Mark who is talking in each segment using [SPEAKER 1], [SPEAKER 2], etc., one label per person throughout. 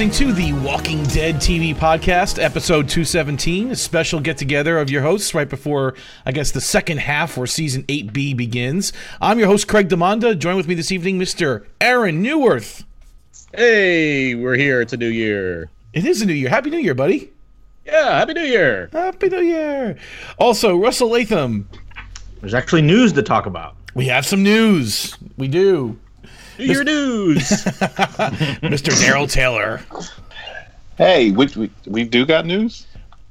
[SPEAKER 1] Listening to the Walking Dead TV podcast, episode 217, a special get together of your hosts right before, I guess, the second half where season 8B begins. I'm your host, Craig Demanda. Join with me this evening, Mr. Aaron Newworth.
[SPEAKER 2] Hey, we're here. It's a new year.
[SPEAKER 1] It is a new year. Happy New Year, buddy.
[SPEAKER 2] Yeah, happy new year.
[SPEAKER 1] Happy New Year. Also, Russell Latham.
[SPEAKER 3] There's actually news to talk about.
[SPEAKER 1] We have some news. We do.
[SPEAKER 2] New year news.
[SPEAKER 1] Mr. Daryl Taylor.
[SPEAKER 4] Hey, we, we we do got news.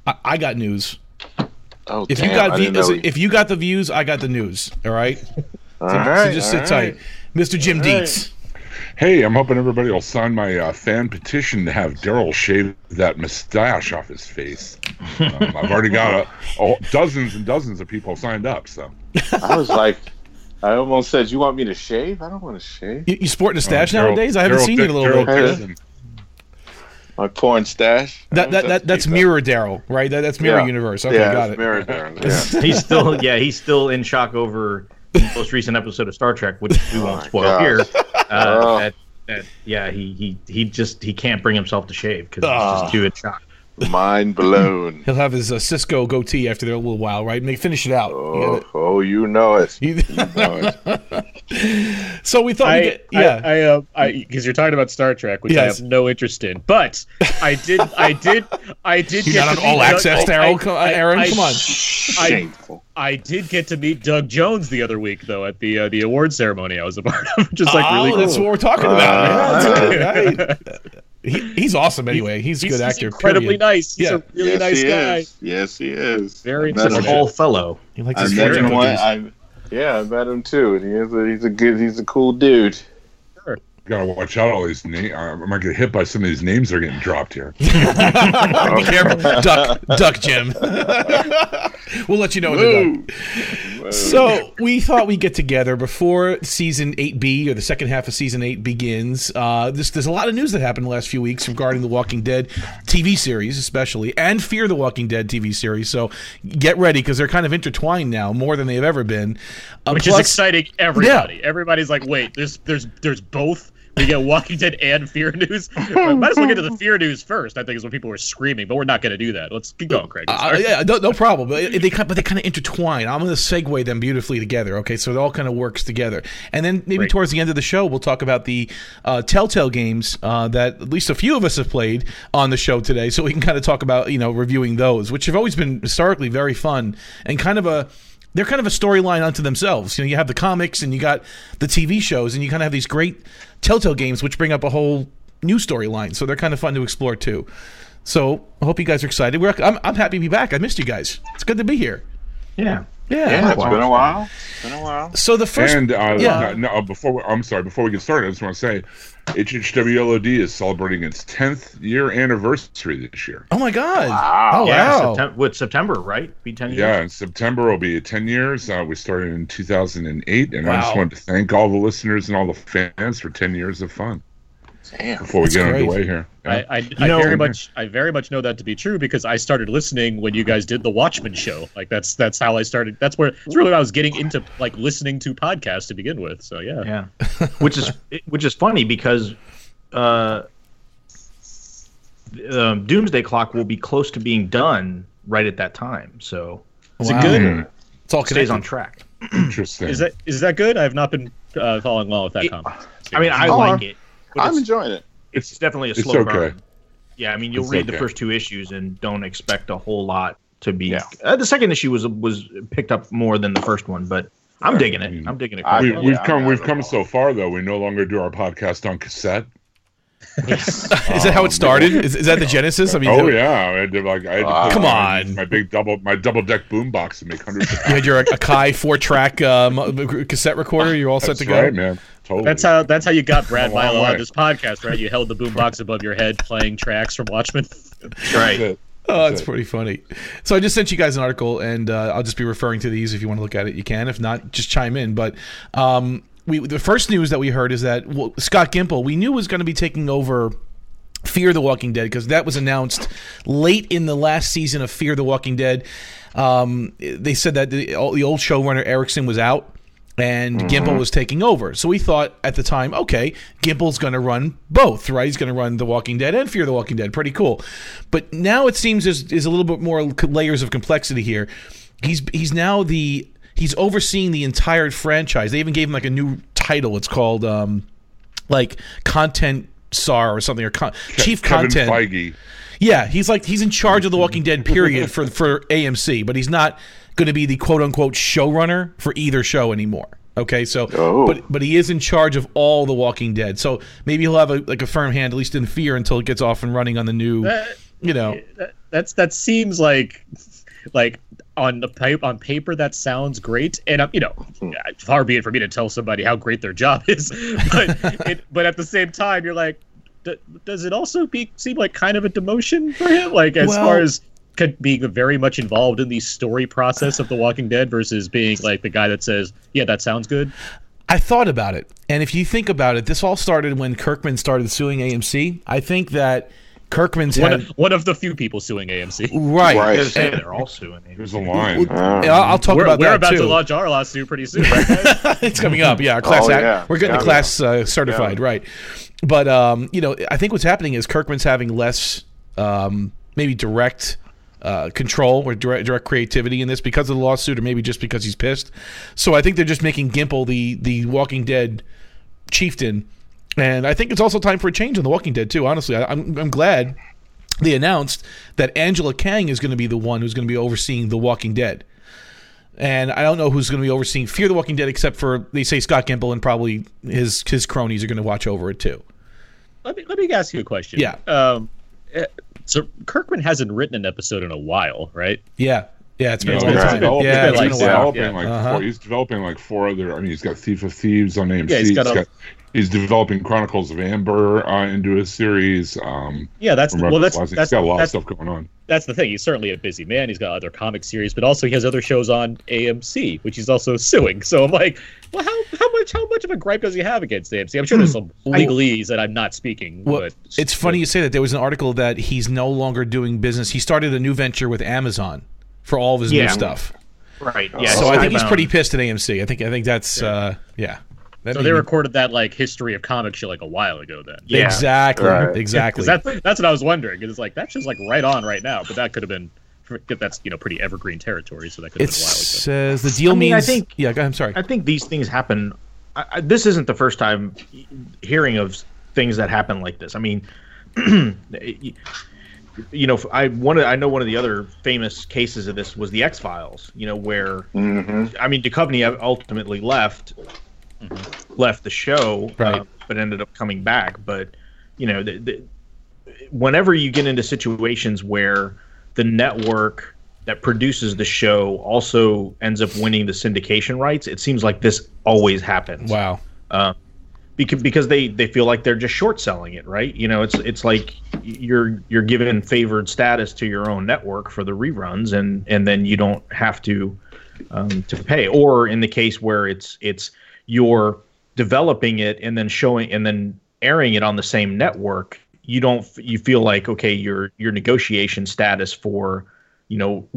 [SPEAKER 1] I, I got news.
[SPEAKER 4] Oh,
[SPEAKER 1] If
[SPEAKER 4] damn,
[SPEAKER 1] you got
[SPEAKER 4] I
[SPEAKER 1] view-
[SPEAKER 4] didn't know
[SPEAKER 1] listen,
[SPEAKER 4] we-
[SPEAKER 1] if you got the views, I got the news. All right.
[SPEAKER 4] all
[SPEAKER 1] So
[SPEAKER 4] right,
[SPEAKER 1] just sit
[SPEAKER 4] right.
[SPEAKER 1] tight, Mr. Jim Dietz.
[SPEAKER 5] Hey, I'm hoping everybody will sign my uh, fan petition to have Daryl shave that mustache off his face. Um, I've already got a, oh, dozens and dozens of people signed up. So
[SPEAKER 4] I was like, I almost said, "You want me to shave? I don't want to shave.
[SPEAKER 1] You, you sporting a stash
[SPEAKER 5] Uh, Daryl-
[SPEAKER 1] nowadays? I haven't
[SPEAKER 5] Daryl
[SPEAKER 1] seen you in a little
[SPEAKER 5] Daryl
[SPEAKER 1] bit.
[SPEAKER 4] My porn stash.
[SPEAKER 1] That, that, that that's mirror Daryl, right? That, that's mirror
[SPEAKER 4] Yeah.
[SPEAKER 1] universe. Okay,
[SPEAKER 4] yeah,
[SPEAKER 1] got
[SPEAKER 4] it's
[SPEAKER 1] it.
[SPEAKER 4] Mirror Darren, Yeah.
[SPEAKER 3] He's still, yeah, he's still in shock over the most recent episode of Star Trek, which we won't
[SPEAKER 4] my
[SPEAKER 3] spoil
[SPEAKER 4] gosh.
[SPEAKER 3] here. Uh,
[SPEAKER 4] Oh.
[SPEAKER 3] that, that, yeah, he, he, he just he can't bring himself to shave because he's
[SPEAKER 1] Ah.
[SPEAKER 3] just too in shock.
[SPEAKER 4] Mind blown.
[SPEAKER 1] He'll have his uh, Sisko goatee after a little while, right? And they finish it out.
[SPEAKER 4] Oh,
[SPEAKER 1] gotta-
[SPEAKER 4] oh, you know it.
[SPEAKER 1] you-
[SPEAKER 4] You know it.
[SPEAKER 1] so we thought, we
[SPEAKER 2] I,
[SPEAKER 1] get, yeah.
[SPEAKER 2] I, I, uh, I, because you're talking about Star Trek, which I have no interest in. But I did, I did, I did
[SPEAKER 1] You're
[SPEAKER 2] get
[SPEAKER 1] not
[SPEAKER 2] to
[SPEAKER 1] on all
[SPEAKER 2] meet Doug-
[SPEAKER 1] access,
[SPEAKER 2] I- I-
[SPEAKER 1] uh,
[SPEAKER 2] I-
[SPEAKER 1] Aaron,
[SPEAKER 2] I-
[SPEAKER 1] come on.
[SPEAKER 4] Shameful.
[SPEAKER 2] I did get to meet Doug Jones the other week, though, at the uh, the award ceremony I was a part of, which is like
[SPEAKER 1] oh,
[SPEAKER 2] really cool.
[SPEAKER 1] that's what we're talking about.
[SPEAKER 4] Uh,
[SPEAKER 1] man. That's it, right? He, he's awesome anyway. He's a
[SPEAKER 2] He's,
[SPEAKER 1] good
[SPEAKER 2] he's
[SPEAKER 1] actor.
[SPEAKER 2] incredibly
[SPEAKER 1] period.
[SPEAKER 2] nice. He's
[SPEAKER 1] Yeah.
[SPEAKER 2] a really
[SPEAKER 4] yes,
[SPEAKER 2] nice guy.
[SPEAKER 4] is. Yes, he is.
[SPEAKER 2] Very
[SPEAKER 4] I met
[SPEAKER 3] He's a whole fellow.
[SPEAKER 1] He likes
[SPEAKER 4] I
[SPEAKER 1] his
[SPEAKER 4] met
[SPEAKER 1] fortune
[SPEAKER 4] him one. I, yeah, I met him too, and he is a, he's a good, he's a cool dude.
[SPEAKER 5] Gotta watch out all these names. I might get hit by some of these names that are getting dropped here.
[SPEAKER 1] Be careful, duck, duck, Jim. we'll let you know. in the duck.
[SPEAKER 4] Whoa.
[SPEAKER 1] So we thought we'd get together before season 8B or the second half of season 8 begins. Uh, this, there's a lot of news that happened the last few weeks regarding the Walking Dead TV series, especially, and Fear the Walking Dead TV series. So get ready because they're kind of intertwined now more than they've ever been. Uh,
[SPEAKER 2] which
[SPEAKER 1] plus-
[SPEAKER 2] is exciting. Everybody, everybody's like, wait, there's there's there's both. We get Walking Dead and Fear News. Might as well get to the Fear News first. I think is what people were screaming, but we're not going to do that. Let's keep going, Craig.
[SPEAKER 1] Uh, yeah, no, no problem. But they kind, but they kind of intertwine. I'm going to segue them beautifully together. Okay, so it all kind of works together. And then maybe
[SPEAKER 2] Great.
[SPEAKER 1] towards the end of the show, we'll talk about the uh, Telltale games uh, that at least a few of us have played on the show today, so we can kind of talk about you know reviewing those, which have always been historically very fun and kind of a. They're kind of a storyline unto themselves. You know, you have the comics and you got the TV shows, and you kind of have these great Telltale games, which bring up a whole new storyline. So they're kind of fun to explore too. So I hope you guys are excited. We're, I'm, I'm happy to be back. I missed you guys. It's good to be here.
[SPEAKER 3] Yeah.
[SPEAKER 1] Yeah.
[SPEAKER 4] Yeah, it's been a while. It's been a while.
[SPEAKER 1] So the first,
[SPEAKER 5] and uh,
[SPEAKER 1] yeah.
[SPEAKER 5] no, no, before we, I'm sorry, before we get started, I just want to say, HHWLOD is celebrating its 10th year anniversary this year.
[SPEAKER 1] oh my god!
[SPEAKER 4] Wow.
[SPEAKER 1] Oh
[SPEAKER 3] Yeah,
[SPEAKER 1] wow!
[SPEAKER 3] Septem- with September, right? Be ten years.
[SPEAKER 5] Yeah, in September will be 10 years. Uh, we started in 2008, and I just
[SPEAKER 1] Wow.
[SPEAKER 5] wanted to thank all the listeners and all the fans for 10 years of fun.
[SPEAKER 4] Damn.
[SPEAKER 5] Before we
[SPEAKER 1] That's
[SPEAKER 5] get
[SPEAKER 1] great.
[SPEAKER 5] underway here,
[SPEAKER 2] I, I, I
[SPEAKER 3] know-
[SPEAKER 2] very much I very much know that to be true because I started listening when you guys did the Watchmen show. Like that's that's how I started. That's where it's really when I was getting into like listening to podcasts to begin with. So yeah.
[SPEAKER 3] Yeah, which is which is funny because uh, um, Doomsday Clock will be close to being done right at that time. So
[SPEAKER 2] Is
[SPEAKER 1] Wow.
[SPEAKER 2] it good?
[SPEAKER 5] Hmm,
[SPEAKER 1] It's all
[SPEAKER 3] it stays on track.
[SPEAKER 5] interesting.
[SPEAKER 2] Is that is that good? I've not been uh, following along with that
[SPEAKER 3] It-
[SPEAKER 2] comment.
[SPEAKER 3] I mean, I
[SPEAKER 4] Oh,
[SPEAKER 3] like it. But
[SPEAKER 4] I'm enjoying it.
[SPEAKER 3] it's definitely a
[SPEAKER 5] it's
[SPEAKER 3] slow
[SPEAKER 5] okay.
[SPEAKER 3] burn. Yeah, I mean, you'll
[SPEAKER 5] It's
[SPEAKER 3] read the first two issues and don't expect a whole lot to be.
[SPEAKER 4] Yeah.
[SPEAKER 3] Uh, the second issue was was picked up more than the first one, but I'm digging it. I'm digging it.
[SPEAKER 4] I-
[SPEAKER 5] we,
[SPEAKER 4] yeah,
[SPEAKER 5] we've
[SPEAKER 4] I'm
[SPEAKER 5] come we've come so far though. We no longer do our podcast on cassette.
[SPEAKER 1] Is that how it started? Is, is that the genesis? I mean,
[SPEAKER 5] Oh
[SPEAKER 1] that-
[SPEAKER 5] yeah, I did like I had to
[SPEAKER 4] Wow.
[SPEAKER 1] Come on.
[SPEAKER 5] my big double my double deck boombox to make hundreds. Of
[SPEAKER 1] you had your Akai four track um, cassette recorder. You're all set
[SPEAKER 5] That's
[SPEAKER 1] to go.
[SPEAKER 5] right, man. Totally.
[SPEAKER 2] That's how that's how you got Brad
[SPEAKER 5] Come a long
[SPEAKER 2] Milo on this podcast, right? You held the boombox above your head, playing tracks from Watchmen.
[SPEAKER 3] Right.
[SPEAKER 5] it.
[SPEAKER 1] Oh, that's
[SPEAKER 5] it.
[SPEAKER 1] pretty funny. So I just sent you guys an article, and uh, I'll just be referring to these if you want to look at it. You can. If not, just chime in. But um, we the first news that we heard is that well, Scott Gimple we knew was going to be taking over. Fear the Walking Dead because that was announced late in the last season of Fear the Walking Dead. Um, they said that the, the old showrunner Erickson was out and Gimple was taking over. So we thought at the time, okay, Gimple's going to run both, right? He's going to run The Walking Dead and Fear the Walking Dead. Pretty cool. But now it seems there's, there's a little bit more layers of complexity here. He's he's now the he's overseeing the entire franchise. They even gave him like a new title. It's called um, like content czar or something or con- chief
[SPEAKER 5] Kevin
[SPEAKER 1] content.
[SPEAKER 5] Feige.
[SPEAKER 1] Yeah, he's like he's in charge of the Walking Dead period for for AMC, but he's not going to be the quote unquote showrunner for either show anymore. Okay, so
[SPEAKER 4] Oh.
[SPEAKER 1] but but he is in charge of all the Walking Dead. So maybe he'll have a like a firm hand at least in Fear until it gets off and running on the new.
[SPEAKER 2] That-
[SPEAKER 1] You know,
[SPEAKER 2] that, that's that seems like like on the pa- on paper that sounds great and um, you know far be it for me to tell somebody how great their job is but it, but at the same time you're like d- does it also be seem like kind of a demotion for him like as
[SPEAKER 1] Well-
[SPEAKER 2] far as could being very much involved in the story process of the walking dead versus being like the guy that says yeah that sounds good
[SPEAKER 1] I thought about it, and if you think about it, this all started when Kirkman started suing AMC. I think that Kirkman's
[SPEAKER 2] one,
[SPEAKER 1] had
[SPEAKER 2] of, one of the few people suing amc
[SPEAKER 1] right.
[SPEAKER 4] Right.
[SPEAKER 3] I was gonna say, they're all suing. it.
[SPEAKER 5] There's a line.
[SPEAKER 1] I'll, I'll talk
[SPEAKER 2] we're,
[SPEAKER 1] about
[SPEAKER 2] we're
[SPEAKER 1] that
[SPEAKER 2] about
[SPEAKER 1] too.
[SPEAKER 2] to launch our lawsuit pretty soon right
[SPEAKER 1] it's coming up. Yeah, class.
[SPEAKER 4] Oh,
[SPEAKER 1] act-
[SPEAKER 4] yeah.
[SPEAKER 1] We're getting the
[SPEAKER 4] Yeah.
[SPEAKER 1] class uh, certified, right? But um, you know, I think what's happening is Kirkman's having less um, maybe direct uh, control or direct, direct creativity in this because of the lawsuit, or maybe just because he's pissed. So I think they're just making Gimple the the Walking Dead chieftain, and I think it's also time for a change in the Walking Dead too. Honestly, I, I'm I'm glad they announced that Angela Kang is going to be the one who's going to be overseeing The Walking Dead. And I don't know who's going to be overseeing Fear the Walking Dead, except for they say Scott Gimple and probably his his cronies are going to watch over it too.
[SPEAKER 2] let me let me ask you a question.
[SPEAKER 1] Yeah.
[SPEAKER 2] Um, eh, so Kirkman hasn't written an episode in a while, right?
[SPEAKER 1] Yeah, yeah, it's been
[SPEAKER 5] You
[SPEAKER 1] a
[SPEAKER 5] know,
[SPEAKER 1] long
[SPEAKER 5] he's developing,
[SPEAKER 1] Yeah, it's
[SPEAKER 2] like
[SPEAKER 1] been
[SPEAKER 5] he's
[SPEAKER 1] a while.
[SPEAKER 5] developing like
[SPEAKER 1] Uh-huh.
[SPEAKER 5] four, he's developing like four other. I mean, he's got Thief of Thieves on AMC.
[SPEAKER 2] Yeah, he's got a-
[SPEAKER 5] he's developing Chronicles of Amber uh, into a series. Um,
[SPEAKER 2] Yeah, that's
[SPEAKER 5] from
[SPEAKER 2] well, that's
[SPEAKER 5] Rebel Rising.
[SPEAKER 2] that's
[SPEAKER 5] he's got a lot of stuff going on.
[SPEAKER 2] that's the thing. He's certainly a busy man. He's got other comic series, but also he has other shows on AMC, which he's also suing. So I'm like, well, how how much how much of a gripe does he have against AMC? I'm sure there's some legalese that I'm not speaking.
[SPEAKER 1] Well,
[SPEAKER 2] but
[SPEAKER 1] it's funny you say that. There was an article that he's no longer doing business. He started a new venture with Amazon for all of his new stuff.
[SPEAKER 3] Right. Yeah.
[SPEAKER 1] so I think he's pretty pissed at AMC. I think I think that's uh, yeah. That
[SPEAKER 2] So they
[SPEAKER 1] me-
[SPEAKER 2] recorded that like history of comic shit like a while ago then.
[SPEAKER 3] Yeah.
[SPEAKER 1] exactly
[SPEAKER 4] Right.
[SPEAKER 1] exactly.
[SPEAKER 2] That's that's what I was wondering. It's like that's just like right on right now, but that could have been that's you know pretty evergreen territory. So that could have
[SPEAKER 1] it
[SPEAKER 2] been a while ago.
[SPEAKER 1] says the deal
[SPEAKER 3] I mean, I think-
[SPEAKER 1] yeah, go ahead, I'm sorry.
[SPEAKER 3] I think these things happen. I, I, this isn't the first time hearing of things that happen like this. I mean, you know, I one of, I know one of the other famous cases of this was the X Files. You know, where
[SPEAKER 4] mhm.
[SPEAKER 3] I mean, Duchovny ultimately left left the show,
[SPEAKER 1] Right.
[SPEAKER 3] uh, but ended up coming back. But you know, the, the, whenever you get into situations where the network that produces the show also ends up winning the syndication rights, it seems like this always happens
[SPEAKER 1] wow.
[SPEAKER 3] because because they they feel like they're just short selling it, right? You know, it's it's like you're you're given favored status to your own network for the reruns, and and then you don't have to um, to pay. Or in the case where it's it's you're developing it and then showing and then airing it on the same network, you don't you feel like okay, your your negotiation status for you know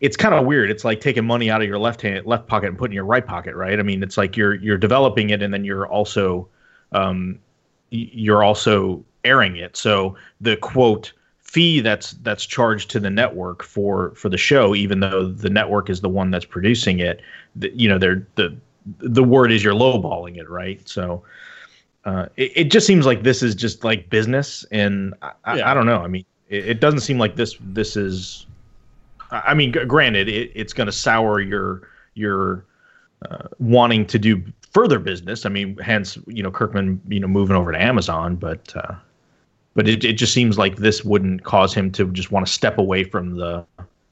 [SPEAKER 3] it's kind of weird it's like taking money out of your left hand left pocket and putting in your right pocket right i mean it's like you're you're developing it and then you're also um you're also airing it so the quote fee that's that's charged to the network for for the show, even though the network is the one that's producing it. The, you know, they're the the word is you're lowballing it, right? So. Uh, it, it just seems like this is just like business, and I, I,
[SPEAKER 2] Yeah.
[SPEAKER 3] I don't know. I mean, it, it doesn't seem like this. This is I I mean, g- granted, it, it's going to sour your your uh, wanting to do further business. I mean, hence you know Kirkman you know moving over to Amazon, but uh, but it, it just seems like this wouldn't cause him to just want to step away from the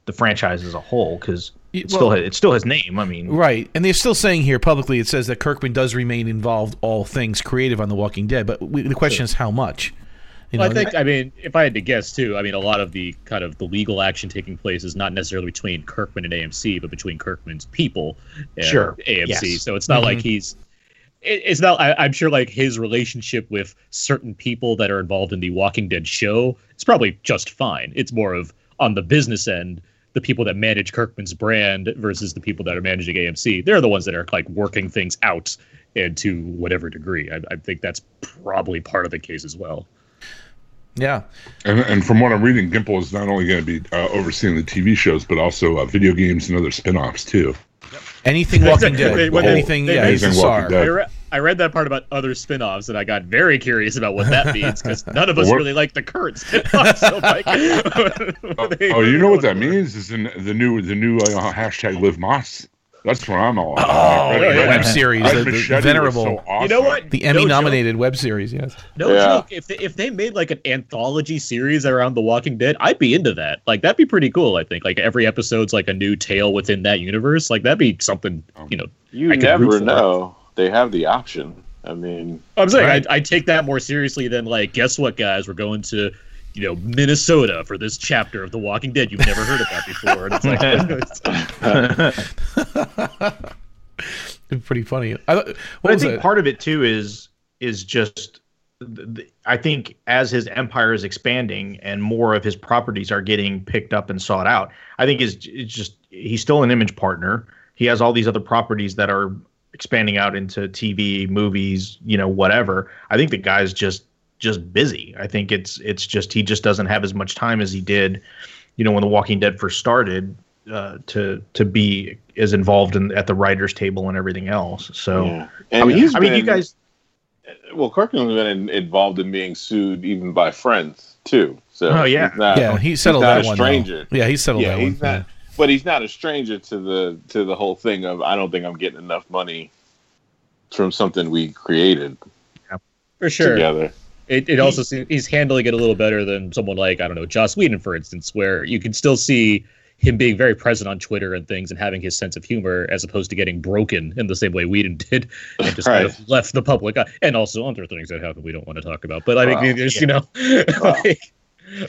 [SPEAKER 3] the franchise as a whole because
[SPEAKER 1] Y-
[SPEAKER 3] it still
[SPEAKER 1] well-
[SPEAKER 3] ha- it still has name. I mean,
[SPEAKER 1] Right, and they're still saying here publicly. It says that Kirkman does remain involved all things creative on The Walking Dead, but we, the question is how much. You
[SPEAKER 2] Well,
[SPEAKER 1] know,
[SPEAKER 2] I think, I mean, if I had to guess too, I mean, a lot of the kind of the legal action taking place is not necessarily between Kirkman and AMC, but between Kirkman's people and
[SPEAKER 3] Sure.
[SPEAKER 2] AMC.
[SPEAKER 3] Yes.
[SPEAKER 2] So it's not
[SPEAKER 1] Mhm.
[SPEAKER 2] like he's. It's not. I, I'm sure, like his relationship with certain people that are involved in the Walking Dead show, it's probably just fine. It's more of on the business end, the people that manage Kirkman's brand versus the people that are managing AMC. They're the ones that are like working things out, and to whatever degree. I, I think that's probably part of the case as well.
[SPEAKER 1] yeah,
[SPEAKER 5] And, and from what I'm reading, Gimple is not only going to be uh, overseeing the TV shows, but also uh, video games and other spin-offs too.
[SPEAKER 1] anything Walking
[SPEAKER 2] They-
[SPEAKER 1] Dead,
[SPEAKER 2] when they-
[SPEAKER 1] anything.
[SPEAKER 2] they
[SPEAKER 1] yeah, he's the
[SPEAKER 5] Amazing
[SPEAKER 1] star.
[SPEAKER 5] Walking Dead.
[SPEAKER 2] I, read that part about other spin-offs and I got very curious about what that means because none of us
[SPEAKER 5] What-
[SPEAKER 2] really like the current spin-offs. So like,
[SPEAKER 5] Oh, you know what that means? Is in the new the new uh, hashtag Live Moss. That's what I'm all about.
[SPEAKER 1] Oh,
[SPEAKER 5] Red-
[SPEAKER 2] yeah,
[SPEAKER 5] Red-
[SPEAKER 1] web series, the, the venerable,
[SPEAKER 5] so awesome.
[SPEAKER 2] You know what?
[SPEAKER 1] the Emmy-nominated web series. Yes.
[SPEAKER 2] No
[SPEAKER 4] Yeah.
[SPEAKER 2] joke. If they, if they made like an anthology series around The Walking Dead, I'd be into that. Like that'd be pretty cool. I think like every episode's like a new tale within that universe. Like that'd be something. You know,
[SPEAKER 4] You
[SPEAKER 2] I could root
[SPEAKER 4] never
[SPEAKER 2] for
[SPEAKER 4] know. They have the option. I mean,
[SPEAKER 2] I'm saying
[SPEAKER 1] Right.
[SPEAKER 2] I I take that more seriously than like guess what guys we're going to. You know, Minnesota for this chapter of The Walking Dead. You've never heard of that before. And it's like,
[SPEAKER 1] It's pretty funny. I, what
[SPEAKER 3] But I think
[SPEAKER 1] it?
[SPEAKER 3] part of it too is is just th- th- I think as his empire is expanding and more of his properties are getting picked up and sought out, I think is it's just he's still an image partner. He has all these other properties that are expanding out into TV, movies, you know, whatever. I think the guy's just just busy. I think it's it's just he just doesn't have as much time as he did, you know, when The Walking Dead first started uh, to to be as involved in at the writers' table and everything else. So.
[SPEAKER 4] yeah. And
[SPEAKER 3] I mean,
[SPEAKER 4] he's
[SPEAKER 3] I mean, you guys.
[SPEAKER 4] Well, Kirkman's been in, involved in being sued even by friends too. So
[SPEAKER 3] Oh, yeah.
[SPEAKER 4] he's not,
[SPEAKER 1] yeah, he settled
[SPEAKER 4] not
[SPEAKER 1] that
[SPEAKER 4] a
[SPEAKER 1] one. though.
[SPEAKER 4] stranger.
[SPEAKER 1] Yeah, he settled
[SPEAKER 4] yeah,
[SPEAKER 1] that
[SPEAKER 4] he's
[SPEAKER 1] one.
[SPEAKER 4] not. But he's not a stranger to the to the whole thing of I don't think I'm getting enough money from something we created
[SPEAKER 2] for sure.
[SPEAKER 4] together.
[SPEAKER 2] It, it also seems he's handling it a little better than someone like I don't know Joss Whedon, for instance, where you can still see him being very present on Twitter and things and having his sense of humor as opposed to getting broken in the same way Whedon did and just kind of left the public eye. and also other things that happen we don't want to talk about. But I think
[SPEAKER 4] Wow.
[SPEAKER 2] there's you know
[SPEAKER 4] Wow.
[SPEAKER 2] like,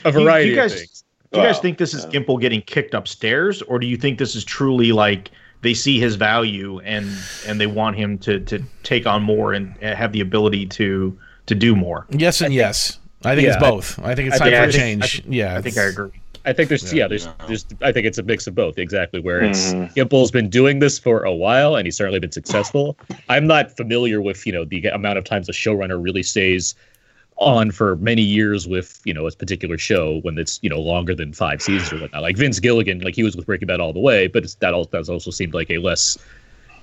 [SPEAKER 2] a variety
[SPEAKER 3] you guys-
[SPEAKER 2] of things.
[SPEAKER 3] Do you guys think this is
[SPEAKER 4] Yeah.
[SPEAKER 3] Gimple getting kicked upstairs, or do you think this is truly like they see his value and and they want him to to take on more and have the ability to to do more?
[SPEAKER 1] Yes and yes. I think it's
[SPEAKER 2] yeah, I-
[SPEAKER 1] both. I think it's
[SPEAKER 2] I
[SPEAKER 1] time
[SPEAKER 2] think-
[SPEAKER 1] for
[SPEAKER 2] I
[SPEAKER 1] a
[SPEAKER 2] think-
[SPEAKER 1] change. yeah,
[SPEAKER 3] I think I agree.
[SPEAKER 2] I think there's
[SPEAKER 1] Yeah.
[SPEAKER 2] yeah, there's there's I think it's a mix of both exactly where it's
[SPEAKER 4] Mhm.
[SPEAKER 2] Gimple's been doing this for a while and he's certainly been successful. I'm not familiar with you know the amount of times a showrunner really stays on for many years with you know a particular show when it's you know longer than five seasons or whatnot. Like Vince Gilligan, like he was with Breaking Bad all the way, but that also, that's also seemed like a less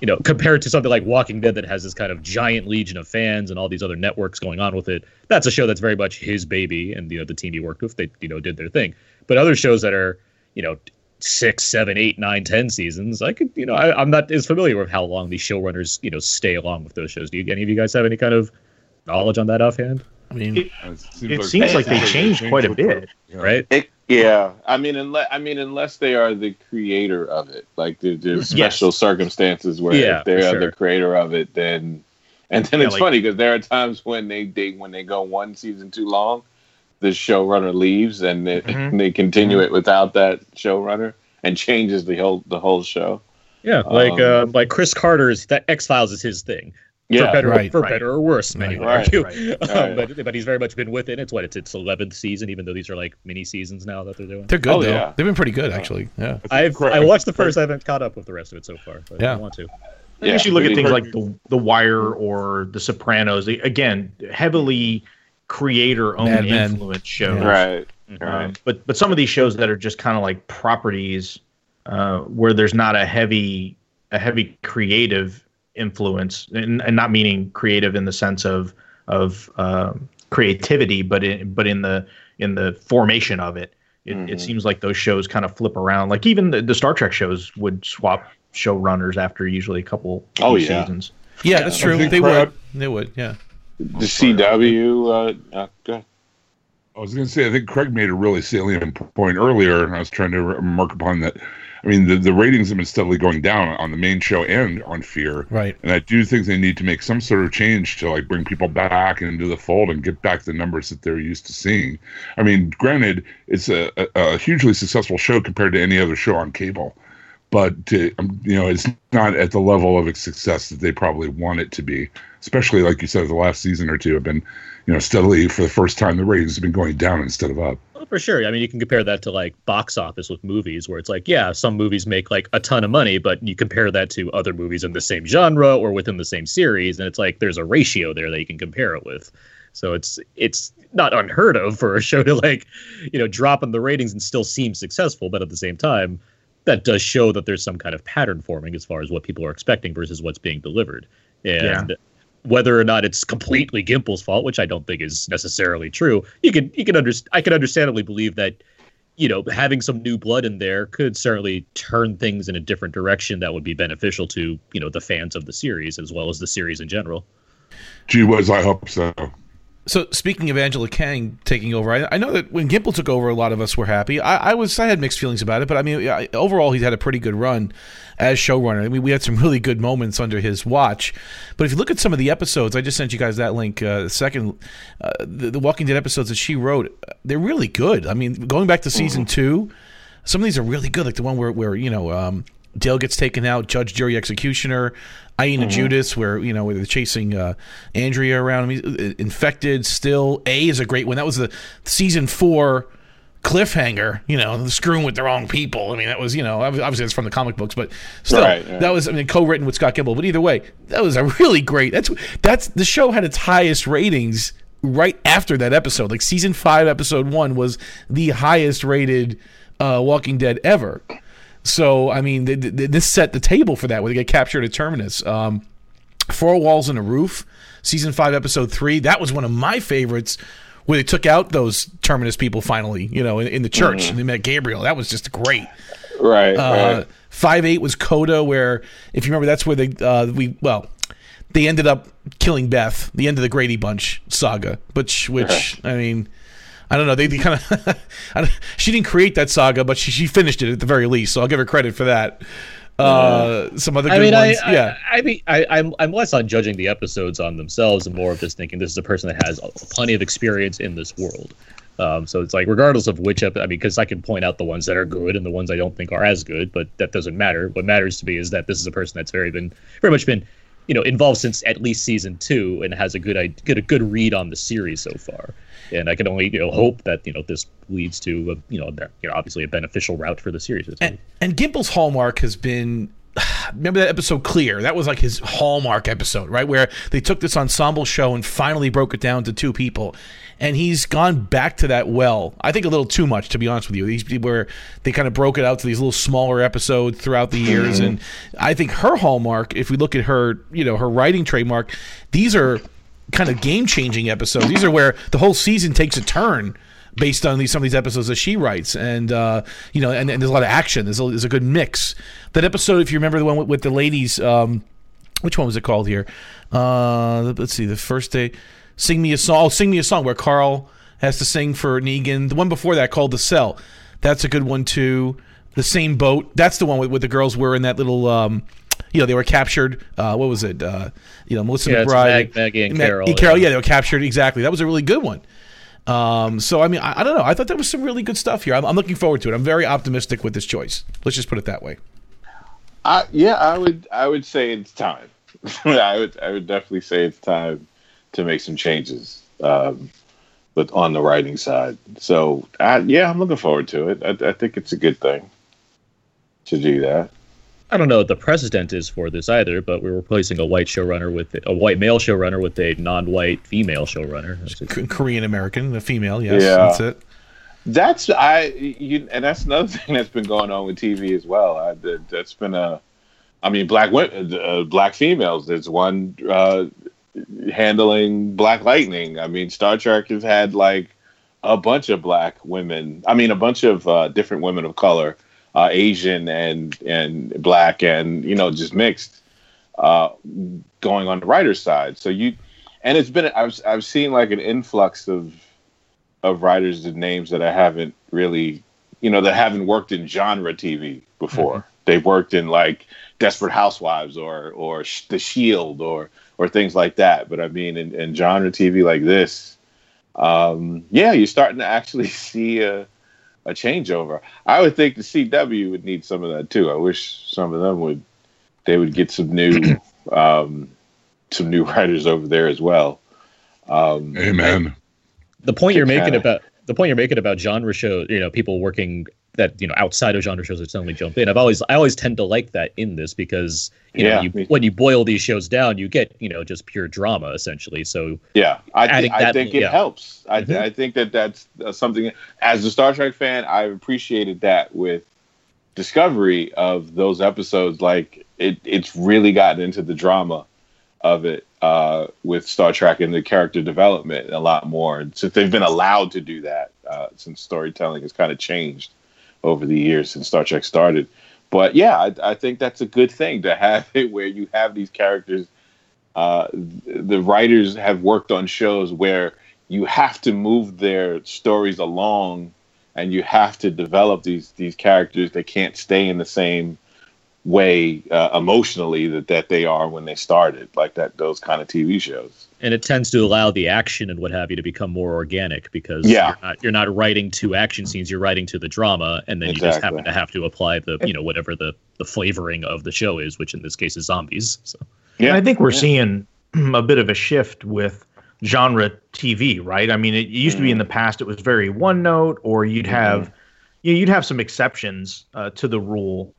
[SPEAKER 2] you know compared to something like Walking Dead that has this kind of giant legion of fans and all these other networks going on with it. That's a show that's very much his baby, and you know the team he worked with, they you know did their thing. But other shows that are you know six, seven, eight, nine, ten seasons, I could you know I, I'm not as familiar with how long these showrunners you know stay along with those shows. Do you, any of you guys have any kind of knowledge on that offhand?
[SPEAKER 1] I mean,
[SPEAKER 3] It-
[SPEAKER 5] It,
[SPEAKER 3] It seems like they changed quite a bit.
[SPEAKER 5] Yeah.
[SPEAKER 2] Right?
[SPEAKER 4] It, yeah, I mean, unless I mean, unless they are the creator of it, like there- there's special circumstances where
[SPEAKER 2] Yeah,
[SPEAKER 4] if they are
[SPEAKER 2] sure.
[SPEAKER 4] the creator of it, then and then
[SPEAKER 3] Yeah,
[SPEAKER 4] it's
[SPEAKER 3] like-
[SPEAKER 4] funny because there are times when they, they when they go one season too long, the showrunner leaves and they,
[SPEAKER 3] Mhm.
[SPEAKER 4] they continue it without that showrunner and changes the whole the whole show.
[SPEAKER 2] Yeah, like
[SPEAKER 4] Um,
[SPEAKER 2] uh, like Chris Carter's that X Files is his thing.
[SPEAKER 4] Yeah,
[SPEAKER 2] for better
[SPEAKER 1] right,
[SPEAKER 2] for
[SPEAKER 3] right.
[SPEAKER 2] better or worse, many
[SPEAKER 1] Right,
[SPEAKER 2] would
[SPEAKER 4] right,
[SPEAKER 2] argue.
[SPEAKER 3] right.
[SPEAKER 2] Um, but but he's very much been with it. It's what it's its eleventh season, even though these are like mini seasons now that they're doing.
[SPEAKER 1] they're good
[SPEAKER 4] Oh,
[SPEAKER 1] though.
[SPEAKER 4] yeah.
[SPEAKER 1] They've been pretty good actually. Yeah.
[SPEAKER 2] I've
[SPEAKER 5] Craig-
[SPEAKER 2] I watched the first. I haven't caught up with the rest of it so far. But
[SPEAKER 1] Yeah.
[SPEAKER 2] I want to.
[SPEAKER 3] I guess you look
[SPEAKER 4] really
[SPEAKER 3] at things
[SPEAKER 4] hurt-
[SPEAKER 3] like the The Wire or The Sopranos. They, again, heavily creator-owned
[SPEAKER 1] Mad
[SPEAKER 3] influence shows.
[SPEAKER 1] Yeah.
[SPEAKER 4] right.
[SPEAKER 3] Um, but but some of these shows that are just kind of like properties uh, where there's not a heavy a heavy creative influence, and, and not meaning creative in the sense of of um creativity, but in but in the in the formation of it. It,
[SPEAKER 4] Mhm.
[SPEAKER 3] it seems like those shows kind of flip around. Like even the, the Star Trek shows would swap showrunners after usually a couple
[SPEAKER 4] Oh, yeah.
[SPEAKER 3] seasons.
[SPEAKER 1] Yeah, that's true.
[SPEAKER 5] think
[SPEAKER 1] They
[SPEAKER 5] Crab-
[SPEAKER 1] would. They would. Yeah.
[SPEAKER 4] The CW. Uh, uh, go ahead.
[SPEAKER 5] I was going to say, I think Craig made a really salient point earlier, and I was trying to remark upon that. I mean, the, the ratings have been steadily going down on the main show and on Fear.
[SPEAKER 1] Right.
[SPEAKER 5] And I do think they need to make some sort of change to like bring people back into the fold and get back the numbers that they're used to seeing. I mean, granted, it's a, a, a hugely successful show compared to any other show on cable, but to, um, you know, it's not at the level of success that they probably want it to be. Especially like you said, the last season or two have been, you know, steadily for the first time the ratings have been going down instead of up.
[SPEAKER 2] For sure. I mean, you can compare that to like box office with movies, where it's like, yeah, some movies make like a ton of money, but you compare that to other movies in the same genre or within the same series, and it's like there's a ratio there that you can compare it with. So it's it's not unheard of for a show to like, you know, drop in the ratings and still seem successful, but at the same time, that does show that there's some kind of pattern forming as far as what people are expecting versus what's being delivered. And whether or not it's completely Gimple's fault, which I don't think is necessarily true, you can you can understand. I can understandably believe that you know having some new blood in there could certainly turn things in a different direction that would be beneficial to you know the fans of the series as well as the series in general.
[SPEAKER 5] Gee whiz, I hope so.
[SPEAKER 1] So speaking of Angela Kang taking over, I, I know that when Gimple took over, a lot of us were happy. I, I was I had mixed feelings about it, but I mean I, overall he's had a pretty good run as showrunner. I mean we had some really good moments under his watch. But if you look at some of the episodes, I just sent you guys that link. Uh, second, uh, the, the Walking Dead episodes that she wrote, they're really good. I mean going back to season two, some of these are really good. Like the one where where you know. Um, Dale gets taken out, judge, jury, executioner. I Ain't a Judas, where you know they're chasing uh, Andrea around. He's, uh, infected still. A is a great one. That was the season four cliffhanger. You know, screwing with the wrong people. I mean, that was you know obviously that's from the comic books, but still
[SPEAKER 4] Right, right.
[SPEAKER 1] that was I mean co-written with Scott Gimple. But either way, that was a really great. That's that's the show had its highest ratings right after that episode. Like season five, episode one was the highest rated uh, Walking Dead ever. So I mean, th- th- this set the table for that. Where they get captured at Terminus. Um, Four Walls and a Roof, season five, episode three. That was one of my favorites. Where they took out those Terminus people finally, you know, in, in the church, and they met Gabriel. That was just great.
[SPEAKER 4] Right.
[SPEAKER 1] Uh,
[SPEAKER 4] right.
[SPEAKER 1] Five eight was Coda, where if you remember, that's where they uh, we well they ended up killing Beth, the end of the Grady Bunch saga, which which I mean. I don't know. They, they kind of. she didn't create that saga, but she, she finished it at the very least. So I'll give her credit for that. Uh, some other good
[SPEAKER 2] I mean, I,
[SPEAKER 1] ones. yeah.
[SPEAKER 2] I, mean, I, I'm I'm less on judging the episodes on themselves and more of just thinking this is a person that has plenty of experience in this world. Um, so it's like regardless of which ep- I mean, because I can point out the ones that are good and the ones I don't think are as good, but that doesn't matter. What matters to me is that this is a person that's very been very much been, you know, involved since at least season two and has a good I get a good read on the series so far. And I can only you know hope that you know this leads to a, you know a, you know obviously a beneficial route for the series.
[SPEAKER 1] And, and Gimple's hallmark has been. Remember that episode Clear? That was like his hallmark episode, right? Where they took this ensemble show and finally broke it down to two people. And he's gone back to that well. I think a little too much, to be honest with you. These where they kind of broke it out to these little smaller episodes throughout the years. Hmm. And I think her hallmark, if we look at her, you know, her writing trademark, these are kind of game changing episodes. These are where the whole season takes a turn based on these some of these episodes that she writes, and uh, you know, and, and there's a lot of action. There's a, there's a good mix. That episode, if you remember the one with, with the ladies, um, which one was it called here? Uh, let's see, the first day, sing me a song. Oh, sing me a song, where Carl has to sing for Negan. The one before that called the Cell. That's a good one too. The same boat. That's the one with, with the girls were in that little. Um, you know, they were captured. Uh, what was it? Uh, you know, Melissa
[SPEAKER 2] Yeah, it's
[SPEAKER 1] McBride,
[SPEAKER 2] Mag- Maggie and
[SPEAKER 1] Mag-
[SPEAKER 2] Carol,
[SPEAKER 1] Carol,
[SPEAKER 2] yeah.
[SPEAKER 1] yeah, they were captured. Exactly. That was a really good one. Um, so I mean, I, I don't know. I thought there was some really good stuff here. I'm, I'm looking forward to it. I'm very optimistic with this choice. Let's just put it that way.
[SPEAKER 4] I, yeah, I would I would say it's time. I would I would definitely say it's time to make some changes, um, but on the writing side. So I, yeah, I'm looking forward to it. I, I think it's a good thing to do that.
[SPEAKER 2] I don't know what the precedent is for this either, but we're replacing a white showrunner with a white male showrunner with a non-white female showrunner. That's a-
[SPEAKER 1] K- Korean American, the female. Yes,
[SPEAKER 4] Yeah.
[SPEAKER 1] that's it.
[SPEAKER 4] That's I you, and that's another thing that's been going on with TV as well. I, that, that's been a, I mean, black women, uh, black females. There's one uh, handling Black Lightning. I mean, Star Trek has had like a bunch of black women. I mean, a bunch of uh, different women of color, uh, Asian and and black, and you know, just mixed, uh, going on the writer's side. So you, and it's been I've I've seen like an influx of of writers and names that I haven't really, you know, that haven't worked in genre TV before. Mm-hmm. They've worked in like Desperate Housewives or or The Shield or or things like that. But I mean, in, in genre TV like this, um, yeah, you're starting to actually see a a changeover. I would think the CW would need some of that too. I wish some of them would they would get some new um, some new writers over there as well. Um,
[SPEAKER 5] Amen.
[SPEAKER 2] The point you're making about the point you're making about genre shows, you know, people working that you know outside of genre shows that suddenly jump in. I've always I always tend to like that in this because you
[SPEAKER 4] Yeah,
[SPEAKER 2] know you, when you boil these shows down, you get you know just pure drama essentially. So
[SPEAKER 4] Yeah, I,
[SPEAKER 2] adding
[SPEAKER 4] I
[SPEAKER 2] that-
[SPEAKER 4] think it
[SPEAKER 2] yeah.
[SPEAKER 4] helps. I, th-
[SPEAKER 2] Mhm.
[SPEAKER 4] I think that that's uh, something. As a Star Trek fan, I've appreciated that with Discovery of those episodes. Like it, it's really gotten into the drama of it uh, with Star Trek and the character development a lot more. And since they've been allowed to do that, uh, since storytelling has kind of changed over the years since Star Trek started. But yeah, I, I think that's a good thing to have it where you have these characters uh, the writers have worked on shows where you have to move their stories along and you have to develop these these characters they can't stay in the same way uh, emotionally that, that they are when they started like that those kind of tv shows
[SPEAKER 2] and it tends to allow the action and what have you to become more organic because
[SPEAKER 4] Yeah.
[SPEAKER 2] you're, not, you're not writing to action scenes, you're writing to the drama, and then you just happen to have to apply the you know whatever the the flavoring of the show is, which in this case is zombies. So
[SPEAKER 3] And I think we're
[SPEAKER 4] Yeah.
[SPEAKER 3] seeing a bit of a shift with genre TV, right? I mean, it used to be in the past it was very one note, or you'd have you know, you'd have some exceptions uh, to the rule,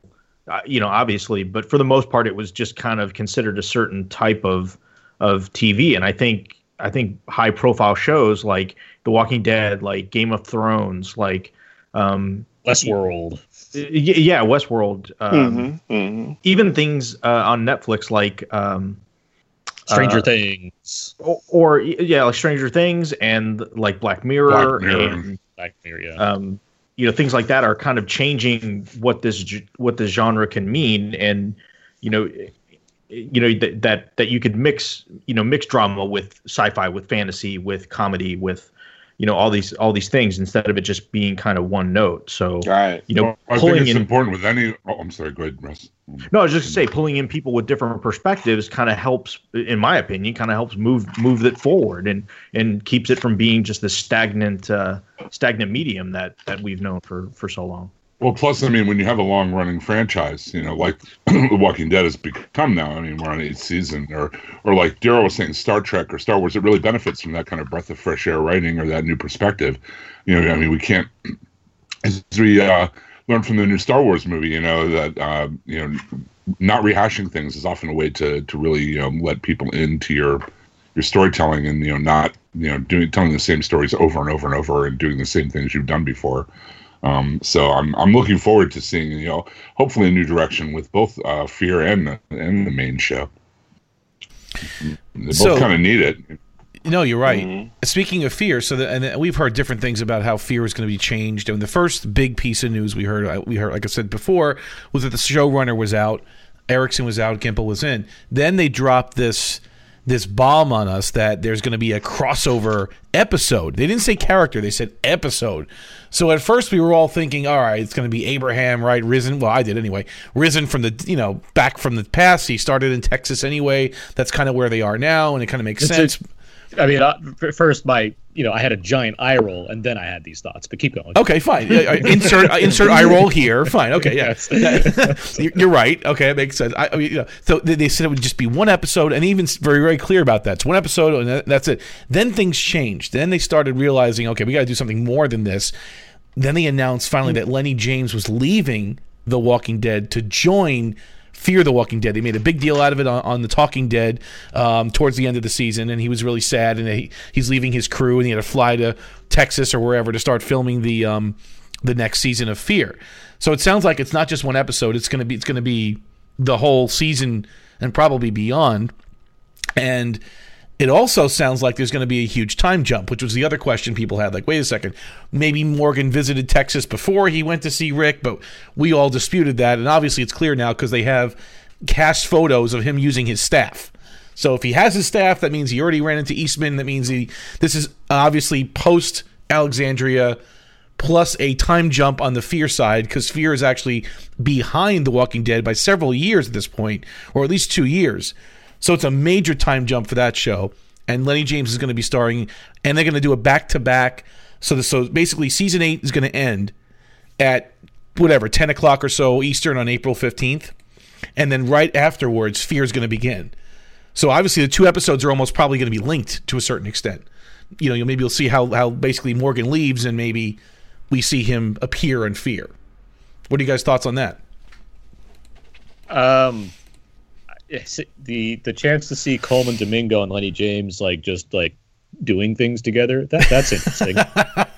[SPEAKER 3] uh, you know, obviously, but for the most part, it was just kind of considered a certain type of of TV. And I think I think high profile shows like The Walking Dead, like Game of Thrones, like um,
[SPEAKER 2] Westworld,
[SPEAKER 3] yeah, Westworld, um,
[SPEAKER 4] Mhm, mhm.
[SPEAKER 3] even things uh, on Netflix like. Um,
[SPEAKER 2] Stranger
[SPEAKER 3] Uh,
[SPEAKER 2] Things,
[SPEAKER 3] or, or yeah, like Stranger Things and like Black Mirror,
[SPEAKER 5] Black Mirror.
[SPEAKER 3] and
[SPEAKER 2] Black Mirror, yeah.
[SPEAKER 3] um, you know things like that are kind of changing what this what this genre can mean, and you know, you know that that that you could mix you know mix drama with sci-fi, with fantasy, with comedy, with you know all these all these things instead of it just being kind of one note. So
[SPEAKER 4] right
[SPEAKER 3] you know,
[SPEAKER 5] Well, I think
[SPEAKER 3] pulling
[SPEAKER 5] it's
[SPEAKER 3] in
[SPEAKER 5] important with any. Oh, I'm sorry. Go ahead, Russ.
[SPEAKER 3] no, I was just gonna say pulling in people with different perspectives kind of helps, in my opinion, kind of helps move move it forward and and keeps it from being just this stagnant uh, stagnant medium that that we've known for for so long.
[SPEAKER 5] Well, plus, I mean, when you have a long running franchise, you know, like The Walking Dead has become now, I mean, we're on eighth season, or or like Daryl was saying, Star Trek or Star Wars, it really benefits from that kind of breath of fresh air writing or that new perspective. You know, I mean, we can't, as we uh, from the new Star Wars movie, you know, that, uh, you know, not rehashing things is often a way to, to really, you know, let people into your, your storytelling and, you know, not, you know, doing, telling the same stories over and over and over and doing the same things you've done before. Um, so I'm I'm looking forward to seeing you know hopefully a new direction with both uh, Fear and the, and the main show. They both
[SPEAKER 1] So-
[SPEAKER 5] kind of need it.
[SPEAKER 1] No, you're right.
[SPEAKER 4] Mhm.
[SPEAKER 1] Speaking of fear, so the, and we've heard different things about how fear is going to be changed. And the first big piece of news we heard, uh, we heard, like I said before, was that the showrunner was out, Erickson was out, Gimple was in. Then they dropped this this bomb on us that there's going to be a crossover episode. They didn't say character; they said episode. So at first we were all thinking, all right, it's going to be Abraham, right? Risen. Well, I did anyway. Risen from the you know back from the past. He started in Texas anyway. That's kind of where they are now, and it kind of makes
[SPEAKER 2] It's a-
[SPEAKER 1] sense.
[SPEAKER 2] I mean, uh, first my you know I had a giant eye roll, and then I had these thoughts. But keep going.
[SPEAKER 1] Okay, fine. Insert uh, insert eye roll here. Fine. Okay, yeah. You're- You're right. Okay, that makes sense. I, I mean, you know, so they they said it would just be one episode, and even very very clear about that. It's one episode, and that's it. Then things changed. Then they started realizing, okay, we got to do something more than this. Then they announced finally that Lennie James was leaving The Walking Dead to join Fear the Walking Dead. They made a big deal out of it on, on the Talking Dead um, towards the end of the season, and he was really sad, and he, he's leaving his crew, and he had to fly to Texas or wherever to start filming the um, the next season of Fear. So it sounds like it's not just one episode; it's gonna be it's gonna be the whole season and probably beyond. And it also sounds like there's going to be a huge time jump, which was the other question people had. Like, wait a second, maybe Morgan visited Texas before he went to see Rick, but we all disputed that. And obviously, it's clear now because they have cast photos of him using his staff. So if he has his staff, that means he already ran into Eastman. That means he. This is obviously post Alexandria, plus a time jump on the Fear side because Fear is actually behind The Walking Dead by several years at this point, or at least two years. So it's a major time jump for that show. And Lennie James is going to be starring, and they're going to do a back to back. So the, so basically, season eight is going to end at whatever ten o'clock or so Eastern on April fifteenth, and then right afterwards, Fear is going to begin. So obviously, the two episodes are almost probably going to be linked to a certain extent. You know, maybe you'll see how how basically Morgan leaves, and maybe we see him appear in Fear. What are you guys' thoughts on that?
[SPEAKER 2] Um, the the chance to see Colman Domingo and Lennie James like just like doing things together that that's interesting.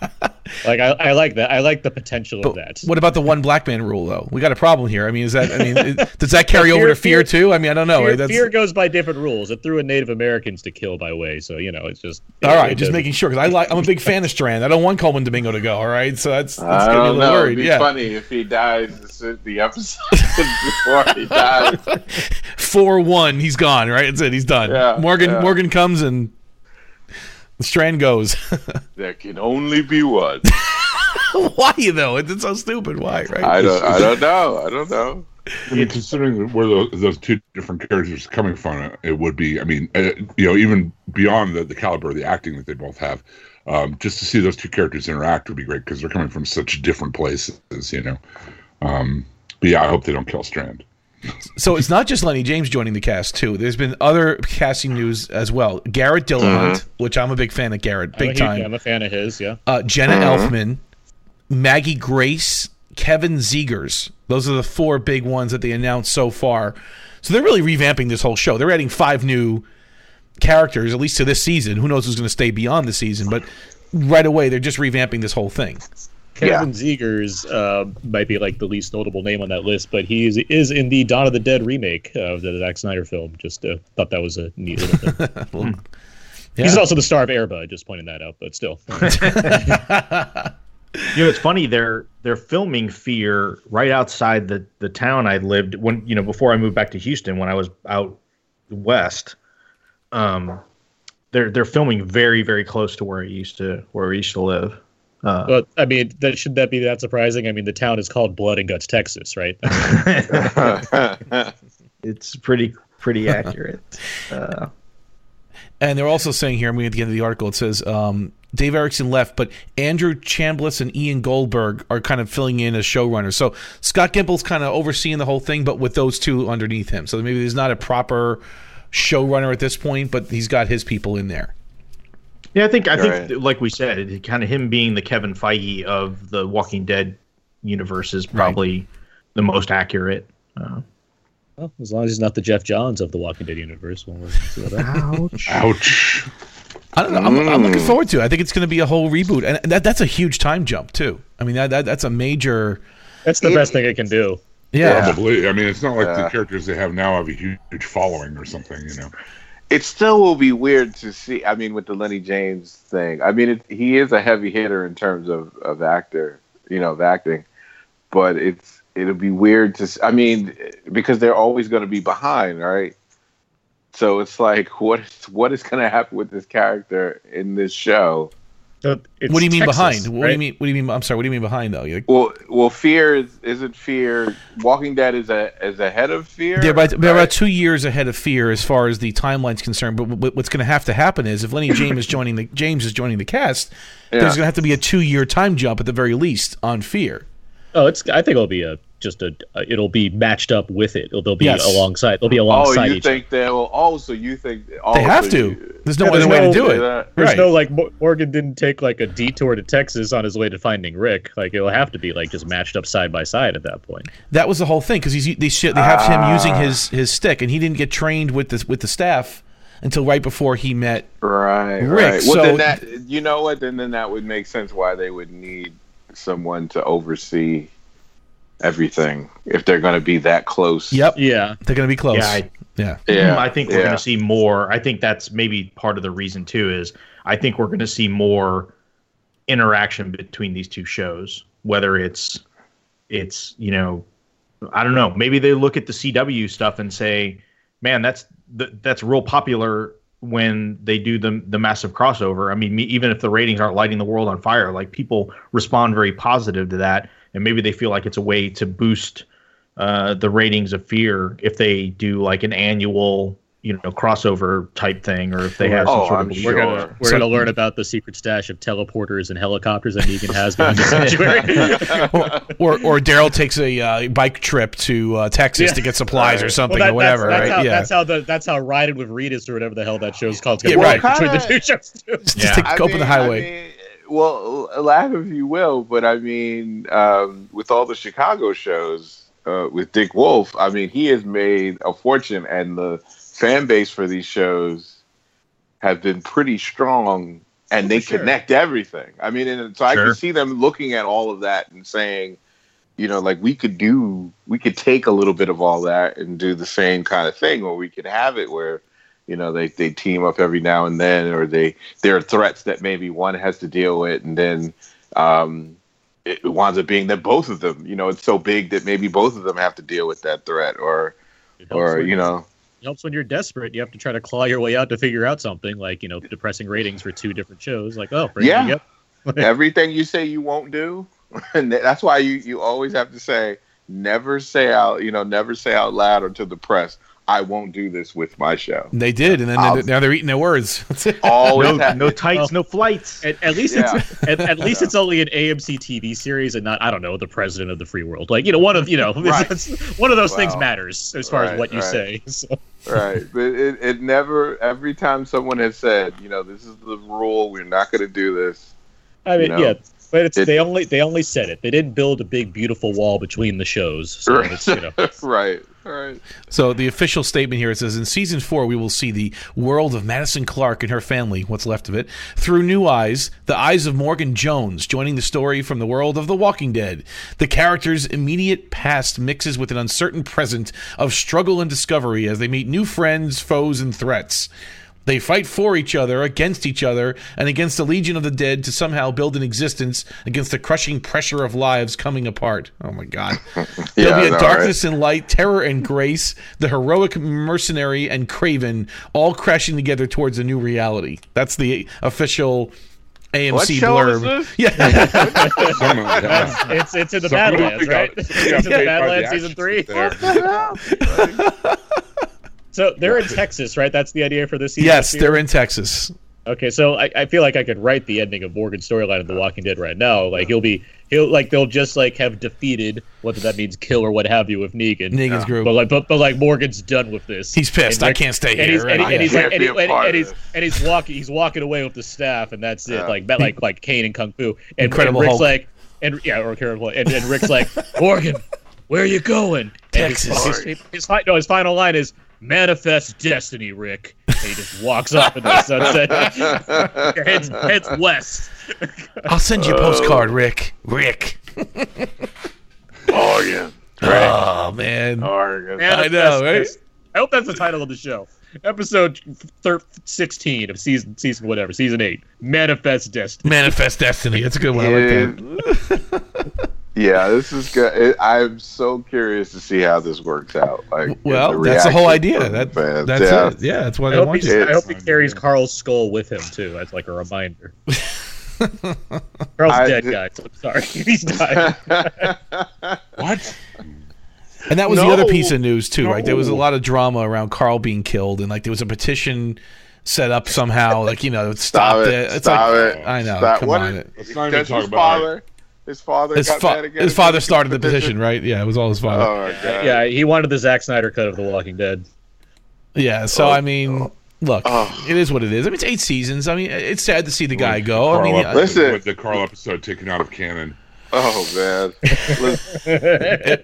[SPEAKER 2] like I, I like that. I like the potential of that.
[SPEAKER 1] What about the one black man rule, though? We got a problem here. I mean, is that? I mean, it- does that carry
[SPEAKER 2] Fear-
[SPEAKER 1] over to fear,
[SPEAKER 2] Fear-
[SPEAKER 1] too? I mean, I don't know.
[SPEAKER 2] Fear,
[SPEAKER 1] That's,
[SPEAKER 2] Fear goes by different rules. It threw in Native Americans to kill by way, so you know it's just
[SPEAKER 1] all right,
[SPEAKER 2] it
[SPEAKER 1] just
[SPEAKER 2] doesn't-
[SPEAKER 1] making sure because I like. I'm a big fan of Strand. I don't want Colman Domingo to go. All right, so that's that's
[SPEAKER 4] I
[SPEAKER 1] gonna be a
[SPEAKER 4] don't
[SPEAKER 1] little
[SPEAKER 4] know.
[SPEAKER 1] worried.
[SPEAKER 4] It'd be
[SPEAKER 1] Yeah,
[SPEAKER 4] funny if he dies this- the episode before he dies.
[SPEAKER 1] four one, he's gone. Right, that's it. He's done.
[SPEAKER 4] Yeah,
[SPEAKER 1] Morgan
[SPEAKER 4] yeah.
[SPEAKER 1] Morgan comes and Strand goes.
[SPEAKER 4] There can only be one.
[SPEAKER 1] Why though? It's, it's so stupid. Why? Right?
[SPEAKER 4] I don't. I don't know. I don't know.
[SPEAKER 5] I mean, considering where those, those two different characters are coming from, it would be. I mean, uh, you know, even beyond the, the caliber of the acting that they both have, um, just to see those two characters interact would be great because they're coming from such different places. You know, um, but yeah, I hope they don't kill Strand.
[SPEAKER 1] So it's not just Lennie James joining the cast too. There's been other casting news as well. Garrett Dillahunt, which I'm a big fan of Garrett,
[SPEAKER 2] I'm a
[SPEAKER 1] big
[SPEAKER 2] huge-
[SPEAKER 1] time.
[SPEAKER 2] I'm a fan of his. Yeah.
[SPEAKER 1] uh, Jenna Elfman, Maggie Grace, Kevin Zegers. Those are the four big ones that they announced so far. So they're really revamping this whole show. They're adding five new characters, at least to this season. Who knows who's going to stay beyond the season? But right away, they're just revamping this whole thing.
[SPEAKER 2] Kevin Zegers uh, might be like the least notable name on that list, but he is, is in the Dawn of the Dead remake of the Zack Snyder film. Just uh, thought that was a neat little thing.
[SPEAKER 1] Well,
[SPEAKER 2] He's also the star of Airbud. Just pointing that out, but still.
[SPEAKER 3] You know, it's funny. They're they're filming Fear right outside the the town I lived when you know before I moved back to Houston when I was out west. Um, they're they're filming very very close to where I used to where we used to live. Uh,
[SPEAKER 2] but I mean, that should that be that surprising? I mean, the town is called Blood and Guts, Texas, right?
[SPEAKER 3] it's pretty pretty accurate. Uh,
[SPEAKER 1] And they're also saying here, I'm reading at the end of the article, it says um, Dave Erickson left, but Andrew Chambliss and Ian Goldberg are kind of filling in as showrunners. So Scott Gimple's kind of overseeing the whole thing, but with those two underneath him. So maybe there's not a proper showrunner at this point, but he's got his people in there.
[SPEAKER 3] Yeah, I think I think
[SPEAKER 4] Right.
[SPEAKER 3] like we said, it, kind of him being the Kevin Feige of the Walking Dead universe is probably the most accurate. Uh,
[SPEAKER 2] well, as long as he's not the Geoff Johns of the Walking Dead universe, well, we'll see what happens.
[SPEAKER 3] ouch.
[SPEAKER 5] Ouch.
[SPEAKER 1] I don't know. I'm, I'm looking forward to it. I think it's going to be a whole reboot, and that, that's a huge time jump too. I mean, that, that that's a major.
[SPEAKER 2] That's the best thing it can do.
[SPEAKER 1] Yeah,
[SPEAKER 5] Probably. I mean, it's not like
[SPEAKER 4] Yeah.
[SPEAKER 5] the characters they have now have a huge following or something. You know.
[SPEAKER 4] It still will be weird to see. I mean, with the Lennie James thing, I mean, it, he is a heavy hitter in terms of, of actor, you know, of acting. But it's it'll be weird to. I mean, because they're always going to be behind, right? So it's like, what is what is going to happen with this character in this show?
[SPEAKER 2] So it's
[SPEAKER 1] what do you mean
[SPEAKER 2] Texas,
[SPEAKER 1] behind? What do you mean? What do you mean? I'm sorry. What do you mean behind though? You're,
[SPEAKER 4] Well, well, Fear is isn't Fear. Walking Dead is a is ahead of Fear.
[SPEAKER 1] They're about, they're about two years ahead of Fear as far as the timeline's concerned. But what's going to have to happen is if Lennie James is joining the James is joining the cast, there's going to have to be a two year time jump at the very least on Fear.
[SPEAKER 2] Oh, it's. I think it'll be a just a, a it'll be matched up with it. It'll, they'll be
[SPEAKER 1] Yes.
[SPEAKER 2] alongside. They'll be alongside.
[SPEAKER 4] Oh,
[SPEAKER 2] alongside
[SPEAKER 4] you think they will? Oh, so you think
[SPEAKER 1] They have to.
[SPEAKER 4] you-
[SPEAKER 1] There's no
[SPEAKER 2] Yeah,
[SPEAKER 1] other
[SPEAKER 2] there's
[SPEAKER 1] way to do it.
[SPEAKER 4] that.
[SPEAKER 2] There's
[SPEAKER 1] Right.
[SPEAKER 2] no like Morgan didn't take like a detour to Texas on his way to finding Rick. Like it'll have to be like just matched up side by side at that point.
[SPEAKER 1] That was the whole thing because he's they, sh- they have him
[SPEAKER 4] Ah.
[SPEAKER 1] using his his stick, and he didn't get trained with the with the staff until right before he met.
[SPEAKER 4] Right,
[SPEAKER 1] Rick,
[SPEAKER 4] right. Well,
[SPEAKER 1] so-
[SPEAKER 4] then that you know what? Then then that would make sense why they would need someone to oversee everything if they're going to be that close.
[SPEAKER 1] Yep,
[SPEAKER 2] Yeah,
[SPEAKER 1] they're gonna be close.
[SPEAKER 3] Yeah, I-
[SPEAKER 1] yeah.
[SPEAKER 4] Yeah, hmm,
[SPEAKER 3] I think we're
[SPEAKER 4] yeah.
[SPEAKER 3] going to see more. I think that's maybe part of the reason too. Is I think we're going to see more interaction between these two shows. Whether it's it's you know, I don't know. Maybe they look at the CW stuff and say, "Man, that's th- that's real popular." When they do the the massive crossover, I mean, me, even if the ratings aren't lighting the world on fire, like people respond very positive to that, and maybe they feel like it's a way to boost uh, the ratings of Fear if they do like an annual, you know, crossover type thing, or if they have some
[SPEAKER 4] Oh,
[SPEAKER 3] sort
[SPEAKER 4] I'm
[SPEAKER 3] of.
[SPEAKER 4] sure.
[SPEAKER 2] we're gonna we're
[SPEAKER 1] So-
[SPEAKER 2] gonna learn about the secret stash of teleporters and helicopters that Negan has during the sanctuary.
[SPEAKER 1] or or Daryl takes a uh, bike trip to uh, Texas
[SPEAKER 2] Yeah.
[SPEAKER 1] to get supplies or something
[SPEAKER 2] Well, that-
[SPEAKER 1] or whatever,
[SPEAKER 2] that's, that's
[SPEAKER 1] right?
[SPEAKER 2] How,
[SPEAKER 1] yeah,
[SPEAKER 2] That's how the that's how riding with Reedus or whatever the hell that show's called.
[SPEAKER 1] Yeah,
[SPEAKER 2] Yeah,
[SPEAKER 1] right.
[SPEAKER 2] right. Between the two shows too.
[SPEAKER 1] just
[SPEAKER 3] Yeah.
[SPEAKER 1] take,
[SPEAKER 4] I
[SPEAKER 1] open
[SPEAKER 4] mean-
[SPEAKER 1] the highway.
[SPEAKER 4] I mean, well, laugh if you will, but I mean, um, with all the Chicago shows uh, with Dick Wolf, I mean, he has made a fortune, and the fan base for these shows have been pretty strong, and they
[SPEAKER 2] sure.
[SPEAKER 4] connect everything. I mean, and so I can see them looking at all of that and saying, you know, like we could do, we could take a little bit of all that and do the same kind of thing, or we could have it where, you know, they, they team up every now and then, or they there are threats that maybe one has to deal with, and then um, it winds up being that both of them, you know, it's so big that maybe both of them have to deal with that threat, or or you know,
[SPEAKER 2] it helps when you're desperate. You have to try to claw your way out to figure out something like you know depressing ratings for two different shows. Like oh,
[SPEAKER 4] Yeah.
[SPEAKER 2] up.
[SPEAKER 4] everything you say you won't do, and that's why you you always have to say never say out, you know, never say out loud or to the press, I won't do this with my show.
[SPEAKER 1] They did, and then they're, now they're eating their words.
[SPEAKER 4] Always
[SPEAKER 3] No, no tights, no flights.
[SPEAKER 2] At, at least
[SPEAKER 4] Yeah.
[SPEAKER 2] it's at, at least it's only an AMC TV series and not I don't know the president of the free world. Like you know one of you know
[SPEAKER 4] Right.
[SPEAKER 2] it's- one of those things matters as far as what you
[SPEAKER 4] right.
[SPEAKER 2] say. So,
[SPEAKER 4] right but it, it never every time someone has said you know this is the rule we're not going to do this
[SPEAKER 2] I mean
[SPEAKER 4] You know,
[SPEAKER 2] yeah, but it's
[SPEAKER 4] it-
[SPEAKER 2] they only they only said it. They didn't build a big beautiful wall between the shows. So it's, you know
[SPEAKER 4] right right
[SPEAKER 1] So the official statement here it says in season four we will see the world of Madison Clark and her family, what's left of it, through new eyes, the eyes of Morgan Jones, joining the story from the world of The Walking Dead. The character's immediate past mixes with an uncertain present of struggle and discovery as they meet new friends, foes, and threats. They fight for each other, against each other, and against the Legion of the Dead to somehow build an existence against the crushing pressure of lives coming apart. Oh my God. There'll be
[SPEAKER 4] I
[SPEAKER 1] a
[SPEAKER 4] know,
[SPEAKER 1] darkness and light, terror and grace, the heroic mercenary and craven, all crashing together towards a new reality. That's the official AMC
[SPEAKER 4] What show
[SPEAKER 1] blurb.
[SPEAKER 4] is this?
[SPEAKER 1] Yeah,
[SPEAKER 5] Someone-
[SPEAKER 2] it's it's in the
[SPEAKER 5] Somebody
[SPEAKER 2] Badlands, right? It's in the
[SPEAKER 5] paid by the
[SPEAKER 2] Badlands season three.
[SPEAKER 5] There.
[SPEAKER 2] So they're in Texas, right? That's the idea for this season.
[SPEAKER 1] yes,
[SPEAKER 2] this
[SPEAKER 1] they're in Texas.
[SPEAKER 2] Okay, so I, I feel like I could write the ending of Morgan's storyline of The Walking Dead right now. Like he'll be he'll like they'll just like have defeated whether that means kill or what have you with Negan.
[SPEAKER 1] Negan's group.
[SPEAKER 2] But like but, but like Morgan's done with this.
[SPEAKER 1] He's pissed. I can't stay here.
[SPEAKER 2] he's, and, he-
[SPEAKER 1] right?
[SPEAKER 2] and he's like and, he,
[SPEAKER 4] Can't be a
[SPEAKER 2] and,
[SPEAKER 4] part
[SPEAKER 2] and
[SPEAKER 4] of
[SPEAKER 2] he's and he's walking he's walking away with the staff and that's it
[SPEAKER 4] Yeah.
[SPEAKER 2] like like like Kane and Kung Fu and,
[SPEAKER 1] Incredible
[SPEAKER 2] and Rick's
[SPEAKER 1] Hulk.
[SPEAKER 2] like and yeah or Incredible and, and Rick's like Morgan where are you going And his-
[SPEAKER 1] Texas.
[SPEAKER 2] his, his, fi- no his final line is manifest destiny Rick and he just walks off in the sunset heads heads west
[SPEAKER 1] I'll send you a postcard, Rick. Rick.
[SPEAKER 4] Oregon.
[SPEAKER 1] Oh man.
[SPEAKER 4] Oregon.
[SPEAKER 1] I know, right?
[SPEAKER 2] I hope that's the title of the show. Episode thir- 16 of season season whatever, season 8. Manifest Destiny.
[SPEAKER 1] Manifest destiny. That's a good one. I like that.
[SPEAKER 4] Yeah, this is good. It, I'm so curious to see how this works out. Like,
[SPEAKER 1] Well,
[SPEAKER 4] the
[SPEAKER 1] that's the whole idea. That,
[SPEAKER 4] fans.
[SPEAKER 1] that's
[SPEAKER 4] yeah.
[SPEAKER 1] it. Yeah, that's why
[SPEAKER 2] I
[SPEAKER 1] they want
[SPEAKER 2] he,
[SPEAKER 1] you.
[SPEAKER 2] I hope he carries Carl's skull with him too, as like a reminder. Carl's
[SPEAKER 4] I
[SPEAKER 2] dead,
[SPEAKER 4] did-
[SPEAKER 2] guys. I'm sorry, he's died.
[SPEAKER 5] What?
[SPEAKER 1] And that was the other piece of news too, right? There was a lot of drama around Carl being killed, and like there was a petition set up somehow, like you know,
[SPEAKER 4] Stop
[SPEAKER 1] stop
[SPEAKER 4] it!
[SPEAKER 1] it. It's
[SPEAKER 4] Stop
[SPEAKER 1] like
[SPEAKER 4] it!
[SPEAKER 1] I know.
[SPEAKER 4] Stop.
[SPEAKER 1] Come
[SPEAKER 4] What
[SPEAKER 1] on.
[SPEAKER 4] is-
[SPEAKER 5] Let's not even talk about
[SPEAKER 4] father? His father
[SPEAKER 1] His,
[SPEAKER 4] got
[SPEAKER 1] fa-
[SPEAKER 4] mad again.
[SPEAKER 1] his father started the petition, right? Yeah, it was all his father.
[SPEAKER 4] Oh god.
[SPEAKER 2] Yeah, he wanted the Zack Snyder cut of The Walking Dead.
[SPEAKER 1] Yeah, so I mean, look,
[SPEAKER 4] Oh.
[SPEAKER 1] it is what it is. I mean, it's eight seasons. I mean, it's sad to see the guy go. I mean,
[SPEAKER 5] episode-
[SPEAKER 1] uh,
[SPEAKER 4] Listen.
[SPEAKER 5] with the Carl episode taken out of canon.
[SPEAKER 4] Oh man. Listen,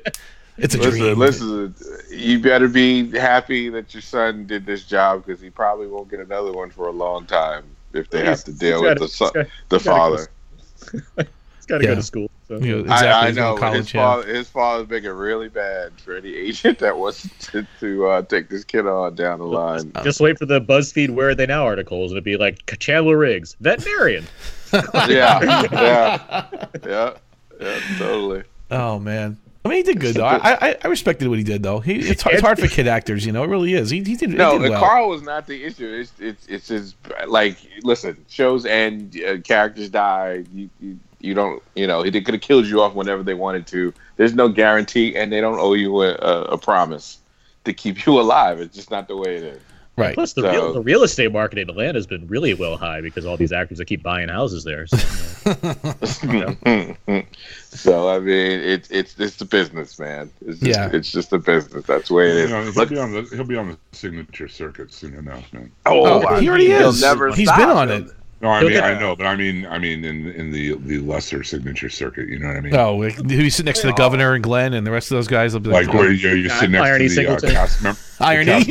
[SPEAKER 1] it's a
[SPEAKER 4] listen,
[SPEAKER 1] dream.
[SPEAKER 4] listen, you better be happy that your son did this job because he probably won't get another one for a long time if they have to deal with
[SPEAKER 2] gotta-
[SPEAKER 4] the son,
[SPEAKER 2] gotta-
[SPEAKER 4] the
[SPEAKER 2] he's gotta go
[SPEAKER 4] father.
[SPEAKER 2] He's got to
[SPEAKER 1] Yeah.
[SPEAKER 2] go to school. So.
[SPEAKER 1] You know, exactly.
[SPEAKER 4] I, I know
[SPEAKER 1] to
[SPEAKER 4] but his
[SPEAKER 1] college, yeah.
[SPEAKER 4] father. His father's making it really bad for any agent that wants to, to uh, take this kid on down the line.
[SPEAKER 2] Just wait for the BuzzFeed "Where Are They Now" articles, and it'd be like Chandler Riggs, veterinarian.
[SPEAKER 4] yeah, yeah, yeah, yeah, totally.
[SPEAKER 1] Oh man. I mean, he did good though. I, I I respected what he did though. He, it's, it's hard for kid actors, you know. It really is. He, he did.
[SPEAKER 4] No,
[SPEAKER 1] he did well.
[SPEAKER 4] Carl was not the issue. It's it's it's his like. Listen, shows and uh, characters die. You, you you don't you know they could have killed you off whenever they wanted to. There's no guarantee, and they don't owe you a, a, a promise to keep you alive. It's just not the way it is.
[SPEAKER 1] right.
[SPEAKER 2] Plus, the
[SPEAKER 4] So-
[SPEAKER 2] real the real estate market in Atlanta has been really well high because all these actors that keep buying houses there. So,
[SPEAKER 4] so I mean, it's it's it's the business, man. It's just,
[SPEAKER 1] Yeah.
[SPEAKER 4] it's just the business. That's the way it
[SPEAKER 5] You know, he'll
[SPEAKER 4] Look-
[SPEAKER 5] be on the he'll be on the signature circuit soon enough, man.
[SPEAKER 1] Oh, oh
[SPEAKER 4] I
[SPEAKER 1] he already
[SPEAKER 4] mean, he'll never
[SPEAKER 1] He's
[SPEAKER 4] stop.
[SPEAKER 1] been on it.
[SPEAKER 5] No, I
[SPEAKER 2] He'll
[SPEAKER 5] mean
[SPEAKER 2] get-
[SPEAKER 5] I know, but I mean I mean in in the the lesser signature circuit. You know what I mean?
[SPEAKER 1] Oh, like, he's sitting next to the governor and Glenn and the rest of those guys. Will be like,
[SPEAKER 5] Like where you you sit next
[SPEAKER 2] Irony
[SPEAKER 5] to the uh, cast member.
[SPEAKER 1] irony.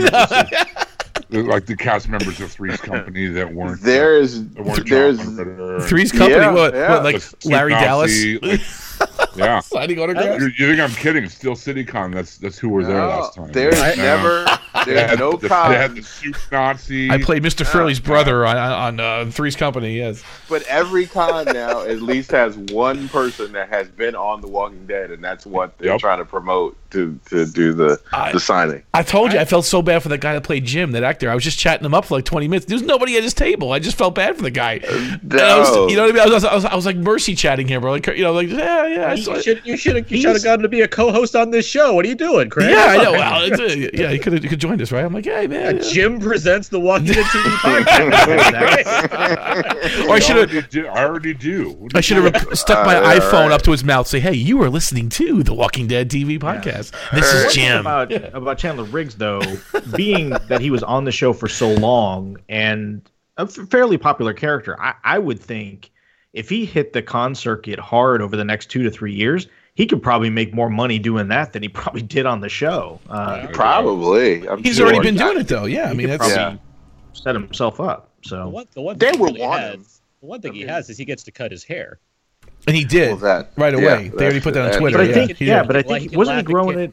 [SPEAKER 5] like the cast members of Three's Company that weren't
[SPEAKER 4] There is
[SPEAKER 5] that weren't
[SPEAKER 4] there's
[SPEAKER 1] Three's company.
[SPEAKER 4] Yeah,
[SPEAKER 1] what,
[SPEAKER 4] yeah.
[SPEAKER 1] what? Like
[SPEAKER 5] Like
[SPEAKER 1] Larry
[SPEAKER 5] Nazi,
[SPEAKER 1] Dallas
[SPEAKER 5] like- yeah.
[SPEAKER 1] signing autographs.
[SPEAKER 5] You, you think I'm kidding? Steel City Con. That's that's who were there last time.
[SPEAKER 4] There's
[SPEAKER 5] Yeah.
[SPEAKER 4] never there's
[SPEAKER 5] had
[SPEAKER 4] no
[SPEAKER 5] the, they had the
[SPEAKER 4] cons,
[SPEAKER 5] soup Nazi.
[SPEAKER 1] I played Mr. Furley's brother on on uh, Three's Company. Yes.
[SPEAKER 4] but every con now at least has one person that has been on The Walking Dead, and that's what they're
[SPEAKER 5] Yep.
[SPEAKER 4] trying to promote to to do the
[SPEAKER 1] I-
[SPEAKER 4] the signing.
[SPEAKER 1] I told you I felt so bad for the guy that played Jim, that actor. I was just chatting him up for like 20 minutes. There was nobody at his table. I just felt bad for the guy. And I was-
[SPEAKER 4] No.
[SPEAKER 1] you know what I mean? I was, I was, I was like mercy chatting him, bro. Like, you know, like, yeah, yeah. I saw
[SPEAKER 2] you should you should have you should have gotten to be a co-host on this show. What are you doing, Craig?
[SPEAKER 1] Yeah, I know. Well, it's, uh, yeah, he could have could joined us, right? I'm like, hey, man. yeah.
[SPEAKER 2] Jim presents the Walking Dead TV podcast.
[SPEAKER 1] Or I should have.
[SPEAKER 5] already do. I already do.
[SPEAKER 1] I should have stuck my
[SPEAKER 4] Uh,
[SPEAKER 1] iPhone
[SPEAKER 4] right.
[SPEAKER 1] up to his mouth, say, "Hey, you are listening to the Walking Dead TV podcast. This
[SPEAKER 4] Right.
[SPEAKER 1] is Jim."
[SPEAKER 3] about about Chandler Riggs, though, being that he was on the show for so long and a fairly popular character, I, I would think if he hit the con circuit hard over the next two to three years, he could probably make more money doing that than he probably did on the show. Uh,
[SPEAKER 4] Probably. I'm
[SPEAKER 1] He's
[SPEAKER 4] sure.
[SPEAKER 1] already been doing it, though. Yeah, I
[SPEAKER 3] he
[SPEAKER 1] mean,
[SPEAKER 3] could
[SPEAKER 1] that's
[SPEAKER 3] probably
[SPEAKER 4] Yeah.
[SPEAKER 3] set himself up.
[SPEAKER 2] The
[SPEAKER 3] So
[SPEAKER 2] one, the one
[SPEAKER 4] They
[SPEAKER 2] thing he really
[SPEAKER 4] want
[SPEAKER 2] has, the one thing
[SPEAKER 4] I
[SPEAKER 2] he has is he gets to cut his hair.
[SPEAKER 1] and he did
[SPEAKER 4] Well, that-
[SPEAKER 1] right
[SPEAKER 4] yeah,
[SPEAKER 1] away. they already put that on
[SPEAKER 4] that's-
[SPEAKER 1] Twitter.
[SPEAKER 3] but I think
[SPEAKER 1] he
[SPEAKER 3] yeah, but I
[SPEAKER 2] Like, he
[SPEAKER 3] think wasn't he growing it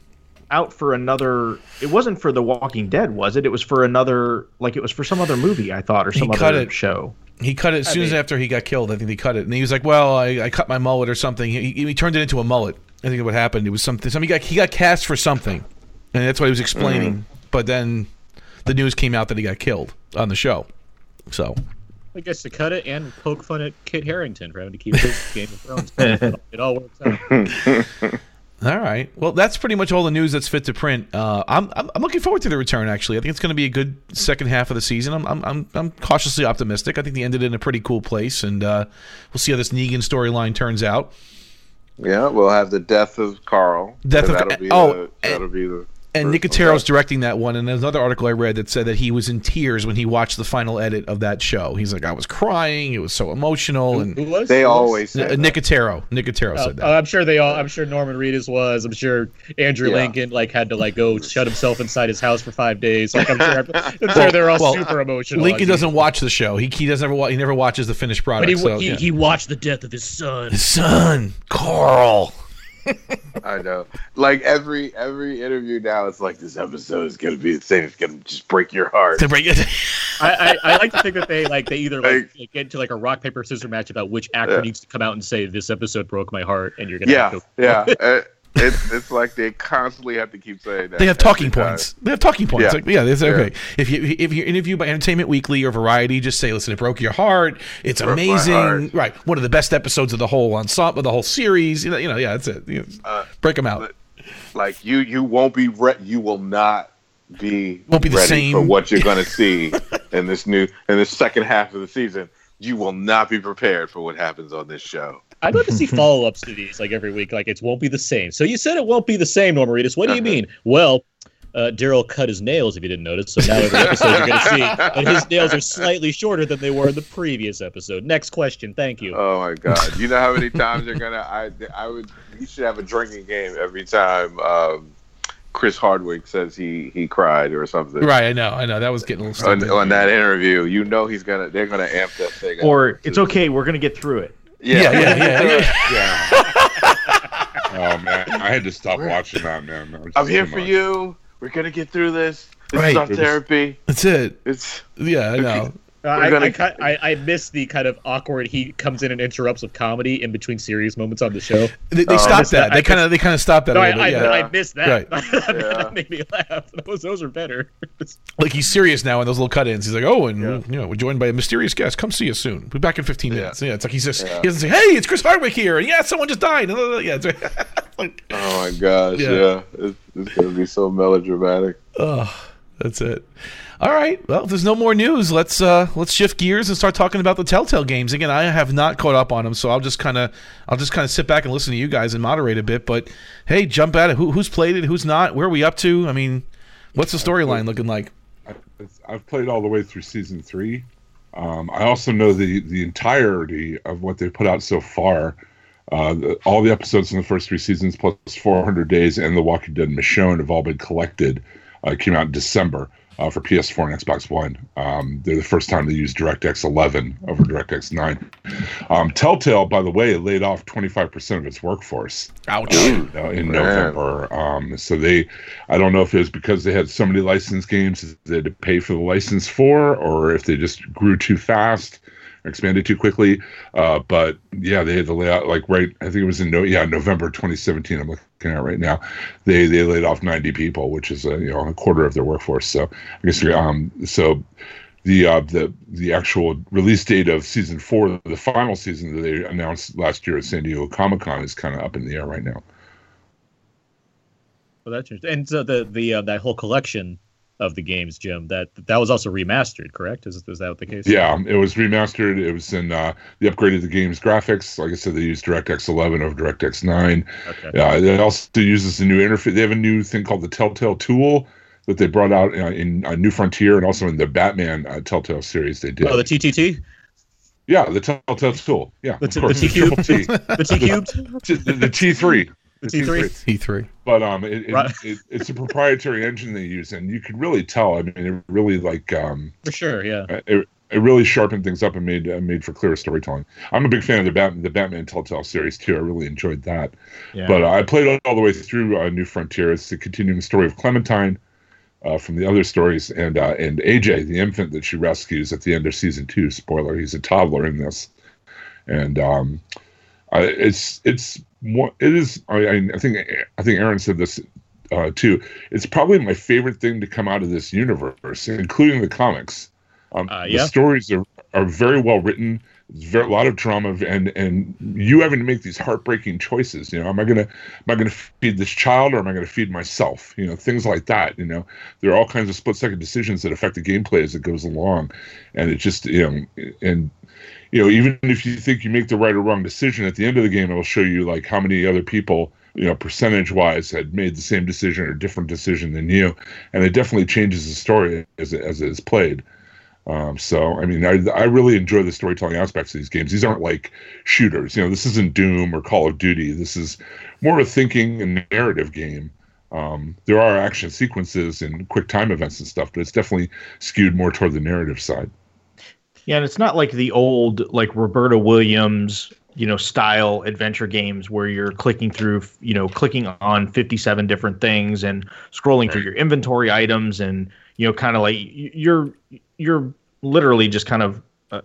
[SPEAKER 3] out for another? It wasn't for The Walking Dead, was it? It was for another, like it was for some other movie, I thought, or some
[SPEAKER 1] He cut
[SPEAKER 3] other
[SPEAKER 1] it.
[SPEAKER 3] show.
[SPEAKER 1] He cut it as
[SPEAKER 2] I
[SPEAKER 1] soon as after he got killed. I think he cut it, and he was like, "Well, I, I cut my mullet or something." He, he, he turned it into a mullet. I think what happened. It was something. Something he got he got cast for something, and that's what he was explaining.
[SPEAKER 4] Mm-hmm.
[SPEAKER 1] But then the news came out that he got killed on the show. So
[SPEAKER 2] He gets to cut it and poke fun at Kit Harington for having to keep his Game of Thrones. it all works out.
[SPEAKER 1] All right. Well, that's pretty much all the news that's fit to print. Uh, I'm, I'm I'm looking forward to the return. Actually, I think it's going to be a good second half of the season. I'm I'm I'm, I'm cautiously optimistic. I think they ended in a pretty cool place, and uh, we'll see how this Negan storyline turns out.
[SPEAKER 4] Yeah, we'll have the death of Carl.
[SPEAKER 1] Death
[SPEAKER 4] So
[SPEAKER 1] of-
[SPEAKER 4] that'll be
[SPEAKER 1] oh,
[SPEAKER 4] the, that'll be the
[SPEAKER 1] And
[SPEAKER 4] first
[SPEAKER 1] Nicotero's
[SPEAKER 4] one.
[SPEAKER 1] directing that one. And there's another article I read that said that he was in tears when he watched the final edit of that show. He's like, I was crying. It was so emotional. And
[SPEAKER 2] Who was?
[SPEAKER 4] They
[SPEAKER 2] Who was?
[SPEAKER 4] always say
[SPEAKER 1] Uh,
[SPEAKER 4] that.
[SPEAKER 1] Nicotero, Nicotero
[SPEAKER 2] Oh,
[SPEAKER 1] said that.
[SPEAKER 2] oh, I'm sure they all. I'm sure Norman Reedus was. I'm sure Andrew
[SPEAKER 4] Yeah.
[SPEAKER 2] Lincoln like had to like go shut himself inside his house for five days. Like I'm sure. I'm sure they're all
[SPEAKER 1] well,
[SPEAKER 2] super emotional.
[SPEAKER 1] Lincoln doesn't watch the show. He he doesn't ever wa- he never watches the finished
[SPEAKER 2] But
[SPEAKER 1] product.
[SPEAKER 2] he,
[SPEAKER 1] so,
[SPEAKER 2] he,
[SPEAKER 1] yeah.
[SPEAKER 2] he watched the death of his son.
[SPEAKER 1] his son Carl.
[SPEAKER 4] I know. Like every every interview now, it's like this episode is gonna be the same. It's gonna just break your heart.
[SPEAKER 1] To bring it.
[SPEAKER 2] I, I, I like to think that they like they either like,
[SPEAKER 4] Like-
[SPEAKER 2] like, get into like a rock paper scissors match about which actor
[SPEAKER 4] Yeah.
[SPEAKER 2] needs to come out and say this episode broke my heart, and you're gonna
[SPEAKER 4] Yeah,
[SPEAKER 2] have to,
[SPEAKER 4] yeah. Uh, Uh, it's it's like they constantly have to keep saying that.
[SPEAKER 1] They have talking points. They have talking points.
[SPEAKER 4] Yeah.
[SPEAKER 1] Like, yeah, okay.
[SPEAKER 4] Yeah.
[SPEAKER 1] If you if you're interviewed by Entertainment Weekly or Variety, just say, "Listen, it broke your heart. It's amazing.
[SPEAKER 4] heart.
[SPEAKER 1] Right, one of the best episodes of the whole ensemble, the whole series. You know, you know, yeah, that's it. You know,
[SPEAKER 4] Uh,
[SPEAKER 1] break them out.
[SPEAKER 4] Like you, you won't be re- You will not be
[SPEAKER 1] Won't be the
[SPEAKER 4] ready
[SPEAKER 1] same.
[SPEAKER 4] for what you're gonna see in this new in this second half of the season you will not be prepared for what happens on this show.
[SPEAKER 2] I'd love to see follow ups to these like every week. Like it won't be the same. So you said it won't be the same, Norman Reedus. What do you mean? Well, uh, Daryl cut his nails if you didn't notice. So now every episode you're going to see that his nails are slightly shorter than they were in the previous episode. Next question. Thank you.
[SPEAKER 4] Oh my god! You know how many times they're gonna? I I would. You should have a drinking game every time. Um, Chris Hardwick says he he cried or something.
[SPEAKER 1] Right, I know, I know. That was getting a little
[SPEAKER 4] On, on that interview, you know he's gonna. They're gonna amp that thing. up.
[SPEAKER 3] Or it's okay, we're gonna get through it.
[SPEAKER 4] Yeah,
[SPEAKER 1] Yeah, yeah, yeah,
[SPEAKER 4] yeah.
[SPEAKER 5] Oh man, I had to stop watching that man. That
[SPEAKER 4] I'm here for
[SPEAKER 5] much.
[SPEAKER 4] you. We're gonna get through this. This
[SPEAKER 1] Right.
[SPEAKER 4] is our therapy.
[SPEAKER 1] That's it.
[SPEAKER 4] It's
[SPEAKER 1] Yeah, I know.
[SPEAKER 2] Uh, I,
[SPEAKER 4] gonna-
[SPEAKER 2] I, I, I miss the kind of awkward he comes in and interrupts with comedy in between serious moments on the show.
[SPEAKER 1] They, they
[SPEAKER 4] Oh,
[SPEAKER 1] stopped
[SPEAKER 2] that.
[SPEAKER 1] that. They kind of they kind of stopped that
[SPEAKER 2] No,
[SPEAKER 1] a
[SPEAKER 2] I,
[SPEAKER 1] little
[SPEAKER 2] I,
[SPEAKER 1] bit. Yeah.
[SPEAKER 2] I missed that.
[SPEAKER 1] Right.
[SPEAKER 2] that,
[SPEAKER 4] Yeah.
[SPEAKER 2] made me laugh. Those, those are better.
[SPEAKER 1] Like he's serious now in those little cut-ins. He's like, "Oh, and
[SPEAKER 2] Yeah.
[SPEAKER 1] you know, we're joined by a mysterious guest. Come see us soon. We'll be back in 15 minutes." Yeah, it's like he's just
[SPEAKER 4] Yeah.
[SPEAKER 1] he doesn't say, "Hey, it's Chris Hardwick here." And yeah, someone just died. Yeah, it's like,
[SPEAKER 4] oh my gosh,
[SPEAKER 1] Yeah.
[SPEAKER 4] yeah. It's, it's gonna be so melodramatic.
[SPEAKER 1] oh, that's it. All right. Well, if there's no more news, let's uh let's shift gears and start talking about the Telltale games. Again, I have not caught up on them, so I'll just kind of I'll just kind of sit back and listen to you guys and moderate a bit. But hey, jump at it. Who, who's played it? Who's not? Where are we up to? I mean, what's the storyline looking like?
[SPEAKER 5] I've played all the way through season three. Um, I also know the the entirety of what they've put out so far. Uh, the, all the episodes in the first three seasons, plus 400 Days and The Walking Dead Michonne, have all been collected. Uh, it came out in December uh, for PS4 and Xbox One. Um, they're the first time they used DirectX 11 over DirectX 9. Um, Telltale, by the way, laid off 25% of its workforce
[SPEAKER 1] Ouch.
[SPEAKER 5] uh, in
[SPEAKER 4] Man.
[SPEAKER 5] November. Um, so they, I don't know if it was because they had so many licensed games that they had to pay for the license for, or if they just grew too fast, or expanded too quickly. Uh, but yeah, they had to lay out like right. I think it was in no, yeah November 2017. I'm looking at right now. They they laid off 90 people, which is a you know a quarter of their workforce. So I guess um so the uh, the the actual release date of season four, the final season that they announced last year at San Diego Comic Con, is kind of up in the air right now.
[SPEAKER 2] Well, that's interesting. And so the the uh, that whole collection of the games, Jim, that that was also remastered, correct? Is is that the case?
[SPEAKER 5] Yeah, it was remastered. It was in uh, they upgraded the game's graphics. Like I said, they used DirectX 11 over DirectX 9.
[SPEAKER 2] Okay.
[SPEAKER 5] Uh, it also uses a new interface. They have a new thing called the Telltale Tool that they brought out uh, in uh, New Frontier and also in the Batman uh, Telltale series. They did.
[SPEAKER 2] Oh, the TTT,
[SPEAKER 5] yeah, the Telltale Tool. Yeah,
[SPEAKER 2] The t- the
[SPEAKER 5] the T,
[SPEAKER 2] the T cubed,
[SPEAKER 5] T- the, the T3.
[SPEAKER 2] The T three.
[SPEAKER 1] E3.
[SPEAKER 5] but um, it, it,
[SPEAKER 2] Right.
[SPEAKER 5] it, it's a proprietary engine they use, and you could really tell. I mean, it really like um,
[SPEAKER 2] For sure, yeah.
[SPEAKER 5] it, it really sharpened things up and made uh, made for clearer storytelling. I'm a big fan of the Batman the Batman Telltale series too. I really enjoyed that.
[SPEAKER 3] Yeah.
[SPEAKER 5] But uh, I played all, all the way through uh, New Frontier. It's the continuing story of Clementine uh, from the other stories, and uh, and AJ, the infant that she rescues at the end of season two. Spoiler: he's a toddler in this, and um, I, it's it's more. It is. I, I think I think Aaron said this uh, too. It's probably my favorite thing to come out of this universe, including the comics. Um,
[SPEAKER 2] Uh,
[SPEAKER 5] The stories are, are very well written. Very, a lot of drama, and and you having to make these heartbreaking choices. You know, am I gonna am I gonna feed this child or am I gonna feed myself? You know, things like that. You know, there are all kinds of split second decisions that affect the gameplay as it goes along, and it just you know and you know even if you think you make the right or wrong decision at the end of the game, it'll show you like how many other people you know percentage wise had made the same decision or different decision than you, and it definitely changes the story as it, as it is played. Um, so, I mean, I, I really enjoy the storytelling aspects of these games. These aren't like shooters. You know, this isn't Doom or Call of Duty. This is more of a thinking and narrative game. Um, there are action sequences and quick time events and stuff, but it's definitely skewed more toward the narrative side.
[SPEAKER 3] Yeah, and it's not like the old like Roberta Williams, you know, style adventure games where you're clicking through, you know, clicking on 57 different things and scrolling through your inventory items and you know, kind of like you're you're literally just kind of uh,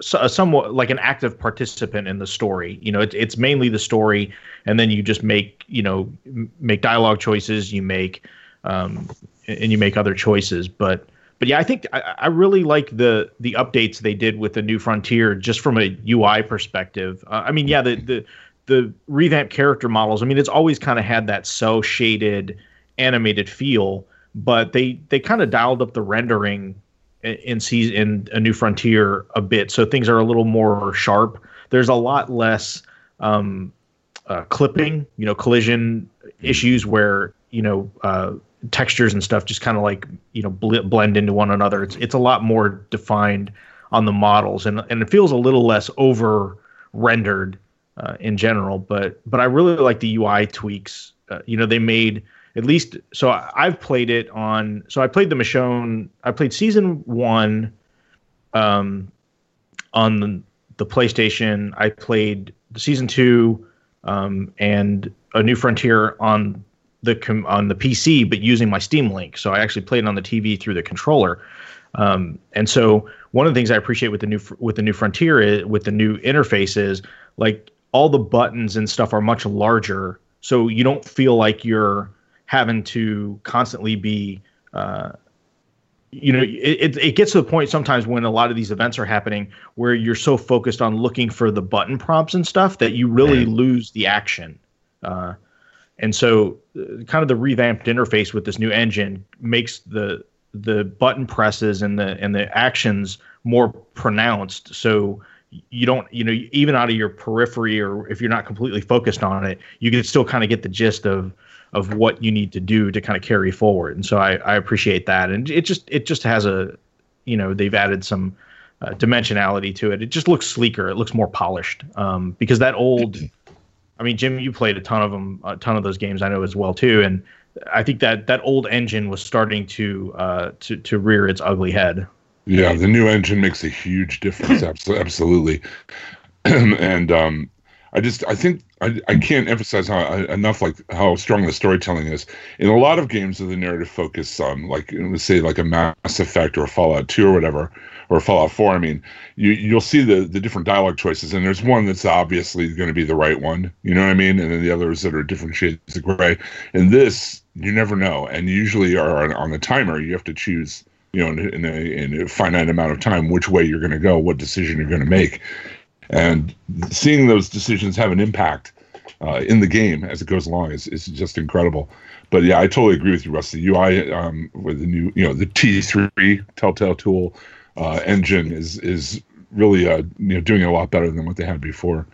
[SPEAKER 3] so, somewhat like an active participant in the story. You know, it, it's mainly the story, and then you just make you know make dialogue choices. You make um, and you make other choices, but but yeah, I think I, I really like the the updates they did with the new frontier, just from a UI perspective. Uh, I mean, yeah, the the the revamped character models. I mean, it's always kind of had that cel shaded, animated feel, but they they kind of dialed up the rendering in season in a new frontier a bit, so things are a little more sharp. There's a lot less um, uh, clipping, you know, collision issues where you know uh, textures and stuff just kind of like you know bl- blend into one another. It's it's a lot more defined on the models, and and it feels a little less over rendered uh, in general. But but I really like the UI tweaks. Uh, you know, they made at least so I, I've played it on. So I played the Michonne. I played season one, um, on the, the PlayStation. I played season two, um, and a New Frontier on the com- on the PC, but using my Steam Link. So I actually played it on the TV through the controller. Um, and so one of the things I appreciate with the new with the new Frontier is, with the new interface is like all the buttons and stuff are much larger, so you don't feel like you're having to constantly be. Uh, you know, it, it gets to the point sometimes when a lot of these events are happening where you're so focused on looking for the button prompts and stuff that you really lose the action. Uh, and so, uh, kind of the revamped interface with this new engine makes the the button presses and the and the actions more pronounced. So you don't, you know, even out of your periphery or if you're not completely focused on it, you can still kind of get the gist of of what you need to do to kind of carry forward. And so I, I appreciate that. And it just it just has a, you know, they've added some uh, dimensionality to it. It just looks sleeker. It looks more polished um, because that old. I mean, Jim, you played a ton of them, a ton of those games. I know as well too, and I think that that old engine was starting to uh, to to rear its ugly head.
[SPEAKER 5] Yeah, the new engine makes a huge difference. absolutely, and um, I just I think I, I can't emphasize how enough like how strong the storytelling is in a lot of games of the narrative focus on like let's say like a Mass Effect or a Fallout Two or whatever or Fallout Four. I mean, you you'll see the the different dialogue choices, and there's one that's obviously going to be the right one. You know what I mean? And then the others that are different shades of gray. And this you never know, and usually are on, on the timer. You have to choose you know, in a, in a finite amount of time, which way you're going to go, what decision you're going to make and seeing those decisions have an impact uh, in the game as it goes along is, is just incredible. But yeah, I totally agree with you, Russ. The UI um, with the new, you know, the T3 Telltale tool uh, engine is is really uh, you know doing a lot better than what they had before.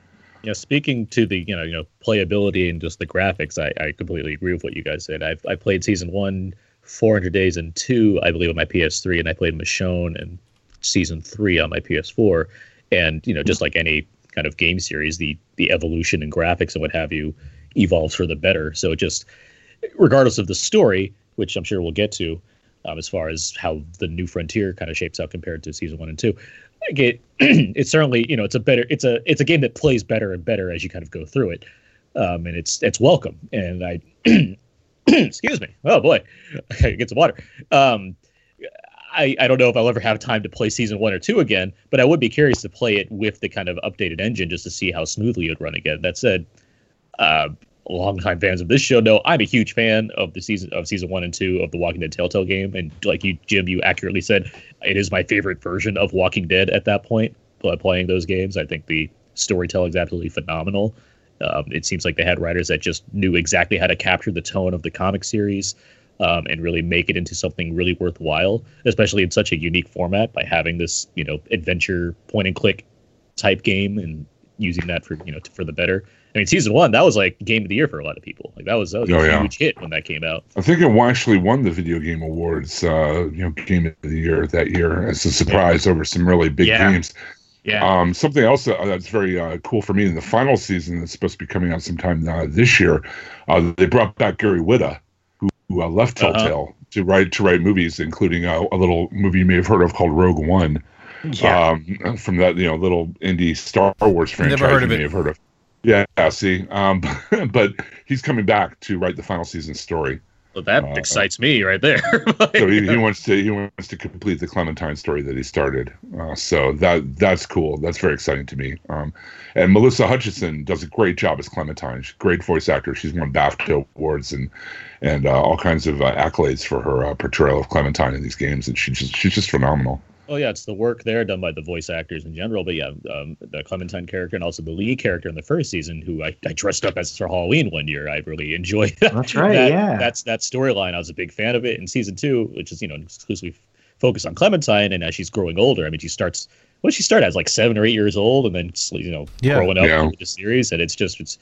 [SPEAKER 2] Yeah, speaking to the you know you know playability and just the graphics, I, I completely agree with what you guys said. I've I played season one, 400 days, and two, I believe, on my PS3, and I played Michonne and season three on my PS4 and you know just like any kind of game series the the evolution and graphics and what have you evolves for the better so just regardless of the story which i'm sure we'll get to um, as far as how the new frontier kind of shapes out compared to season one and two. It, it's certainly you know it's a better it's a it's a game that plays better and better as you kind of go through it. Um, and it's it's welcome. And i excuse me. Oh boy. Get some water. Um, I, I don't know if I'll ever have time to play season one or two again, but I would be curious to play it with the kind of updated engine just to see how smoothly it would run again. That said, uh, longtime fans of this show know I'm a huge fan of the season of season one and two of the Walking Dead Telltale game, and like you, Jim, you accurately said, it is my favorite version of Walking Dead at that point. But Playing those games, I think the storytelling is absolutely phenomenal. Um, it seems like they had writers that just knew exactly how to capture the tone of the comic series um, and really make it into something really worthwhile, especially in such a unique format by having this, you know, adventure point and click type game and using that for, you know, for the better. I mean, season one that was like game of the year for a lot of people. Like that was, that was oh, a yeah. huge hit when that came out.
[SPEAKER 5] I think it actually won the video game awards, uh, you know, game of the year that year as a surprise yeah. over some really big yeah. games.
[SPEAKER 2] Yeah.
[SPEAKER 5] Um, something else uh, that's very uh, cool for me in the final season that's supposed to be coming out sometime uh, this year. Uh, they brought back Gary Whitta, who uh, left uh-huh. Telltale uh-huh. to write to write movies, including a, a, little movie you may have heard of called Rogue One. Yeah. Um, from that you know little indie Star Wars franchise
[SPEAKER 1] Never heard
[SPEAKER 5] of
[SPEAKER 1] you
[SPEAKER 5] it. may have heard of. Yeah, see, um, but he's coming back to write the final season story.
[SPEAKER 2] Well, that uh, excites me right there.
[SPEAKER 5] so he, he, wants to he wants to complete the Clementine story that he started. Uh, so that that's cool. That's very exciting to me. Um, and Melissa Hutchinson does a great job as Clementine. She's a great voice actor. She's won BAFTA awards and and uh, all kinds of uh, accolades for her uh, portrayal of Clementine in these games. And she's just she's just phenomenal.
[SPEAKER 2] Oh yeah, it's the work there done by the voice actors in general, but yeah, um, the Clementine character and also the Lee character in the first season, who I, I dressed up as for Halloween one year. I really enjoyed.
[SPEAKER 3] That. That's right.
[SPEAKER 2] that,
[SPEAKER 3] yeah,
[SPEAKER 2] that's that storyline. I was a big fan of it. In season two, which is you know exclusively focused on Clementine, and as she's growing older, I mean, she starts. What did she start as? Like seven or eight years old, and then you know
[SPEAKER 1] Yeah.
[SPEAKER 2] growing up
[SPEAKER 5] Yeah.
[SPEAKER 2] with the series, and it's just it's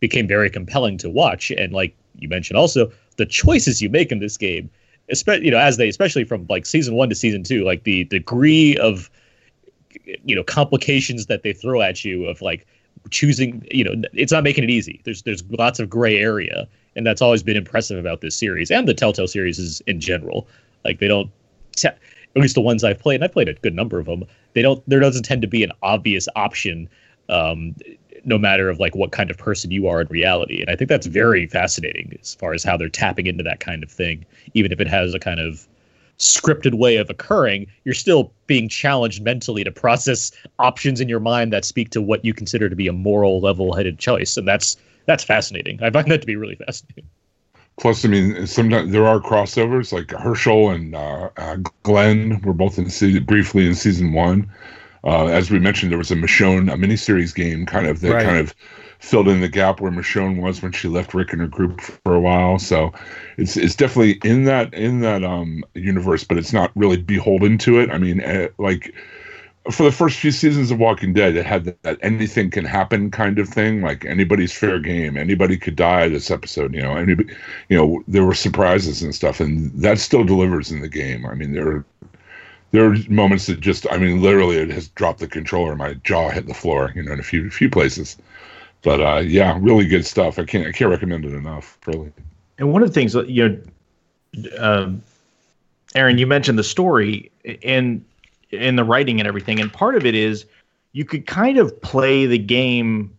[SPEAKER 2] became very compelling to watch. And like you mentioned, also the choices you make in this game, especially you know as they especially from like season one to season two, like the degree of you know complications that they throw at you of like choosing you know it's not making it easy. There's there's lots of gray area and that's always been impressive about this series and the telltale series is in general. Like they don't te- at least the ones i've played and i played a good number of them they don't there doesn't tend to be an obvious option um no matter of like what kind of person you are in reality and i think that's very fascinating as far as how they're tapping into that kind of thing even if it has a kind of scripted way of occurring, you're still being challenged mentally to process options in your mind that speak to what you consider to be a moral level-headed choice, and that's that's fascinating. I find that to be really fascinating.
[SPEAKER 5] Plus, I mean, sometimes there are crossovers like Hershel and uh, uh, Glenn were both in se- briefly in season one. Uh, as we mentioned, there was a Michonne, a miniseries game, kind of that
[SPEAKER 1] Right.
[SPEAKER 5] kind of filled in the gap where Michonne was when she left Rick and her group for a while. So it's it's definitely in that in that um universe, but it's not really beholden to it. I mean, uh, like for the first few seasons of Walking Dead, it had that, that anything can happen kind of thing. Like anybody's fair game, anybody could die this episode. You know, anybody, you know, there were surprises and stuff, and that still delivers in the game. I mean, there are there are moments that just, I mean, literally, it has dropped the controller, my jaw hit the floor. You know, in a few few places. But uh, yeah, really good stuff. I can't I can't recommend it enough. Really.
[SPEAKER 3] And one of the things you know, um, Aaron, you mentioned the story and in the writing and everything, and part of it is you could kind of play the game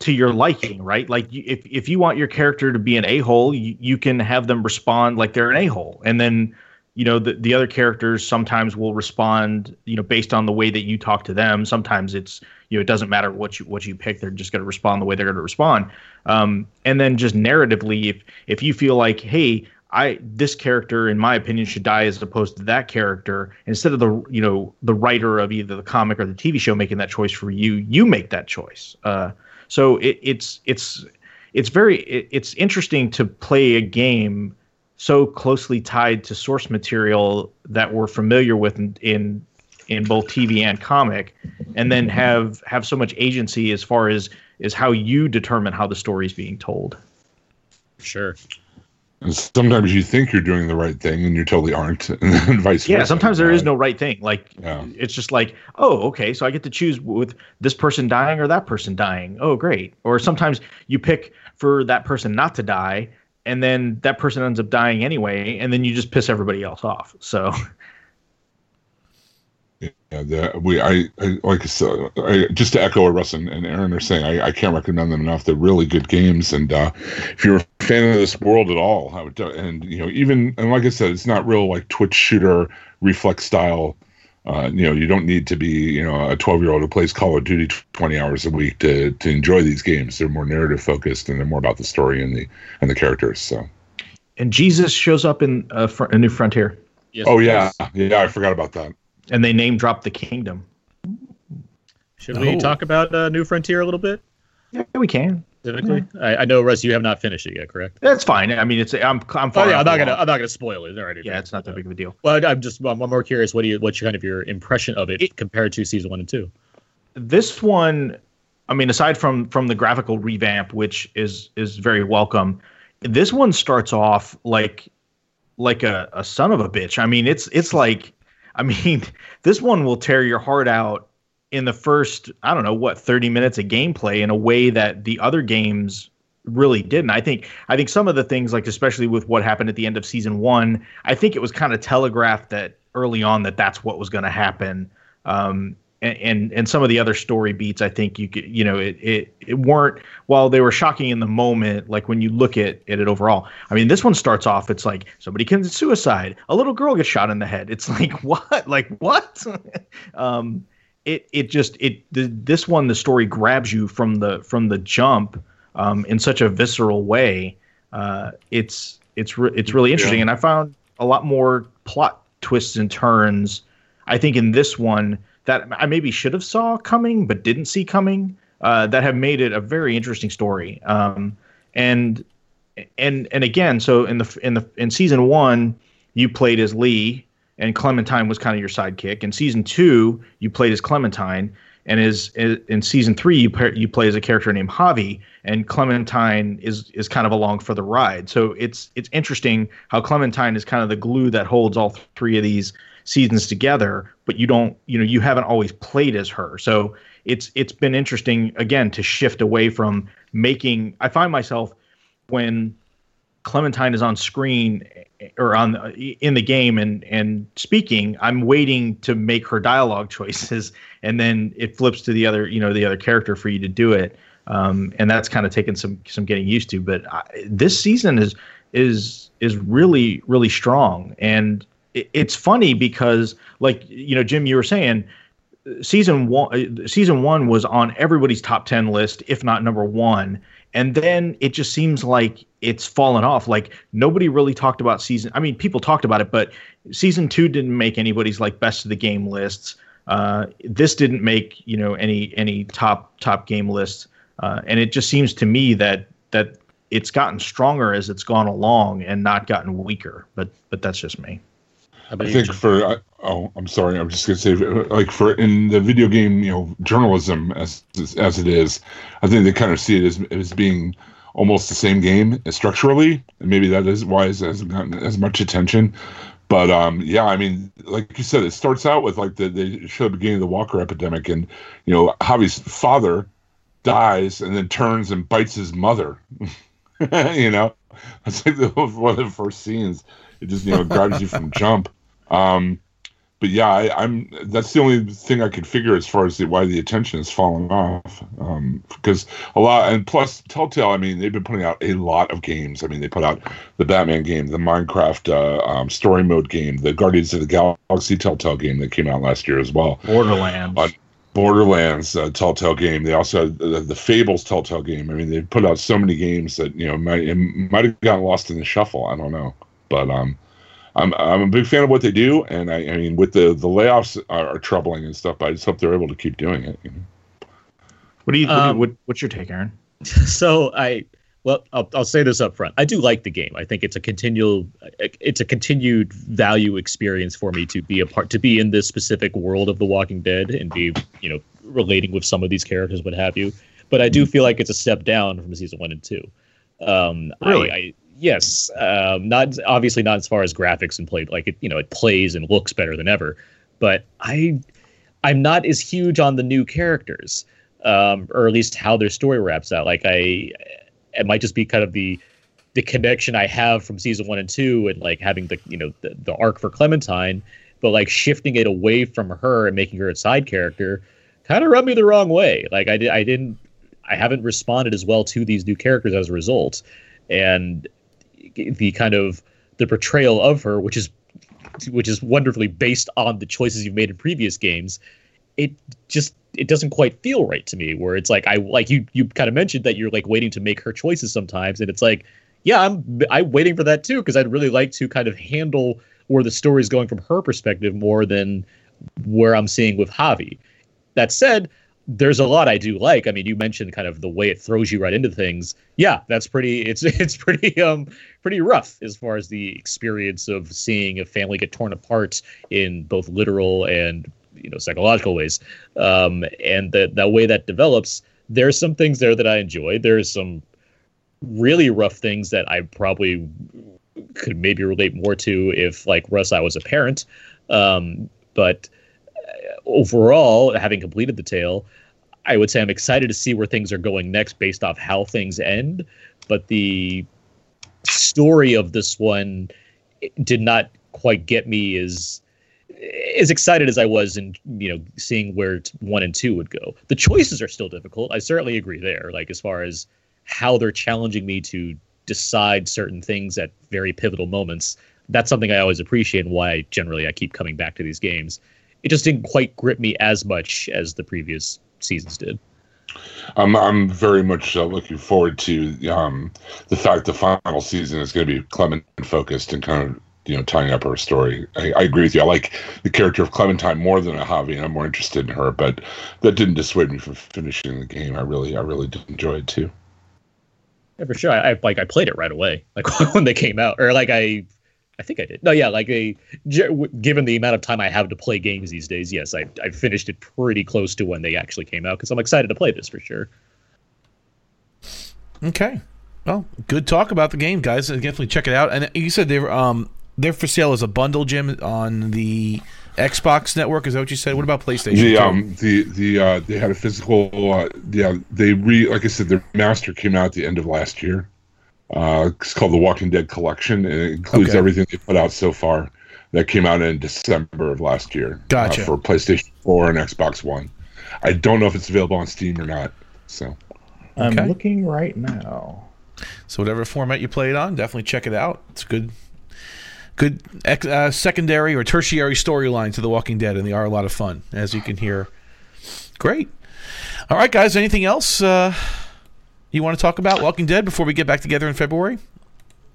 [SPEAKER 3] to your liking, right? Like if if you want your character to be an a hole, you, you can have them respond like they're an a hole, and then you know the, the other characters sometimes will respond you know based on the way that you talk to them. Sometimes it's you know it doesn't matter what you what you pick they're just going to respond the way they're going to respond. Um, and then just narratively if if you feel like hey i this character in my opinion should die as opposed to that character instead of the you know the writer of either the comic or the tv show making that choice for you you make that choice. Uh, so it, it's it's it's very it, it's interesting to play a game so closely tied to source material that we're familiar with in, in in both TV and comic, and then have have so much agency as far as is how you determine how the story is being told.
[SPEAKER 2] Sure.
[SPEAKER 5] And sometimes you think you're doing the right thing and you totally aren't, and then vice
[SPEAKER 3] Yeah,
[SPEAKER 5] versa.
[SPEAKER 3] sometimes there is no right thing. Like
[SPEAKER 5] Yeah.
[SPEAKER 3] it's just like, oh, okay, so I get to choose with this person dying or that person dying. Oh, great. Or sometimes you pick for that person not to die, and then that person ends up dying anyway, and then you just piss everybody else off. So
[SPEAKER 5] Yeah, we, I, I like I said, I, just to echo what Russ and, and Aaron are saying, I, I can't recommend them enough. They're really good games, and uh, if you're a fan of this world at all, I would, and you know, even and like I said, it's not real like Twitch shooter reflex style. Uh, you know, you don't need to be you know a 12 year old who plays Call of Duty 20 hours a week to to enjoy these games. They're more narrative focused, and they're more about the story and the and the characters. So,
[SPEAKER 3] and Jesus shows up in a, fr- a new frontier,
[SPEAKER 2] Yes,
[SPEAKER 5] oh yeah,
[SPEAKER 2] course.
[SPEAKER 5] yeah, I forgot about that.
[SPEAKER 3] and they name drop the kingdom.
[SPEAKER 2] Should we
[SPEAKER 1] Oh.
[SPEAKER 2] talk about uh, New Frontier a little bit?
[SPEAKER 3] Yeah, we can.
[SPEAKER 2] Specifically, I, I know Russ, you have not finished it yet, correct?
[SPEAKER 3] That's fine. I mean, it's I'm I'm
[SPEAKER 2] Oh yeah, I'm not gonna
[SPEAKER 3] along.
[SPEAKER 2] I'm not gonna spoil it. Already.
[SPEAKER 3] Yeah, it's not that big of a deal.
[SPEAKER 2] Well, I'm just I'm, I'm more curious. What do you what's your kind of your impression of it,
[SPEAKER 3] It-
[SPEAKER 2] compared to season one and two?
[SPEAKER 3] this one i mean aside from from the graphical revamp which is is very welcome this one starts off like like a, a son of a bitch i mean it's it's like i mean this one will tear your heart out in the first i don't know what 30 minutes of gameplay in a way that the other games really didn't. I think i think some of the things like especially with what happened at the end of season one i think it was kind of telegraphed that early on that that's what was going to happen. Um, and, and and some of the other story beats i think you could you know it, it it weren't while they were shocking in the moment like when you look at, at it overall i mean this one starts off it's like somebody commits suicide. A little girl gets shot in the head. It's like what? Like what? Um it it just it the, this one the story grabs you from the from the jump um in such a visceral way uh it's it's re- it's really interesting
[SPEAKER 5] Yeah.
[SPEAKER 3] and i found a lot more plot twists and turns I think in this one that I maybe should have saw coming but didn't see coming uh, that have made it a very interesting story. Um, and and and again, so in the in the in season one, you played as Lee, and Clementine was kind of your sidekick. In season two, you played as Clementine, and is in season three you play, you play as a character named Javi, and Clementine is is kind of along for the ride. So it's it's interesting how Clementine is kind of the glue that holds all three of these seasons together, but you don't you know you haven't always played as her. So it's it's been interesting again to shift away from making. I find myself when Clementine is on screen eh, or on eh, in the game and and speaking, I'm waiting to make her dialogue choices, and then it flips to the other you know the other character for you to do it, um, and that's kind of taken some some getting used to. But I, this season is is is really really strong, and it, it's funny because like you know Jim, you were saying season one eh, season one was on everybody's top 10 list if not number one and then it just seems like it's fallen off. Like nobody really talked about season i mean people talked about it but season two didn't make anybody's like best of the game lists. Uh, this didn't make you know any any top top game lists. Uh, and it just seems to me that that it's gotten stronger as it's gone along and not gotten weaker. But but that's just me
[SPEAKER 5] I think for oh, I'm sorry. I'm just gonna say like for in the video game, you know, journalism as as it is, I think they kind of see it as as being almost the same game structurally, and maybe that is why it hasn't gotten as much attention. But um, yeah, I mean, like you said, it starts out with like the they show the beginning of the Walker epidemic, and you know, Javi's father dies and then turns and bites his mother. you know, that's like the, one of the first scenes. It just you know grabs you from jump. Um, but yeah, I, am That's the only thing I could figure as far as the, why the attention is falling off. Um, because a lot, and plus Telltale. I mean, they've been putting out a lot of games. I mean, they put out the Batman game, the Minecraft uh, um, story mode game, the Guardians of the Galaxy Telltale game that came out last year as well.
[SPEAKER 3] Borderlands. Uh,
[SPEAKER 5] Borderlands uh, Telltale game. They also had the, the, Fables Telltale game. I mean, they put out so many games that you know might might have gotten lost in the shuffle. I don't know, but um, I'm I'm a big fan of what they do, and I, I mean, with the the layoffs are, are, troubling and stuff, but I just hope they're able to keep doing it. You know?
[SPEAKER 3] What do you, um, what, what's your take, Aaron?
[SPEAKER 2] So I well, I'll, I'll say this up front. I do like the game. I think it's a continual, it's a continued value experience for me to be a part, to be in this specific world of The Walking Dead and be, you know, relating with some of these characters, what have you. But I do feel like it's a step down from season one and two. Um, really? I, I, yes, um, not obviously not as far as graphics and play. Like it, you know, it plays and looks better than ever. But I, I'm not as huge on the new characters, um, or at least how their story wraps out. Like I, it might just be kind of the the connection I have from season one and two, and like having the you know the, the arc for Clementine, but like shifting it away from her and making her a side character, kind of rubbed me the wrong way. Like I did, I didn't, I haven't responded as well to these new characters as a result, and the kind of the portrayal of her, which is which is wonderfully based on the choices you've made in previous games, it just it doesn't quite feel right to me. Where it's like I like you you kind of mentioned that you're like waiting to make her choices sometimes, and it's like yeah, I'm I'm waiting for that too because I'd really like to kind of handle where the story's going from her perspective more than where I'm seeing with Javi. That said, there's a lot I do like. I mean, you mentioned kind of the way it throws you right into things. Yeah, that's pretty. It's it's pretty um pretty rough as far as the experience of seeing a family get torn apart in both literal and you know psychological ways. Um, and the the way that develops, there's some things there that I enjoy. There's some really rough things that I probably could maybe relate more to if like Russ I was a parent. Um, but overall, having completed the tale, I would say I'm excited to see where things are going next based off how things end. But the story of this one did not quite get me as as excited as I was in you know seeing where one and two would go. The choices are still difficult. I certainly agree there. Like as far as how they're challenging me to decide certain things at very pivotal moments. That's something I always appreciate and why generally I keep coming back to these games it just didn't quite grip me as much as the previous seasons did.
[SPEAKER 5] I'm I'm very much uh, looking forward to um, the fact the final season is going to be Clement focused and kind of you know tying up her story. I, I, agree with you. I like the character of Clementine more than a Javi, and I'm more interested in her. But that didn't dissuade me from finishing the game. I really I really did enjoy it too.
[SPEAKER 2] Yeah, for sure. I, I like I played it right away, like when they came out, or like I I think I did. No, yeah, like a, given the amount of time I have to play games these days, yes, I I finished it pretty close to when they actually came out because I'm excited to play this for sure.
[SPEAKER 1] Okay. Well, good talk about the game, guys. Definitely check it out. And you said they're um they're for sale as a bundle, Jim, on the Xbox network. Is that what you said? What about PlayStation?
[SPEAKER 5] The
[SPEAKER 1] too?
[SPEAKER 5] um the the uh they had a physical uh yeah they re like I said their master came out at the end of last year. Uh it's called the Walking Dead Collection and it includes
[SPEAKER 1] Okay.
[SPEAKER 5] everything they put out so far. That came out in December of last year.
[SPEAKER 1] Gotcha.
[SPEAKER 5] Uh, for PlayStation 4 and Xbox One. I don't know if it's available on Steam or not. So
[SPEAKER 3] I'm looking right now.
[SPEAKER 1] So whatever format you play it on, definitely check it out. It's good, good ex- uh, secondary or tertiary storyline to The Walking Dead, and they are a lot of fun, as you can hear. Great. All right, guys. Anything else uh, you want to talk about Walking Dead before we get back together in February?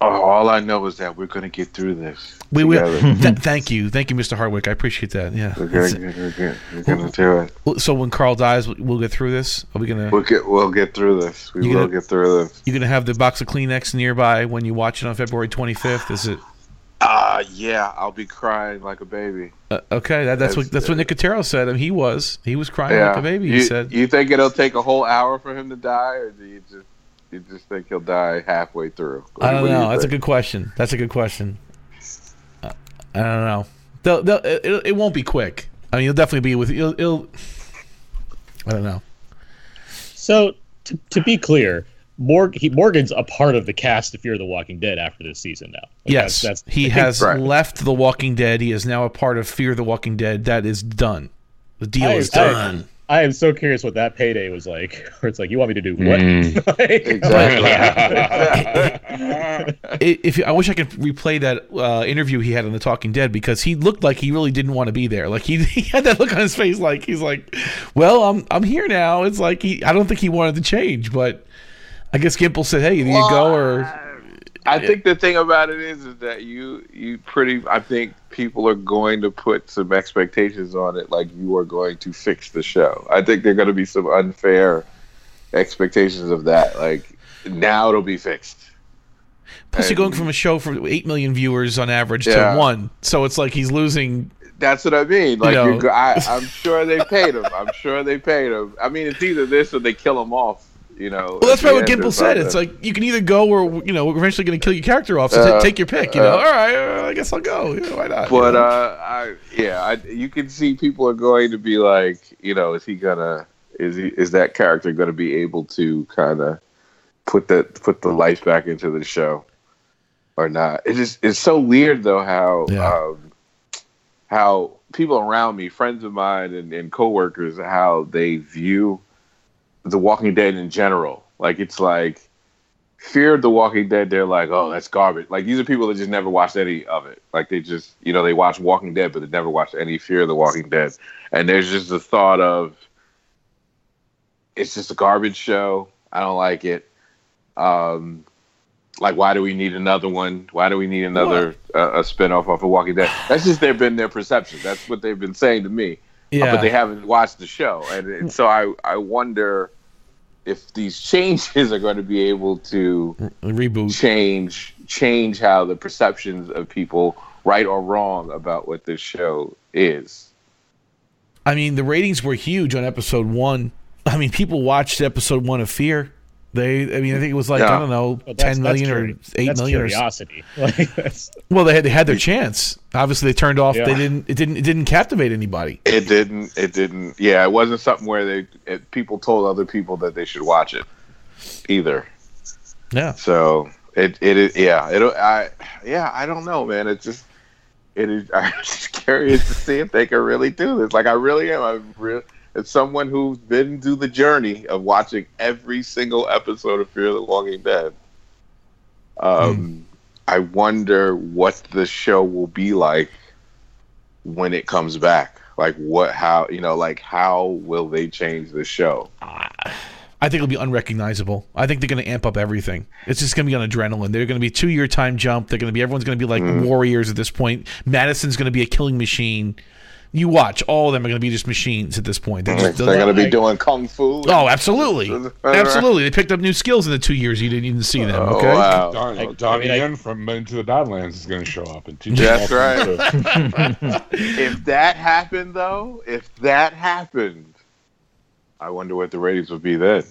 [SPEAKER 4] Oh, all I know is that we're gonna get through this.
[SPEAKER 1] We will. Th- thank you, thank you, Mr. Hardwick. I appreciate that. Yeah.
[SPEAKER 4] We're gonna, get, we're, gonna, we're gonna do it.
[SPEAKER 1] So when Carl dies, we'll- get through this. Are we gonna?
[SPEAKER 4] We'll get we'll get through this. We will
[SPEAKER 1] gonna-
[SPEAKER 4] get through this.
[SPEAKER 1] You gonna have the box of Kleenex nearby when you watch it on February 25th? Is it?
[SPEAKER 4] Ah, yeah, I'll be crying like a baby.
[SPEAKER 1] Uh, okay, that, that's what that's what Nicotero said. and he was he was crying
[SPEAKER 4] Yeah,
[SPEAKER 1] like a baby.
[SPEAKER 4] You,
[SPEAKER 1] He said,
[SPEAKER 4] you think it'll take a whole hour for him to die, or do you just you just think he'll die halfway through?
[SPEAKER 1] "I don't
[SPEAKER 4] What do you
[SPEAKER 1] know." That's a good question. That's a good question. Uh, I don't know. They'll, they'll, it, it won't be quick. I mean, it'll definitely be with. It'll, it'll I don't know.
[SPEAKER 2] So to, to be clear, Morg, he, Morgan's a part of the cast of Fear the Walking Dead after this season now. Like,
[SPEAKER 1] Yes,
[SPEAKER 2] that's, that's
[SPEAKER 1] he
[SPEAKER 2] I think-
[SPEAKER 1] has
[SPEAKER 4] right.
[SPEAKER 1] left The Walking Dead. He is now a part of Fear the Walking Dead. That is done. The deal
[SPEAKER 2] I-
[SPEAKER 1] is
[SPEAKER 2] I-
[SPEAKER 1] done.
[SPEAKER 2] I am so curious what that payday was like. Where it's like, you want me to do what?
[SPEAKER 5] Mm.
[SPEAKER 2] Like-
[SPEAKER 1] I- if I wish I could replay that uh, interview he had on The Talking Dead because he looked like he really didn't want to be there. Like he, he had that look on his face, like he's like, "Well, I'm I'm here now." It's like he, I don't think he wanted to change, but I guess Gimple said, "Hey, either you go or
[SPEAKER 4] I think the thing about it is, is that you you pretty. I think people are going to put some expectations on it, like you are going to fix the show. I think there are going to be some unfair expectations of that. Like now it'll be fixed.
[SPEAKER 1] plus you're going from a show for eight million viewers on average
[SPEAKER 4] Yeah.
[SPEAKER 1] to one, so it's like he's losing."
[SPEAKER 4] That's what I mean. Like
[SPEAKER 1] know.
[SPEAKER 4] you're, I, I'm sure they paid him. I'm sure they paid him. I mean, it's either this or they kill him off. You know.
[SPEAKER 1] Well, that's
[SPEAKER 4] at
[SPEAKER 1] probably what Gimple said. It's like you can either go or you know we're eventually going to kill your character off. So
[SPEAKER 4] Uh,
[SPEAKER 1] ta- take your pick. You know,
[SPEAKER 4] uh,
[SPEAKER 1] all right, uh, I guess I'll go. You know, why not? you
[SPEAKER 4] But
[SPEAKER 1] know?
[SPEAKER 4] uh, I yeah, I, you can see people are going to be like, you know, is he gonna is he is that character going to be able to kind of put that put the life back into the show or not? It is just it's so weird though how
[SPEAKER 1] Yeah.
[SPEAKER 4] um, how people around me, friends of mine and, and coworkers, how they view the Walking Dead in general. Like it's like Fear of the Walking Dead, they're like, oh, that's garbage. Like these are people that just never watched any of it. Like they just, you know, they watch Walking Dead, but they never watched any Fear of the Walking Dead. And there's just the thought of, it's just a garbage show. I don't like it. Um, like, why do we need another one? Why do we need another uh, a spinoff of a Walking Dead? That's just they've been their perception. That's what they've been saying to me. Uh,
[SPEAKER 1] yeah,
[SPEAKER 4] but they haven't watched the show, and, and so I I wonder if these changes are going to be able to
[SPEAKER 1] reboot.
[SPEAKER 4] change change how the perceptions of people, right or wrong, about what this show is.
[SPEAKER 1] I mean, the ratings were huge on episode one. I mean, people watched episode one of Fear. They, I mean, I think it was like
[SPEAKER 4] Yeah.
[SPEAKER 1] I don't know,
[SPEAKER 2] Well, that's-
[SPEAKER 1] ten million
[SPEAKER 2] that's
[SPEAKER 1] or
[SPEAKER 2] curi-
[SPEAKER 1] eight
[SPEAKER 2] that's
[SPEAKER 1] million or. s-
[SPEAKER 2] curiosity. Like, that's,
[SPEAKER 1] Well, they had they had their chance. Obviously, they turned off. They didn't. It didn't. It didn't captivate anybody.
[SPEAKER 4] It didn't. It didn't. Yeah, it wasn't something where they it, people told other people that they should watch it either.
[SPEAKER 1] Yeah.
[SPEAKER 4] So it it yeah it I yeah I don't know man it's just it is I'm just curious to see if they can really do this like I really am I'm real as someone who's been through the journey of watching every single episode of Fear the Walking Dead um I wonder what the show will be like when it comes back like what how you know like how will they change the show
[SPEAKER 1] I think it'll be unrecognizable. I think they're going to amp up everything. It's just going to be on adrenaline. They're going to be two year time jump. They're going to be everyone's going to be like
[SPEAKER 4] Mm.
[SPEAKER 1] warriors at this point. Madison's going to be a killing machine. You watch, all of them are going to be just machines at this point. They're, just,
[SPEAKER 4] They're going to be
[SPEAKER 2] like-
[SPEAKER 4] doing kung fu.
[SPEAKER 1] Oh, absolutely, absolutely. They picked up new skills in the two years you didn't even see them.
[SPEAKER 4] Oh,
[SPEAKER 1] Okay,
[SPEAKER 4] wow.
[SPEAKER 5] Don,
[SPEAKER 2] I- I
[SPEAKER 5] Donnie
[SPEAKER 2] mean, I-
[SPEAKER 5] Yen from Into the Badlands is going to show up and teach
[SPEAKER 4] That's
[SPEAKER 5] you all
[SPEAKER 4] right.
[SPEAKER 5] kinds of-
[SPEAKER 4] if that happened, though, if that happened, I wonder what the ratings would be then.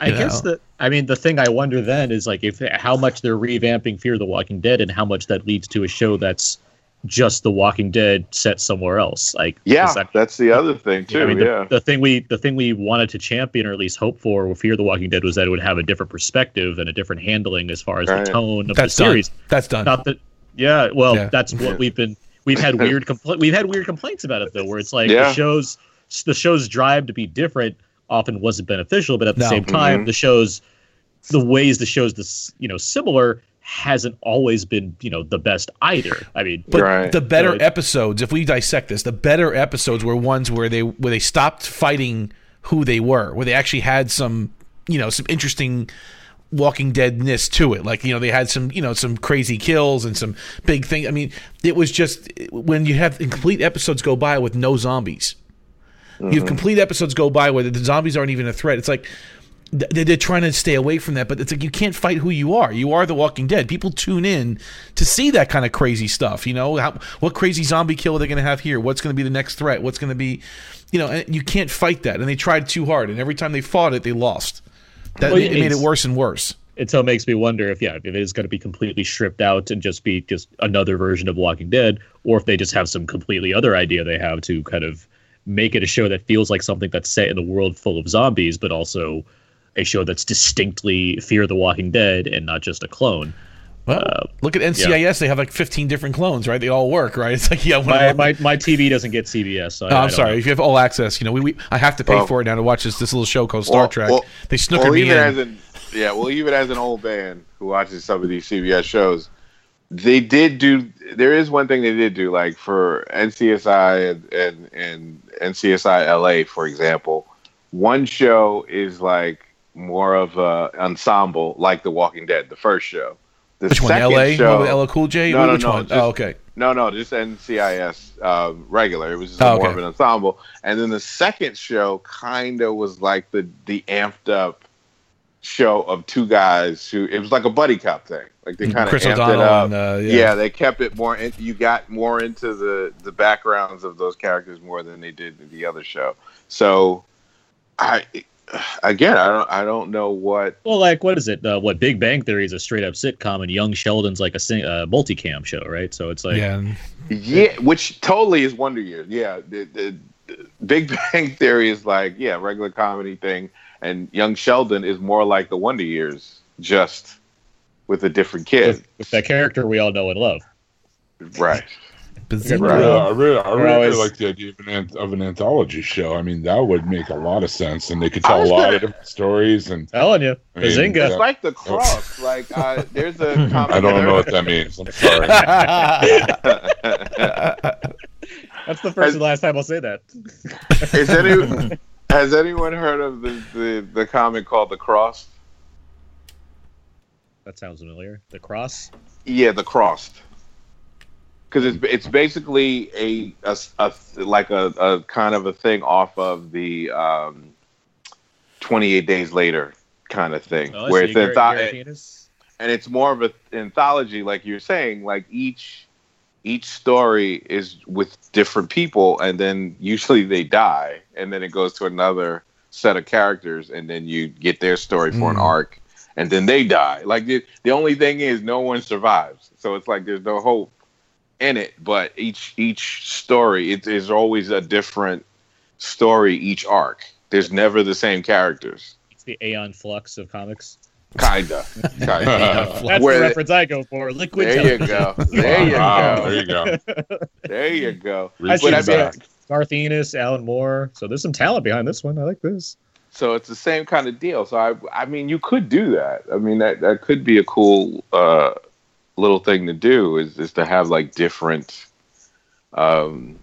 [SPEAKER 2] I
[SPEAKER 1] You
[SPEAKER 2] guess
[SPEAKER 1] know?
[SPEAKER 2] the I mean the thing I wonder then is like if how much they're revamping Fear the Walking Dead and how much that leads to a show that's just The Walking Dead set somewhere else. Like
[SPEAKER 4] yeah,
[SPEAKER 2] I-
[SPEAKER 4] that's the other thing too.
[SPEAKER 2] I mean, the,
[SPEAKER 4] yeah,
[SPEAKER 2] the thing we the thing we wanted to champion or at least hope for with Fear the Walking Dead was that it would have a different perspective and a different handling as far as
[SPEAKER 4] Right.
[SPEAKER 2] the tone of
[SPEAKER 1] that's
[SPEAKER 2] the
[SPEAKER 1] done.
[SPEAKER 2] series.
[SPEAKER 1] That's done.
[SPEAKER 2] Not that, yeah. Well,
[SPEAKER 1] Yeah.
[SPEAKER 2] that's what we've been. We've had weird compl- We've had weird complaints about it though, where it's like
[SPEAKER 4] Yeah.
[SPEAKER 2] the shows, the show's drive to be different often wasn't beneficial, but at the
[SPEAKER 1] No.
[SPEAKER 2] same time,
[SPEAKER 4] Mhm.
[SPEAKER 2] the shows, the ways the shows this you know similar hasn't always been you know the best either. I mean,
[SPEAKER 1] But
[SPEAKER 4] Right.
[SPEAKER 1] the better
[SPEAKER 2] Right.
[SPEAKER 1] episodes, if we dissect this, the better episodes were ones where they where they stopped fighting who they were, where they actually had some, you know, some interesting Walking Deadness to it. Like you know, they had some, you know, some crazy kills and some big things. I mean, it was just when you have complete episodes go by with no zombies. You have mm-hmm. complete episodes go by where the zombies aren't even a threat. It's like th- they're, trying to stay away from that, but it's like you can't fight who you are. You are the Walking Dead. People tune in to see that kind of crazy stuff. You know, How, what crazy zombie kill are they going to have here? What's going to be the next threat? What's going to be, you know, and you can't fight that. And they tried too hard, and every time they fought it, they lost. That
[SPEAKER 2] Well,
[SPEAKER 1] it made it worse and worse.
[SPEAKER 2] it so makes me wonder if yeah if it is going to be completely stripped out and just be just another version of walking dead or if they just have some completely other idea they have to kind of make it a show that feels like something that's set in a world full of zombies but also a show that's distinctly fear the walking dead and not just a clone
[SPEAKER 1] Well,
[SPEAKER 2] Uh,
[SPEAKER 1] look at NCIS. They have like 15 different clones, right? They all work, right? It's like yeah,
[SPEAKER 2] my, my, my tv doesn't get cbs so I,
[SPEAKER 1] Oh,
[SPEAKER 2] I
[SPEAKER 1] I'm
[SPEAKER 2] don't
[SPEAKER 1] sorry.
[SPEAKER 2] know.
[SPEAKER 1] If you have all access, you know, we, we I have to pay
[SPEAKER 4] Well-
[SPEAKER 1] for it now to watch this this little show called Star
[SPEAKER 4] Well-
[SPEAKER 1] Trek.
[SPEAKER 4] well-
[SPEAKER 1] they snookered
[SPEAKER 4] well,
[SPEAKER 1] me in.
[SPEAKER 4] as an yeah, well, even as an old man who watches some of these CBS shows, they did do. There is one thing they did do, like for NCSI and and, and NCSI LA, for example. One show is like more of a ensemble, like The Walking Dead, the first show. The
[SPEAKER 1] Which one? L.A.
[SPEAKER 4] show,
[SPEAKER 1] One with LL Cool J.
[SPEAKER 4] No, no,
[SPEAKER 1] Which
[SPEAKER 4] no,
[SPEAKER 1] one?
[SPEAKER 4] just-
[SPEAKER 1] oh, okay.
[SPEAKER 4] no, no, just NCIS um, regular. It was just
[SPEAKER 1] Oh,
[SPEAKER 4] more
[SPEAKER 1] okay.
[SPEAKER 4] of an ensemble. And then the second show kind of was like the the amped up show of two guys who it was like a buddy cop thing. Like they kind of
[SPEAKER 1] Mm-hmm.
[SPEAKER 4] Amped
[SPEAKER 1] O'Donnell
[SPEAKER 4] it up.
[SPEAKER 1] and uh,
[SPEAKER 4] yeah.
[SPEAKER 1] yeah.
[SPEAKER 4] they kept it more. In, you got more into the the backgrounds of those characters more than they did in the other show. So, I again, I don't I don't know what
[SPEAKER 2] well like what is it uh, what big bang theory is a straight up sitcom and young sheldon's like a sing- uh, multicam show right so it's like
[SPEAKER 1] yeah.
[SPEAKER 4] Yeah, which totally is Wonder Years. Yeah, the, the, the Big Bang Theory is like yeah, regular comedy thing, and Young Sheldon is more like the Wonder Years, just with a different kid.
[SPEAKER 2] with, with that character we all know and love
[SPEAKER 4] Right.
[SPEAKER 1] Bazinga.
[SPEAKER 4] Right.
[SPEAKER 5] Yeah, I really, I
[SPEAKER 2] We're
[SPEAKER 5] really
[SPEAKER 2] always-
[SPEAKER 5] like the idea of an, an- of an anthology show. I mean, that would make a lot of sense, and they could tell a lot
[SPEAKER 4] gonna-
[SPEAKER 5] of different stories. And
[SPEAKER 2] telling you
[SPEAKER 5] I mean,
[SPEAKER 2] bazinga
[SPEAKER 5] yeah.
[SPEAKER 4] It's like the cross. Like uh, there's a comic.
[SPEAKER 5] I don't know what that means. I'm sorry.
[SPEAKER 2] That's the first and last time I'll say that.
[SPEAKER 4] Is any has anyone heard of the, the the comic called The Cross?
[SPEAKER 2] That sounds familiar. The cross.
[SPEAKER 4] Yeah, The Crossed. Because it's it's basically a, a, a- like a, a kind of a thing off of the um, 28 Days Later kind of thing,
[SPEAKER 2] Oh,
[SPEAKER 4] where
[SPEAKER 2] see.
[SPEAKER 4] it's
[SPEAKER 2] Gar-
[SPEAKER 4] anth- and it's more of an anthology, like you're saying. Like each each story is with different people, and then usually they die, and then it goes to another set of characters, and then you get their story for an
[SPEAKER 1] Mm.
[SPEAKER 4] arc, and then they die. Like the, the only thing is, no one survives, so it's like there's no hope in it. But each each story, it is always a different story each arc. There's never the same characters.
[SPEAKER 2] It's the Aeon Flux of comics.
[SPEAKER 4] Kinda, kinda.
[SPEAKER 2] That's
[SPEAKER 4] Where-
[SPEAKER 2] the reference I go for. Liquid
[SPEAKER 4] There you go. There you
[SPEAKER 5] Wow,
[SPEAKER 4] go.
[SPEAKER 5] there you go.
[SPEAKER 4] There you go.
[SPEAKER 2] I
[SPEAKER 5] Reaching
[SPEAKER 4] I mean-
[SPEAKER 2] Garth Ennis, Alan Moore. So there's some talent behind this one. I like this.
[SPEAKER 4] So it's the same kind of deal. So I, I mean, you could do that. I mean, that that could be a cool uh, little thing to do. Is is to have like different um,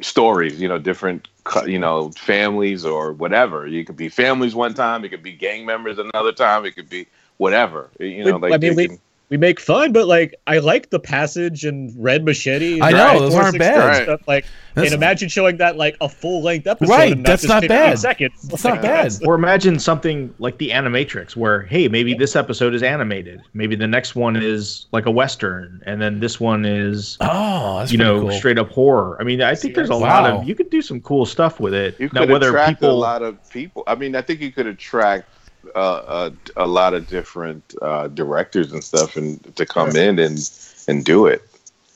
[SPEAKER 4] stories. You know, different you know families or whatever. You could be families one time. It could be gang members another time. It could be whatever. You know, like
[SPEAKER 2] I mean, we-
[SPEAKER 4] can-
[SPEAKER 2] we make fun, but like I like the passage and red machete.
[SPEAKER 1] I know, those
[SPEAKER 2] four,
[SPEAKER 1] aren't bad.
[SPEAKER 2] Stuff, like,
[SPEAKER 1] That's-
[SPEAKER 2] and imagine showing that like a full length episode.
[SPEAKER 1] Right,
[SPEAKER 2] and
[SPEAKER 1] that's
[SPEAKER 2] just
[SPEAKER 1] not bad.
[SPEAKER 2] Seconds.
[SPEAKER 1] That's not bad.
[SPEAKER 3] Or imagine something like the Animatrix, where hey, maybe this episode is animated, maybe the next one is like a western, and then this one is
[SPEAKER 1] Oh, that's
[SPEAKER 3] you know
[SPEAKER 1] cool.
[SPEAKER 3] straight up horror. I mean, I think there's a
[SPEAKER 1] Wow.
[SPEAKER 3] lot of you could do some cool stuff with it.
[SPEAKER 4] You
[SPEAKER 3] now,
[SPEAKER 4] could
[SPEAKER 3] whether
[SPEAKER 4] attract
[SPEAKER 3] people
[SPEAKER 4] a lot of people. I mean, I think you could attract uh, a, a lot of different uh, directors and stuff, and to come in and and do it.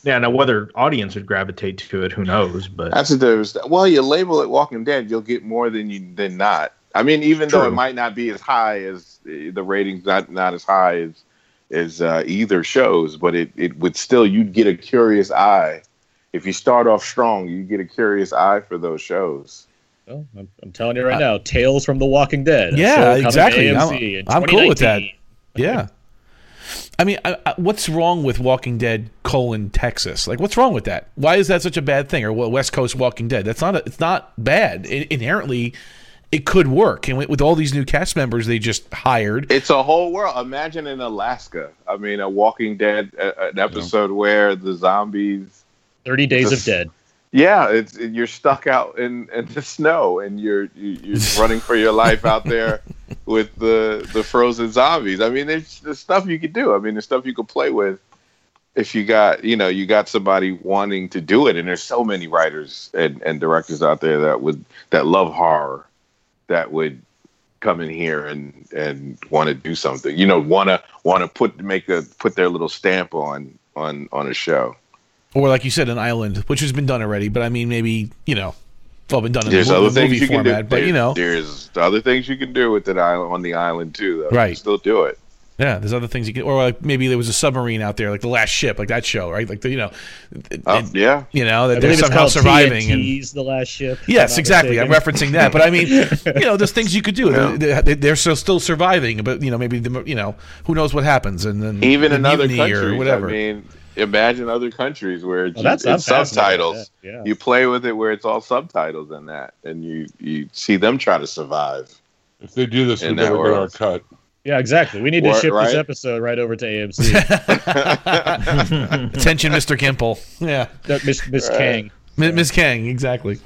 [SPEAKER 3] yeah, now whether audience would gravitate to it, who knows? But
[SPEAKER 4] That's what there's. Well, you label it Walking Dead, you'll get more than you than not. I mean, even though it might not be as high as the ratings, not not as high as as uh, either shows, but it it would still you'd get a curious eye. If you start off strong, you get a curious eye for those shows.
[SPEAKER 2] Well, I'm, I'm telling you right now, Tales from the Walking Dead.
[SPEAKER 1] Yeah,
[SPEAKER 2] show coming to
[SPEAKER 1] exactly. I'm- I'm cool with that. Yeah. I mean, I, I, what's wrong with Walking Dead colon Texas? Like, what's wrong with that? Why is that such a bad thing? Or well, West Coast Walking Dead? That's not. A, it's not bad. In inherently, it could work. And with, with all these new cast members they just hired,
[SPEAKER 4] It's a whole world. Imagine in Alaska. I mean, a Walking Dead, a, an episode where the zombies.
[SPEAKER 2] Thirty Days of Dead.
[SPEAKER 4] Yeah, it's you're stuck out in, in the snow and you're you, you're running for your life out there with the the frozen zombies. I mean, there's, there's stuff you could do. I mean, there's stuff you could play with if you got you know you got somebody wanting to do it. And there's so many writers and, and directors out there that would that love horror that would come in here and and want to do something. You know, want to want to put make a put their little stamp on on on a show.
[SPEAKER 1] Or like you said, an island, which has been done already. But I mean, maybe you know, well, been done in
[SPEAKER 4] There's
[SPEAKER 1] the,
[SPEAKER 4] other
[SPEAKER 1] the
[SPEAKER 4] things
[SPEAKER 1] movie
[SPEAKER 4] you can do.
[SPEAKER 1] format. But you know,
[SPEAKER 4] there's other things you can do with an island on the island too. Though. You
[SPEAKER 1] Right.
[SPEAKER 4] can still do it.
[SPEAKER 1] yeah, there's other things you can. Or like maybe there was a submarine out there, like the Last Ship, like that show, right? Like the, you know, it-
[SPEAKER 4] Uh,
[SPEAKER 1] it-
[SPEAKER 4] yeah,
[SPEAKER 1] you know that they're
[SPEAKER 2] believe it's
[SPEAKER 1] somehow
[SPEAKER 2] called
[SPEAKER 1] surviving. And,
[SPEAKER 2] The Last Ship. if I'm
[SPEAKER 1] Yes,
[SPEAKER 2] not
[SPEAKER 1] exactly. I'm referencing that, but I mean, you know, there's things you could do.
[SPEAKER 4] Yeah.
[SPEAKER 1] They're, they're, they're still still surviving, but you know, maybe the, you know, who knows what happens, and then
[SPEAKER 4] even
[SPEAKER 1] the
[SPEAKER 4] in other
[SPEAKER 1] or whatever.
[SPEAKER 4] I mean, imagine other countries where it's,
[SPEAKER 2] Well, that's
[SPEAKER 4] it's subtitles.
[SPEAKER 2] that, Yeah.
[SPEAKER 4] You play with it where it's all subtitles in that, and you you see them try to survive.
[SPEAKER 5] If they do this, we
[SPEAKER 4] In that
[SPEAKER 5] better get our cut.
[SPEAKER 2] Yeah, exactly. We need to
[SPEAKER 4] Right-
[SPEAKER 2] ship this episode right over to AMC.
[SPEAKER 1] Attention, Mr. Gimple. Yeah,
[SPEAKER 2] That Miss Miss
[SPEAKER 4] Right.
[SPEAKER 2] Kang.
[SPEAKER 1] M- Ms. Kang. Exactly.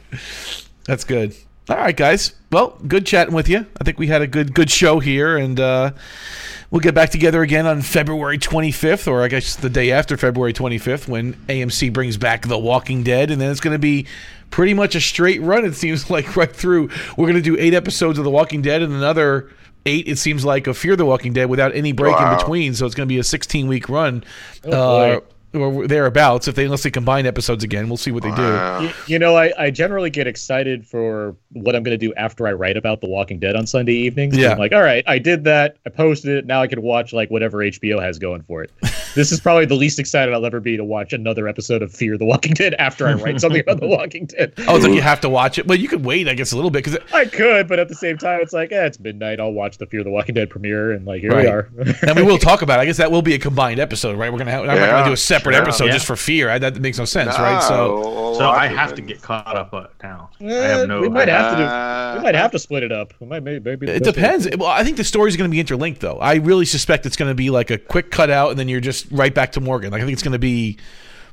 [SPEAKER 1] That's good. All right, guys. Well, good chatting with you. I think we had a good good show here, and uh, we'll get back together again on February 25th, or I guess the day after February 25th, when AMC brings back The Walking Dead, and then it's going to be pretty much a straight run. It seems like right through. We're going to do eight episodes of The Walking Dead, and another eight. It seems like of Fear the Walking Dead without any break
[SPEAKER 4] Wow.
[SPEAKER 1] in between. So it's going to be a 16 week run.
[SPEAKER 2] Oh,
[SPEAKER 1] uh. Or thereabouts, if they unless they combine episodes again, we'll see what they do.
[SPEAKER 2] You, you know, I, I generally get excited for what I'm going to do after I write about The Walking Dead on Sunday evenings.
[SPEAKER 1] Yeah.
[SPEAKER 2] I'm like, all right, I did that. I posted it. Now I can watch like whatever HBO has going for it. this is probably the least excited I'll ever be to watch another episode of Fear the Walking Dead after I write something about The Walking Dead.
[SPEAKER 1] Oh, so you have to watch it, but you could wait, I guess, a little bit because
[SPEAKER 2] I could, but at the same time, it's like, eh, it's midnight. I'll watch the Fear the Walking Dead premiere, and like, here
[SPEAKER 1] Right.
[SPEAKER 2] we are.
[SPEAKER 1] and we will talk about. it. I guess that will be a combined episode, right? We're gonna have. I'm
[SPEAKER 4] Yeah,
[SPEAKER 1] gonna do a separate
[SPEAKER 4] sure.
[SPEAKER 1] episode
[SPEAKER 3] Yeah.
[SPEAKER 1] just for fear. I, that makes no sense, right? So
[SPEAKER 3] so I have to get caught up now. I
[SPEAKER 2] Eh,
[SPEAKER 3] have no.
[SPEAKER 2] we might have to do.
[SPEAKER 4] Uh,
[SPEAKER 2] We might have to split it up. We might maybe. maybe
[SPEAKER 1] it depends. Well, I think the story's going to be interlinked, though. I really suspect it's going to be like a quick cutout, and then you're just right back to Morgan. Like I think it's going to be.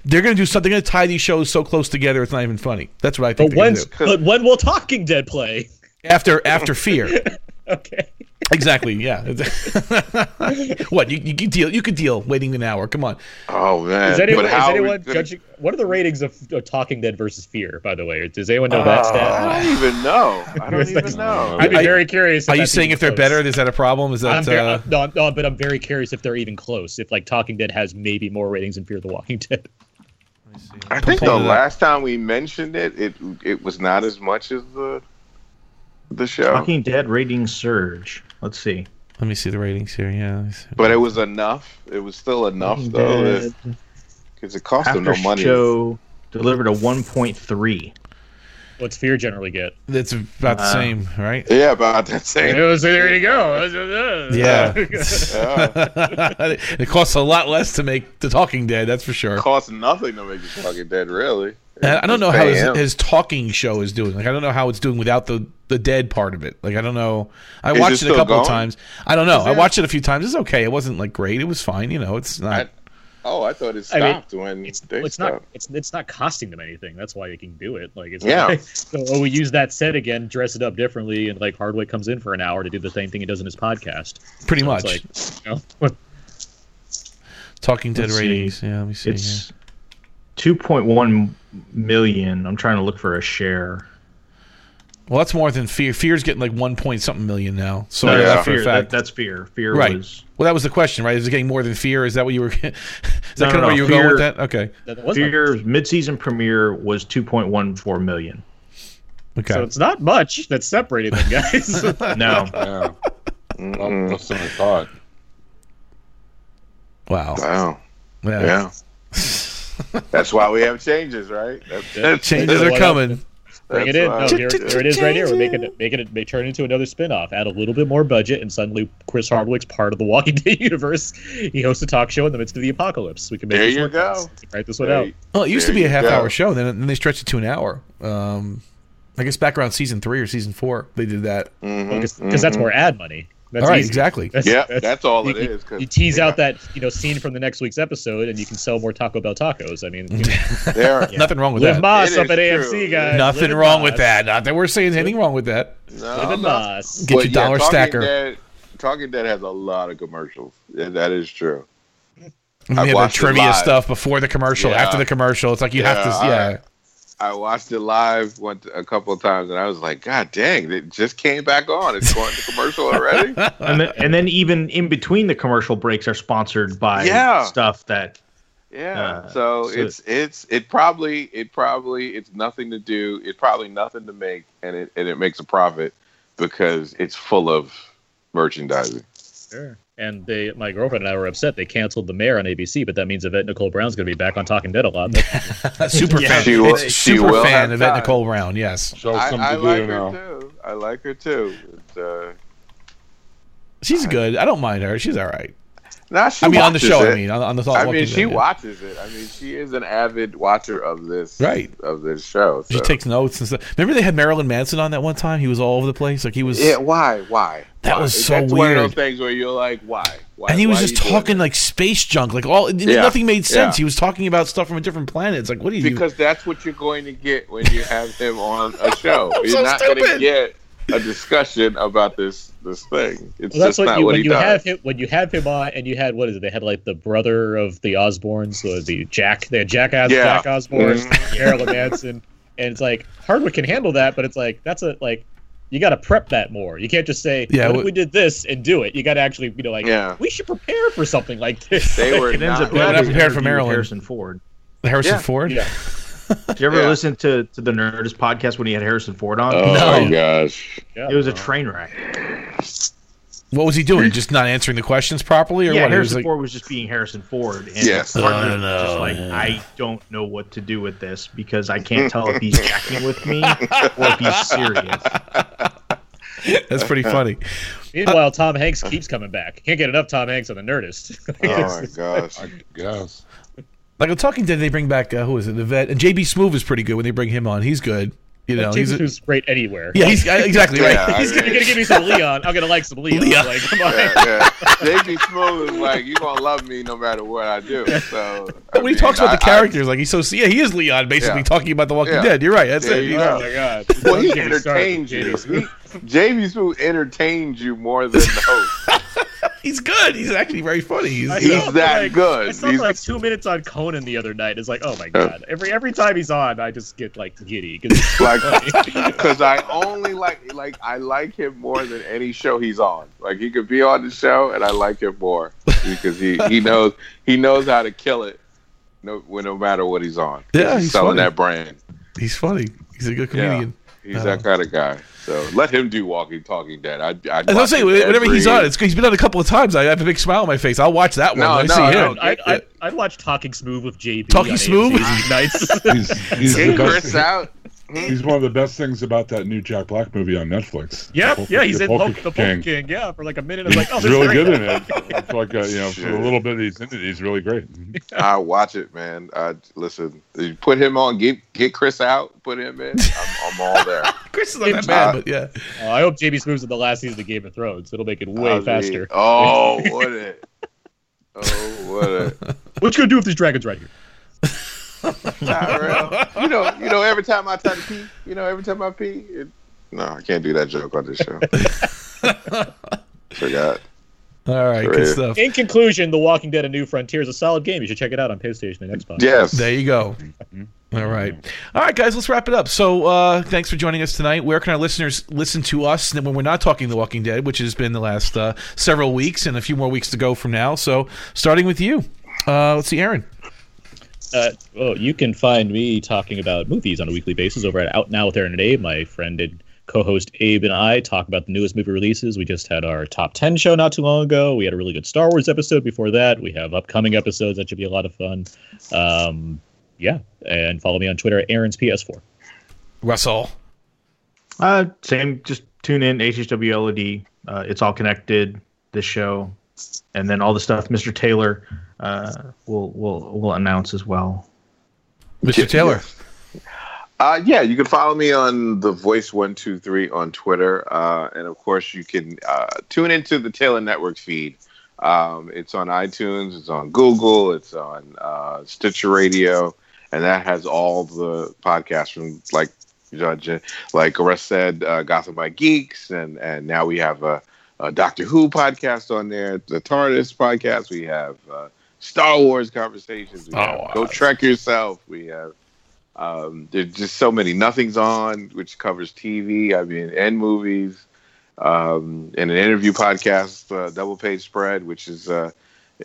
[SPEAKER 1] They're going to do something. They're Going to tie these shows so close together, it's not even funny. That's what I think.
[SPEAKER 2] But
[SPEAKER 1] they're
[SPEAKER 2] when's
[SPEAKER 1] do.
[SPEAKER 2] but when will Talking Dead play?
[SPEAKER 1] after after fear?
[SPEAKER 2] Okay.
[SPEAKER 1] Exactly. Yeah. what you you could deal? You could deal waiting an hour. Come on.
[SPEAKER 4] Oh man!
[SPEAKER 2] Is anyone, is
[SPEAKER 4] how are we
[SPEAKER 2] anyone
[SPEAKER 4] gonna-
[SPEAKER 2] judging? What are the ratings of uh, Talking Dead versus Fear? By the way, does anyone know that stat?
[SPEAKER 4] I don't even know. I don't even know.
[SPEAKER 2] I'd be
[SPEAKER 1] Are-
[SPEAKER 2] very curious.
[SPEAKER 1] Are you saying if they're
[SPEAKER 2] close.
[SPEAKER 1] better? Is that a problem? Is
[SPEAKER 2] I'm
[SPEAKER 1] that
[SPEAKER 2] very,
[SPEAKER 1] uh,
[SPEAKER 2] no, no, but I'm very curious if they're even close. If like Talking Dead has maybe more ratings than Fear the Walking Dead.
[SPEAKER 4] I think the
[SPEAKER 1] pull
[SPEAKER 4] last time we mentioned it, it it was not as much as the the show,
[SPEAKER 3] Talking Dead ratings surge. Let's see.
[SPEAKER 1] Let me see the ratings here. Yeah. let me see.
[SPEAKER 4] but it was enough. It was still enough
[SPEAKER 3] Talking
[SPEAKER 4] though, because it cost them no money.
[SPEAKER 3] show delivered a 1.3.
[SPEAKER 2] What's Fear generally get?
[SPEAKER 1] It's about the
[SPEAKER 3] Uh,
[SPEAKER 1] same, right?
[SPEAKER 4] Yeah, about the same.
[SPEAKER 2] so there you go.
[SPEAKER 1] Yeah.
[SPEAKER 4] Yeah.
[SPEAKER 1] it costs a lot less to make The Talking Dead, that's for sure.
[SPEAKER 4] cost nothing to make it Talking dead, really.
[SPEAKER 1] And I don't know how his, his talking show is doing. Like I don't know how it's doing without the the dead part of it. Like I don't know. I
[SPEAKER 4] Is
[SPEAKER 1] watched it, a
[SPEAKER 4] still
[SPEAKER 1] couple of times. I don't know.
[SPEAKER 4] Is
[SPEAKER 1] I watched it a few times. It's okay. It wasn't like great. It was fine. You know, it's not.
[SPEAKER 4] I- Oh, I thought it
[SPEAKER 2] I mean,
[SPEAKER 4] stopped when
[SPEAKER 2] It's,
[SPEAKER 4] they
[SPEAKER 2] it's
[SPEAKER 4] stopped.
[SPEAKER 2] not it's it's not costing them anything. That's why they can do it. Like it's
[SPEAKER 4] Yeah.
[SPEAKER 2] like, so oh, we use that set again, dress it up differently, and like Hardwick comes in for an hour to do the same thing he does in his podcast.
[SPEAKER 1] pretty
[SPEAKER 2] So
[SPEAKER 1] much.
[SPEAKER 2] It's like, you know,
[SPEAKER 1] Talking Dead
[SPEAKER 3] Let's see.
[SPEAKER 1] ratings. Yeah, let me see.
[SPEAKER 3] It's two point one million. I'm trying to look for a share.
[SPEAKER 1] Well, that's more than Fear. Fear's getting like one point something million now. So
[SPEAKER 3] No,
[SPEAKER 4] yeah.
[SPEAKER 1] Uh, that for
[SPEAKER 3] fear. That, that's fear. Fear
[SPEAKER 1] right.
[SPEAKER 3] was
[SPEAKER 1] Well, that was the question, right? Is it getting more than Fear? Is that what you were? Is that
[SPEAKER 3] No,
[SPEAKER 1] kind of where
[SPEAKER 3] no.
[SPEAKER 1] you were going with that? Okay.
[SPEAKER 2] that was
[SPEAKER 3] Fear's mid-season premiere was 2.14 million.
[SPEAKER 1] Okay.
[SPEAKER 2] So it's not much that's separating them, guys.
[SPEAKER 3] No,
[SPEAKER 5] Yeah. Less than I thought.
[SPEAKER 1] wow.
[SPEAKER 4] Wow.
[SPEAKER 1] Yeah.
[SPEAKER 4] Yeah. That's why we have changes, right? That's, that's-
[SPEAKER 1] Changes
[SPEAKER 2] What
[SPEAKER 1] are
[SPEAKER 2] else?
[SPEAKER 1] coming.
[SPEAKER 2] Bring it in.
[SPEAKER 4] why-
[SPEAKER 2] No, here, here it is right here. We're making it, making it, make turn into another spin-off. Add a little bit more budget, and suddenly Chris Hardwick's part of the Walking Dead universe. He hosts a talk show in the midst of the apocalypse. We can make
[SPEAKER 4] There
[SPEAKER 2] this
[SPEAKER 4] you
[SPEAKER 2] work,
[SPEAKER 4] go.
[SPEAKER 2] guys. Write this one
[SPEAKER 4] There
[SPEAKER 2] out.
[SPEAKER 4] you-
[SPEAKER 1] Well, it used to be a half
[SPEAKER 4] go.
[SPEAKER 1] hour show, then then they stretched it to an hour. Um, I guess back around season three or season four, they did that.
[SPEAKER 2] Because that's
[SPEAKER 4] mhm.
[SPEAKER 2] more ad money. That's
[SPEAKER 1] All right,
[SPEAKER 2] easy.
[SPEAKER 1] exactly.
[SPEAKER 2] That's,
[SPEAKER 4] Yeah, that's all it
[SPEAKER 2] you,
[SPEAKER 4] is, 'cause-
[SPEAKER 2] You tease
[SPEAKER 4] yeah.
[SPEAKER 2] out that you know scene from the next week's episode, and you can sell more Taco Bell tacos. I mean, you know,
[SPEAKER 4] There.
[SPEAKER 1] Nothing wrong with
[SPEAKER 2] live
[SPEAKER 1] that.
[SPEAKER 2] Moss up at
[SPEAKER 4] true.
[SPEAKER 2] AMC, guys.
[SPEAKER 1] Nothing
[SPEAKER 2] Live in
[SPEAKER 1] wrong with that. Not that we're saying anything wrong with that.
[SPEAKER 4] No,
[SPEAKER 2] Live in. Moss.
[SPEAKER 1] Get your
[SPEAKER 4] yeah,
[SPEAKER 1] dollar
[SPEAKER 4] Talking
[SPEAKER 1] stacker.
[SPEAKER 4] Dead, Talking Dead has a lot of commercials. Yeah, that is true.
[SPEAKER 1] And
[SPEAKER 4] I
[SPEAKER 1] they have the trivia stuff before the commercial,
[SPEAKER 4] Yeah.
[SPEAKER 1] after the commercial. It's like you have
[SPEAKER 4] Yeah,
[SPEAKER 1] to,
[SPEAKER 4] I-
[SPEAKER 1] yeah.
[SPEAKER 4] I watched it live one a couple of times, and I was like, "God dang! It just came back on. It's going to commercial already."
[SPEAKER 3] and then, and then even in between the commercial breaks are sponsored by
[SPEAKER 4] Yeah.
[SPEAKER 3] stuff that
[SPEAKER 4] Yeah.
[SPEAKER 3] Uh,
[SPEAKER 4] so,
[SPEAKER 3] so-
[SPEAKER 4] it's it's it probably it probably it's nothing to do. It's probably nothing to make, and it and it makes a profit because it's full of merchandising.
[SPEAKER 2] Sure. And they, my girlfriend and I were upset. They canceled the mayor on ABC, but that means Yvette Nicole Brown's going to be back on Talking Dead a lot.
[SPEAKER 1] super
[SPEAKER 3] Yeah,
[SPEAKER 1] fan.
[SPEAKER 4] she will- she
[SPEAKER 1] super
[SPEAKER 4] will
[SPEAKER 1] fan
[SPEAKER 4] have
[SPEAKER 1] of Ed
[SPEAKER 4] time.
[SPEAKER 1] Nicole Brown. Yes,
[SPEAKER 5] Show
[SPEAKER 4] I,
[SPEAKER 5] some
[SPEAKER 4] I
[SPEAKER 5] to
[SPEAKER 4] like her
[SPEAKER 5] now.
[SPEAKER 4] too. I like her too. Uh,
[SPEAKER 1] she's good. I don't mind her. She's all right.
[SPEAKER 4] Nah, she
[SPEAKER 1] I mean, on the show. I mean, on, on the
[SPEAKER 4] I mean, she
[SPEAKER 1] yeah.
[SPEAKER 4] watches it. I mean, she is an avid watcher of this,
[SPEAKER 1] Right.
[SPEAKER 4] Of this show.
[SPEAKER 1] She takes notes and stuff. Remember they had Marilyn Manson on that one time? He was all over the place. Like he was.
[SPEAKER 4] Yeah, why? Why?
[SPEAKER 1] That
[SPEAKER 4] Why?
[SPEAKER 1] was so
[SPEAKER 4] That's one of
[SPEAKER 1] weird.
[SPEAKER 4] those things where you're like, why? Why?
[SPEAKER 1] and he was just talking like space junk, like all
[SPEAKER 4] Yeah.
[SPEAKER 1] nothing made sense.
[SPEAKER 4] Yeah.
[SPEAKER 1] He was talking about stuff from a different planet. It's like, what are you?
[SPEAKER 4] because that's what you're going to get when you have him on a show. You're
[SPEAKER 1] so
[SPEAKER 4] not going to get a discussion about this this thing. It's
[SPEAKER 2] Well, that's
[SPEAKER 4] just
[SPEAKER 2] what
[SPEAKER 4] not
[SPEAKER 2] you
[SPEAKER 4] what
[SPEAKER 2] when
[SPEAKER 4] he
[SPEAKER 2] you
[SPEAKER 4] does.
[SPEAKER 2] have him when you have him on, and you had what is it? They had like the brother of the Osbournes, the, the Jack. They had Jack Os-
[SPEAKER 4] Yeah.
[SPEAKER 2] Jack Osbourne,
[SPEAKER 4] Mhm.
[SPEAKER 2] Marilyn Manson, and it's like Hardwick can handle that, but it's like that's a like you got to prep that more. You can't just say,
[SPEAKER 1] Yeah,
[SPEAKER 2] "What
[SPEAKER 1] wh-
[SPEAKER 2] if we did this and do it?" You got to actually, you know, like
[SPEAKER 4] Yeah.
[SPEAKER 2] we should prepare for something like this.
[SPEAKER 4] They were
[SPEAKER 3] it ends
[SPEAKER 4] not
[SPEAKER 3] up being
[SPEAKER 1] not
[SPEAKER 3] his
[SPEAKER 1] prepared for
[SPEAKER 3] interview with
[SPEAKER 1] Marilyn.
[SPEAKER 3] Harrison Ford.
[SPEAKER 1] Harrison
[SPEAKER 4] Yeah.
[SPEAKER 1] Ford.
[SPEAKER 2] Yeah.
[SPEAKER 3] Did you ever
[SPEAKER 4] Yeah.
[SPEAKER 3] listen to, to the Nerdist podcast when he had Harrison Ford on?
[SPEAKER 4] Oh
[SPEAKER 1] No.
[SPEAKER 4] my gosh!
[SPEAKER 2] Yeah.
[SPEAKER 3] It was a train wreck.
[SPEAKER 1] What was he doing? Just not answering the questions properly, or
[SPEAKER 3] yeah,
[SPEAKER 1] what? He was
[SPEAKER 3] Harrison
[SPEAKER 1] like,
[SPEAKER 3] Ford was just being Harrison Ford. And
[SPEAKER 4] Yes.
[SPEAKER 3] Hardwick oh,
[SPEAKER 1] I
[SPEAKER 3] was
[SPEAKER 1] know,
[SPEAKER 3] just like,
[SPEAKER 1] yeah.
[SPEAKER 3] I don't know what to do with this because I can't tell if he's jacking with me or if he's serious.
[SPEAKER 1] That's pretty funny.
[SPEAKER 2] Meanwhile, Tom Hanks keeps coming back. Can't get enough Tom Hanks on the Nerdist.
[SPEAKER 4] Oh my gosh!
[SPEAKER 5] I guess.
[SPEAKER 1] Like on Talking Dead, they bring back uh, who is it? Yvette and JB Smoove is pretty good when they bring him on. He's good. You know, he's
[SPEAKER 2] James
[SPEAKER 1] a,
[SPEAKER 2] who's great anywhere.
[SPEAKER 1] yeah, he's uh, exactly right.
[SPEAKER 4] Yeah,
[SPEAKER 1] He's
[SPEAKER 4] mean-
[SPEAKER 2] You're gonna give me some Leon. I'm gonna like some Leon.
[SPEAKER 1] Leon.
[SPEAKER 2] Like, come on.
[SPEAKER 4] Yeah, yeah. JB Smoove is like, you gonna love me no matter what I do. So I
[SPEAKER 1] when he talks about the
[SPEAKER 4] I- I-
[SPEAKER 1] characters, like he's so yeah, he is Leon basically
[SPEAKER 4] Yeah.
[SPEAKER 1] talking about the Walking
[SPEAKER 4] Yeah.
[SPEAKER 1] Dead. You're right. That's
[SPEAKER 4] There
[SPEAKER 1] it.
[SPEAKER 4] you
[SPEAKER 1] He's-
[SPEAKER 4] go.
[SPEAKER 2] Oh my god.
[SPEAKER 4] well, he
[SPEAKER 2] Don't get me started
[SPEAKER 4] entertains
[SPEAKER 2] with
[SPEAKER 4] you. JB Smoove entertains you more than the host.
[SPEAKER 1] He's good. He's actually very funny. He's,
[SPEAKER 4] He's that
[SPEAKER 2] like,
[SPEAKER 4] good.
[SPEAKER 2] I saw
[SPEAKER 4] He's-
[SPEAKER 2] like two minutes on Conan the other night. It's like, oh my god! Every every time he's on, I just get like giddy because
[SPEAKER 4] like because I only like like I like him more than any show he's on. Like he could be on the show and I like him more because he he knows he knows how to kill it. No, no matter what he's on.
[SPEAKER 1] Yeah, he's
[SPEAKER 4] selling
[SPEAKER 1] funny.
[SPEAKER 4] that brand.
[SPEAKER 1] he's funny. He's a good comedian.
[SPEAKER 4] He's
[SPEAKER 1] Uh,
[SPEAKER 4] that kind of guy. So let him do Walking Talking Dead. I I
[SPEAKER 1] As I was saying, whenever he's on, it's he's been on a couple of times. I have a big smile on my face. I'll watch that one.
[SPEAKER 4] No,
[SPEAKER 1] when I
[SPEAKER 4] no,
[SPEAKER 1] see
[SPEAKER 4] no.
[SPEAKER 1] him.
[SPEAKER 2] I'd, I'd, I'd watch Talking Smooth with JB.
[SPEAKER 1] Talking
[SPEAKER 2] on
[SPEAKER 1] Smooth?
[SPEAKER 2] AMC nights.
[SPEAKER 5] He's, he's the
[SPEAKER 4] Get. Chris out.
[SPEAKER 5] He's one of the best things about that new Jack Black movie on Netflix.
[SPEAKER 2] Yep,
[SPEAKER 5] Polka-
[SPEAKER 2] yeah, he's
[SPEAKER 5] the
[SPEAKER 2] in
[SPEAKER 5] Polka
[SPEAKER 2] Polka, the Polka King. Yeah, for like a minute. I was like, oh,
[SPEAKER 5] He's really good in it. It's like a, you know, for the little bit he's in it, he's really great.
[SPEAKER 4] I watch it, man. I listen, you put him on, get get Chris out, put him in. I'm, I'm all there.
[SPEAKER 1] Chris is not that bad, but yeah.
[SPEAKER 2] Uh, I hope JB Smoove's in the last season of Game of Thrones. It'll make it way
[SPEAKER 4] I mean,
[SPEAKER 2] faster.
[SPEAKER 4] Oh, what a, oh, what a.
[SPEAKER 2] What you gonna do with these dragons right here?
[SPEAKER 4] Tyrell. You know, you know. Every time I try to pee, you know, every time I pee, it, no, I can't do that joke on this show. Forgot.
[SPEAKER 1] All right, good stuff.
[SPEAKER 2] In conclusion, The Walking Dead: A New Frontier is a solid game. You should check it out on PlayStation and Xbox.
[SPEAKER 4] Yes.
[SPEAKER 1] There you go. All right. All right, guys, let's wrap it up. So, uh, thanks for joining us tonight. Where can our listeners listen to us when we're not talking The Walking Dead, which has been the last uh, several weeks and a few more weeks to go from now? So, starting with you. Uh, let's see, Aaron.
[SPEAKER 2] Uh, well, you can find me talking about movies on a weekly basis over at Out Now with Aaron and Abe. My friend and co-host Abe and I talk about the newest movie releases. We just had our top ten show not too long ago. We had a really good Star Wars episode before that. We have upcoming episodes that should be a lot of fun. Um, yeah, and follow me on Twitter at Aaron's PS4.
[SPEAKER 1] Russell.
[SPEAKER 3] Uh, same. Just tune in HHWLOD. Uh, it's all connected. This show, and then all the stuff Mr. Taylor uh, will we'll we'll announce as well.
[SPEAKER 1] Mr. Taylor.
[SPEAKER 4] Uh, yeah, you can follow me on the Voice One Two Three on Twitter, uh, and of course you can uh, tune into the Taylor Network feed. Um, it's on iTunes, it's on Google, it's on uh, Stitcher Radio, and that has all the podcasts from like Judge, like Arrest said, uh, Gotham by Geeks, and and now we have a, a Doctor Who podcast on there, the TARDIS podcast. We have uh, Star Wars conversations. We have
[SPEAKER 1] wow.
[SPEAKER 4] Go Trek Yourself. We have um, there's just so many. Nothing's on, which covers TV, I mean, and movies, um, and an interview podcast, uh, Double Page Spread, which is, uh,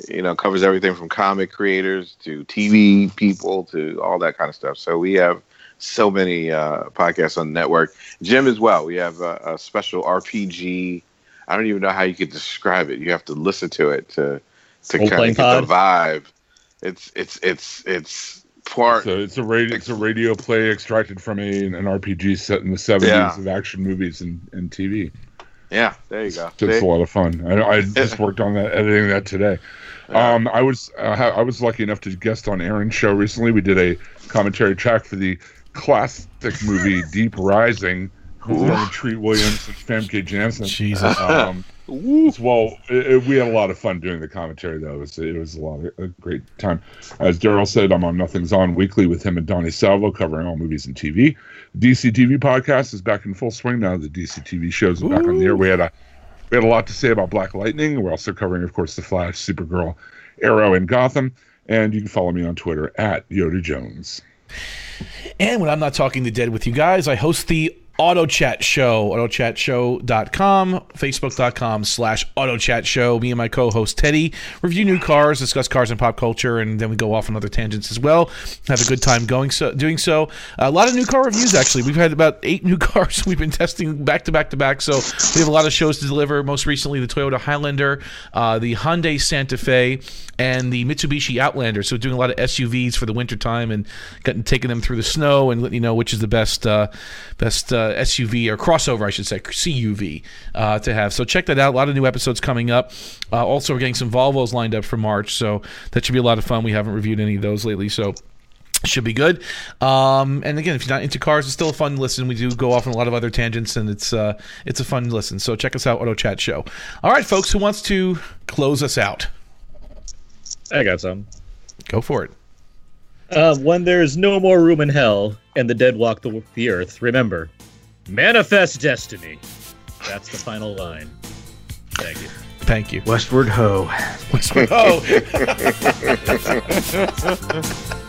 [SPEAKER 4] you know, covers everything from comic creators to TV people to all that kind of stuff. So we have so many uh, podcasts on the network. Jim as well. We have a, a special RPG. I don't even know how you could describe it. You have to listen to it to to
[SPEAKER 2] Role
[SPEAKER 4] kind of get
[SPEAKER 2] pod?
[SPEAKER 4] the vibe. It's it's it's it's part.
[SPEAKER 5] So it's a radio, it's a radio play extracted from a, an RPG set in the 70s
[SPEAKER 4] Yeah.
[SPEAKER 5] of action movies and, and TV.
[SPEAKER 4] Yeah, there you go.
[SPEAKER 5] So it's
[SPEAKER 4] See?
[SPEAKER 5] a lot of fun. I, I just worked on that, editing that today. Um, I was uh, I was lucky enough to guest on Aaron's show recently. We did a commentary track for the classic movie Deep Rising, starring Treat Williams and Famke Janssen.
[SPEAKER 1] Jesus.
[SPEAKER 5] Um, as well, it, it- we had a lot of fun doing the commentary. Though it was, it was a lot of a great time. As Daryl said, I'm on Nothing's On weekly with him and Donnie Salvo, covering all movies and TV. DC TV podcast is back in full swing now. The DC TV shows are back on the air. We had a we had a lot to say about Black Lightning. We're also covering, of course, The Flash, Supergirl, Arrow, and Gotham. And you can follow me on Twitter at Yoda Jones.
[SPEAKER 1] And when I'm not talking to dead with you guys, I host the Auto Chat Show, autochatshow.com, facebook.com slash auto chat show. Me and my co host Teddy review new cars, discuss cars and pop culture, and then we go off on other tangents as well. Have a good time going so doing so. A lot of new car reviews, actually. We've had about eight new cars we've been testing back to back to back. So we have a lot of shows to deliver. Most recently, the Toyota Highlander, uh, the Hyundai Santa Fe, and the Mitsubishi Outlander. So doing a lot of SUVs for the wintertime and getting, taking them through the snow and letting you know which is the best uh, best uh, SUV or crossover, I should say, CUV uh, to have. So check that out. A lot of new episodes coming up. Uh, also, we're getting some Volvos lined up for March, so that should be a lot of fun. We haven't reviewed any of those lately, so should be good. Um, and again, if you're not into cars, it's still a fun listen. We do go off on a lot of other tangents, and it's uh, it's a fun listen. So check us out, Auto Chat Show. All right, folks, who wants to close us out?
[SPEAKER 2] I got some.
[SPEAKER 1] Go for it.
[SPEAKER 2] Uh, when there's no more room in hell and the dead walk the, the earth, remember, manifest destiny. That's the final line. Thank you.
[SPEAKER 1] Thank you.
[SPEAKER 3] Westward ho.
[SPEAKER 1] Oh.